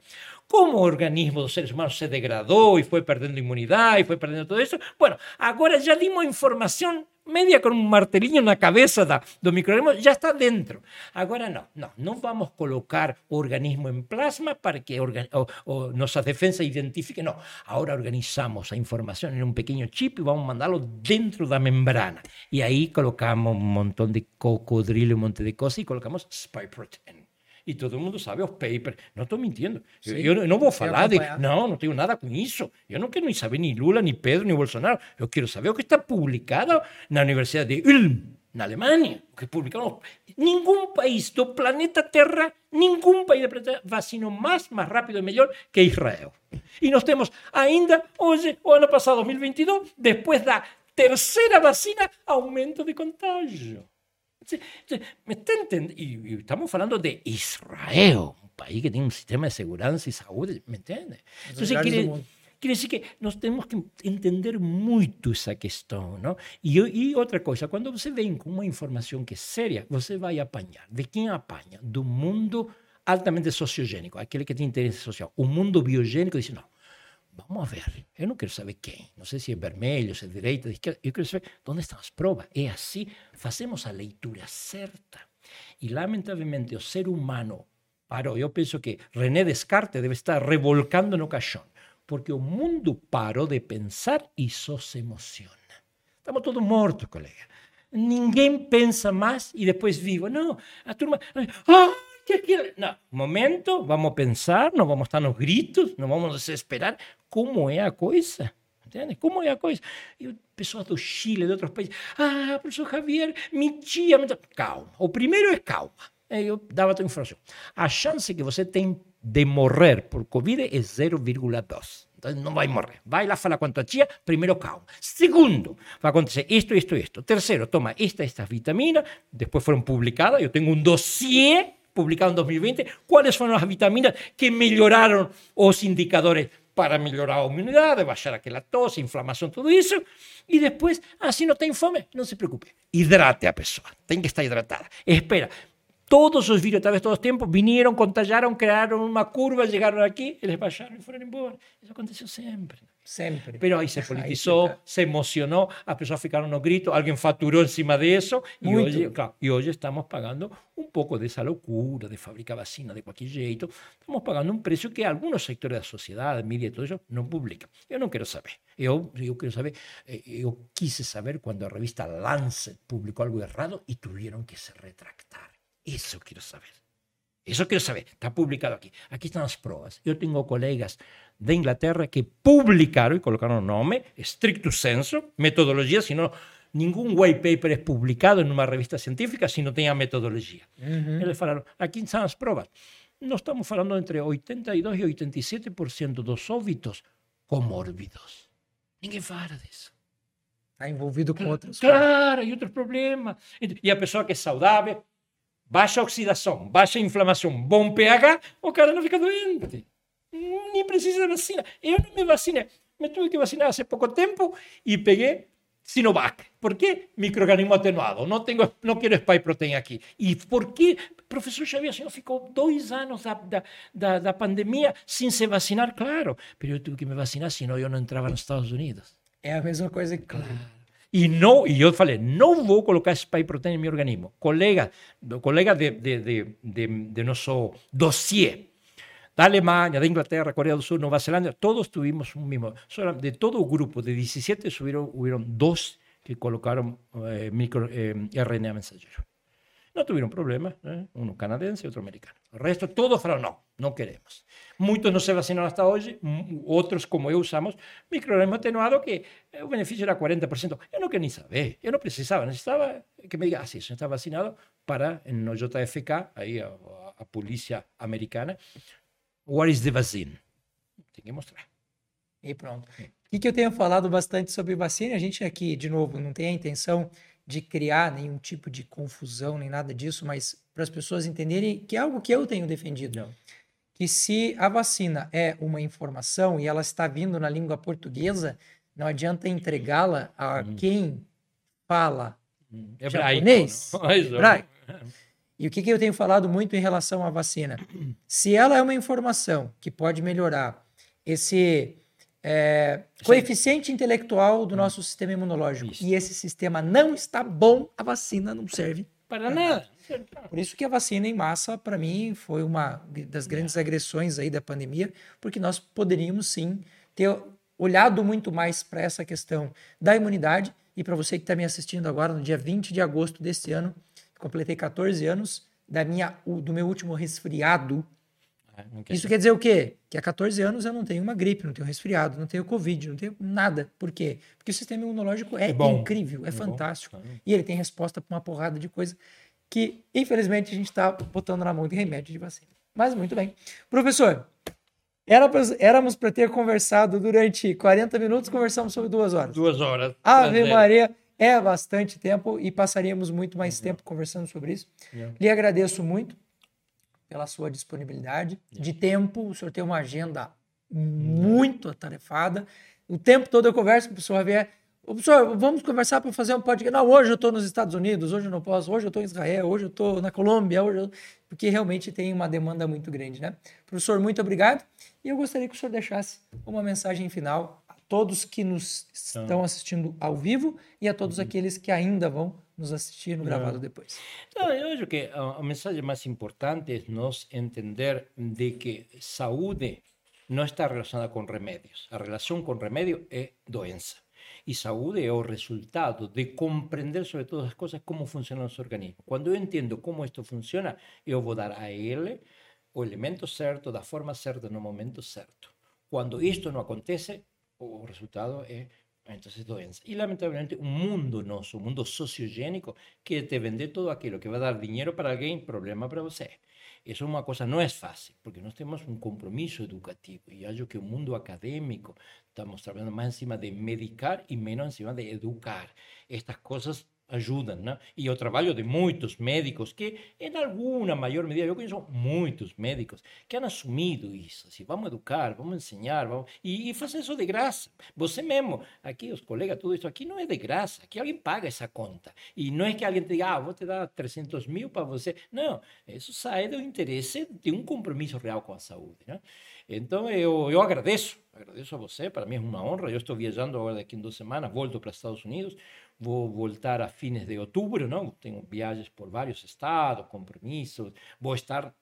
Como organismo dos seres humanos se degradou e foi perdendo imunidade e foi perdendo todo isso, bueno, agora já dimos informação media con un martelinho na cabeça da, do microorganismo, já está dentro. Agora não, não, não vamos colocar organismo em plasma para que organ, o, o, nossa defesa identifique, não. Agora organizamos a informação em um pequeno chip e vamos mandá-lo dentro da membrana. E aí colocamos um montão de cocodrilo, um monte de coisas e colocamos spy protein. E todo mundo sabe os papers. Não estou mentindo. Sim, eu, eu, não vou falar de. Não, não tenho nada com isso. Eu não quero nem saber nem Lula, nem Pedro, nem Bolsonaro. Eu quero saber o que está publicado na Universidade de Ulm, na Alemanha. O que publicaram. Nenhum país do planeta Terra, nenhum país do planeta vacinou mais, mais rápido e melhor que Israel. E nós temos ainda, hoje, o ano passado, 2022, depois da terceira vacina, aumento de contágio. ¿Me está entendiendo? Y, estamos hablando de Israel, un país que tiene un sistema de seguridad y salud, ¿me entiende? Entonces, quiere, quiere, decir que nos tenemos que entender mucho esa cuestión, ¿no? Y, y outra coisa, quando você vem com uma informação que é séria, você vai apanhar. De quem apanha? Do mundo altamente sociogênico, aquele que tem interesse social. O mundo biogênico diz, não, vamos a ver, eu não quero saber quem, não sei se é vermelho, se é direita, de esquerda, eu quero saber onde estão as provas. É assim, fazemos a leitura certa. E, lamentavelmente, o ser humano parou. Eu penso que René Descartes deve estar revolcando no caixão, porque o mundo parou de pensar e só se emociona. Estamos todos mortos, colega. Ninguém pensa mais e depois vivo. Não, a turma. Ah, que aquilo. Momento, vamos pensar, não vamos estar nos gritos, não vamos desesperar. Como é a coisa? Entende? Como é a coisa? E pessoas do Chile, de outros países. Ah, professor Javier, me tia. Me... Calma. O primeiro é calma. Eu dava a tua informação. A chance que você tem de morrer por Covid é 0,2. Então não vai morrer. Vai lá, fala com a tua tia, primeiro calma. Segundo, vai acontecer isto, isto, isto. Terceiro, toma esta, estas vitaminas, depois foram publicadas, eu tenho um dossiê publicado em 2020, quais foram as vitaminas que melhoraram os indicadores para melhorar a imunidade, baixar aquela tosse, inflamação, tudo isso. E depois, ah, se não tem fome, não se preocupe. Hidrate a pessoa, tem que estar hidratada. Espera, todos os vírus, através de todos os tempos, vinieron, contagiaron, crearon uma curva, chegaram aqui, eles baixaram e foram embora. Isso aconteceu sempre. Sempre. Pero aí se politizou, Aí se emocionou, as pessoas ficaram no grito, alguém faturou em cima disso, e hoje, claro, e hoje estamos pagando um pouco dessa loucura de fabricar vacina de qualquer jeito, estamos pagando um preço que alguns setores da sociedade, mídia e tudo isso, não publicam. Eu não quero saber. Eu, eu quero saber, eh, eu quise saber quando a revista Lancet publicou algo errado e tiveram que se retractar. Isso eu quero saber. Isso eu quero saber. Está publicado aqui. Aqui estão as provas. Eu tenho colegas de Inglaterra que publicaram e colocaram o nome, stricto senso, metodologia, senão nenhum white paper é publicado em uma revista científica se não tem a metodologia. Eles falaram, aqui estão as provas. Nós estamos falando entre 82 e 87% dos óbitos comórbidos. Ninguém fala disso. Está envolvido com outras coisas. Claro, e outros problemas. E a pessoa que é saudável, baixa oxidação, baixa inflamação, bom pH, o cara não fica doente. Nem precisa de vacina. Eu não me vacinei. Me tive que vacinar há pouco tempo e peguei Sinovac. ¿Por qué? Microorganismo atenuado. No, tengo, no quiero spike protein aqui. E por que, professor Xavier, o senhor ficou dois anos da, da, da, da pandemia sem se vacinar? Claro, mas eu tive que me vacinar, senão eu não entrava nos Estados Unidos. É a mesma coisa que. E não, e eu falei, não vou colocar spike protein no meu organismo. Colega, colega de, de, de, de, de nosso dossiê, da Alemanha, da Inglaterra, Coreia do Sul, Nova Zelândia, todos tuvimos un mismo. De todo o grupo de 17, hubieron, hubieron dos que colocaron eh, micro, eh, RNA mensajero. No tuvieron problemas, ¿eh? uno canadense y otro americano. El resto, todos falaron, no, no queremos. Muchos no se vacinaron hasta hoy, m- otros, como yo, usamos microorganismo atenuado, que el beneficio era 40%. Yo no quería ni saber, yo no precisaba, necesitaba que me diga, ah, sí, eso está vacinado para, el JFK, ahí a, a polícia americana, what is the vaccine? Tem que mostrar. E pronto. O que, que eu tenho falado bastante sobre vacina? A gente aqui, de novo, não tem a intenção de criar nenhum tipo de confusão nem nada disso, mas para as pessoas entenderem que é algo que eu tenho defendido. Não. Que se a vacina é uma informação e ela está vindo na língua portuguesa, não adianta entregá-la a quem fala Japonês? não? Mas, Hebraico. E o que, que eu tenho falado muito em relação à vacina? Se ela é uma informação que pode melhorar esse é, coeficiente intelectual do nosso sistema imunológico Isso. e esse sistema não está bom, a vacina não serve. Para nada. Por isso que a vacina em massa, para mim, foi uma das grandes agressões aí da pandemia, porque nós poderíamos sim ter olhado muito mais para essa questão da imunidade. E para você que está me assistindo agora, no dia 20 de agosto deste ano, completei 14 anos da minha, do meu último resfriado. Quer Isso quer dizer o quê? Que há 14 anos eu não tenho uma gripe, não tenho resfriado, não tenho Covid, não tenho nada. Por quê? Porque o sistema imunológico é, É bom. incrível, é, É bom, fantástico. claro. E ele tem resposta para uma porrada de coisa que, infelizmente, a gente está botando na mão de remédio de vacina. Mas muito bem. Professor, era pra- éramos para ter conversado durante 40 minutos, conversamos sobre duas horas. Duas horas. Ave Prazer. Maria, é bastante tempo e passaríamos muito mais tempo conversando sobre isso. Yeah. Lhe agradeço muito pela sua disponibilidade de tempo. O senhor tem uma agenda muito atarefada. O tempo todo eu converso com o professor Javier. Professor, vamos conversar para fazer um podcast. Não, hoje eu estou nos Estados Unidos, hoje eu não posso, hoje eu estou em Israel, hoje eu estou na Colômbia, hoje eu... porque realmente tem uma demanda muito grande, né? Professor, muito obrigado. E eu gostaria que o senhor deixasse uma mensagem final todos que nos estão assistindo ao vivo e a todos aqueles que ainda vão nos assistir no gravado depois. Não, eu acho que a, a mensagem mais importante é nós entender de que saúde não está relacionada com remédios. A relação com remédio é doença. Y salud es el resultado de comprender sobre todas las cosas cómo funciona nuestro organismo. Cuando yo entiendo cómo esto funciona, voy a dar a él el elemento cierto, la forma cierta, en el momento cierto. Cuando esto no acontece, el resultado es entonces doença. Y lamentablemente un mundo nuestro, un mundo sociogénico que te vende todo aquello que va a dar dinero para alguien, problema para usted. Eso es una cosa, no es fácil, porque no tenemos un compromiso educativo. Y yo que el mundo académico estamos trabajando más encima de medicar y menos encima de educar. Estas cosas ayudan, ¿no? Y yo trabajo de muchos médicos que, en alguna mayor medida, yo conozco muchos médicos que han asumido eso. Así, vamos a educar, vamos a enseñar, vamos... y, y hacer eso de graça. Você mesmo, aquí los colegas, todo esto aquí no es de graça, aquí alguien paga esa conta. Y no es que alguien te diga, ah, vou te dar 300 mil para você. No, eso sale del interés de un compromiso real con la salud, ¿no? Então, eu, eu agradeço, agradeço a você, para mim é uma honra. Eu estou viajando agora daqui em duas semanas, volto para Estados Unidos, vou voltar a fins de outubro, não? Tenho viagens por vários estados, compromissos, vou estar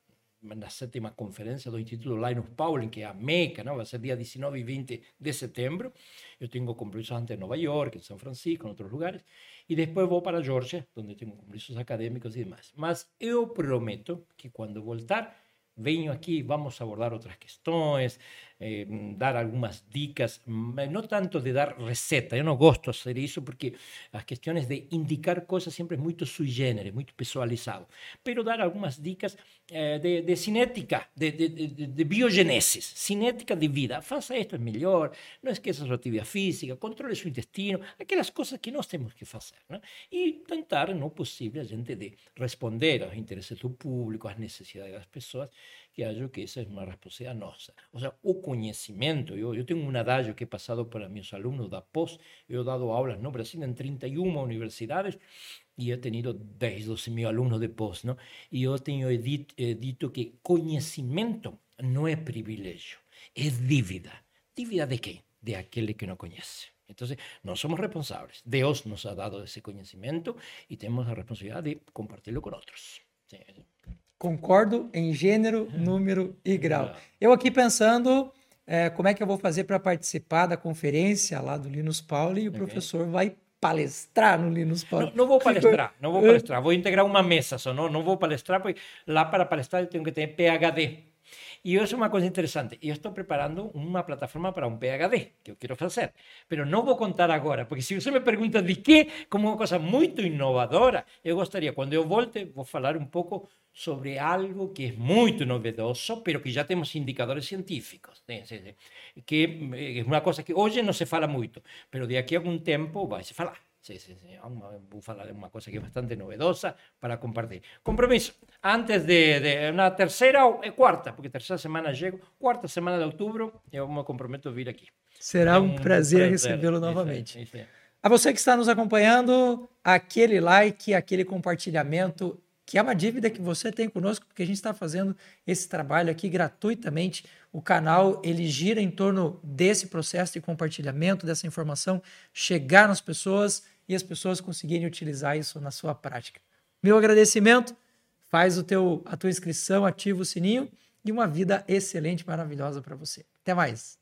na sétima conferência do Instituto Linus Pauling, que é a Meca, não? vai ser dia 19 e 20 de setembro. Eu tenho compromissos antes em Nova York, em São Francisco, em outros lugares. E depois vou para Georgia, onde tenho compromissos acadêmicos e demais. Mas eu prometo que quando voltar, venho aqui, vamos abordar outras questões, eh, dar algunas dicas, no tanto de dar receta, yo no gosto de hacer eso porque las cuestiones de indicar cosas siempre es muy sui generis, muy personalizado, pero dar algunas dicas eh, de, de, cinética, de, de, de, biogenesis, cinética de vida. Faça esto es mejor, no esqueça sua actividad física, controle su intestino, aquellas cosas que nós temos que hacer. ¿no? Y tentar, no posible, a gente de responder aos intereses do público, às necessidades das pessoas, que acho que esa es una responsabilidad nossa. O sea, o conhecimento. Eu, eu tenho um adágio que he passado para meus alunos da pós. Eu he dado aulas no Brasil em 31 universidades e he tenido 10, 12 mil alunos de pós. ¿no? E eu tenho dito, dito que conhecimento não é privilégio, é dívida. Dívida de quem? De aquele que não conhece. Entonces, no somos responsables. Dios nos ha dado ese conocimiento y tenemos la responsabilidad de compartirlo con otros. Sí. Concordo em gênero, [LAUGHS] número e grau. Eu aqui pensando é, como é que eu vou fazer para participar da conferência lá do Linus Paulo e o okay. professor vai palestrar no Linus Paulo. Não, não vou [LAUGHS] palestrar, não vou palestrar, vou integrar uma mesa só, não, não vou palestrar, porque lá para palestrar eu tenho que ter PhD. Y eso es una cosa interesante. Yo estoy preparando una plataforma para un PhD que quiero hacer, pero no voy a contar ahora, porque si usted me pregunta de qué, como una cosa muy innovadora, yo gustaría, cuando yo volte, voy a hablar un poco sobre algo que es muy novedoso, pero que ya tenemos indicadores científicos. Que eh, es una cosa que hoy no se fala mucho, pero de aquí a algún tiempo va a se falar. Sí, sí, sí. Vamos a hablar de una cosa que es bastante novedosa para compartir. Compromiso. Antes de, de una tercera o eh, cuarta, porque tercera semana llego, cuarta semana de outubro, eu me comprometo a vir aqui. Será um, um prazer, prazer recebê-lo novamente. Isso é, isso é. A você que está nos acompanhando, aquele like, aquele compartilhamento, que é uma dívida que você tem conosco, porque a gente está fazendo esse trabalho aqui gratuitamente. O canal ele gira em torno desse processo de compartilhamento dessa informação, chegar nas pessoas e as pessoas conseguirem utilizar isso na sua prática. Meu agradecimento, faz o teu, a tua inscrição, ativa o sininho e uma vida excelente, maravilhosa para você. Até mais.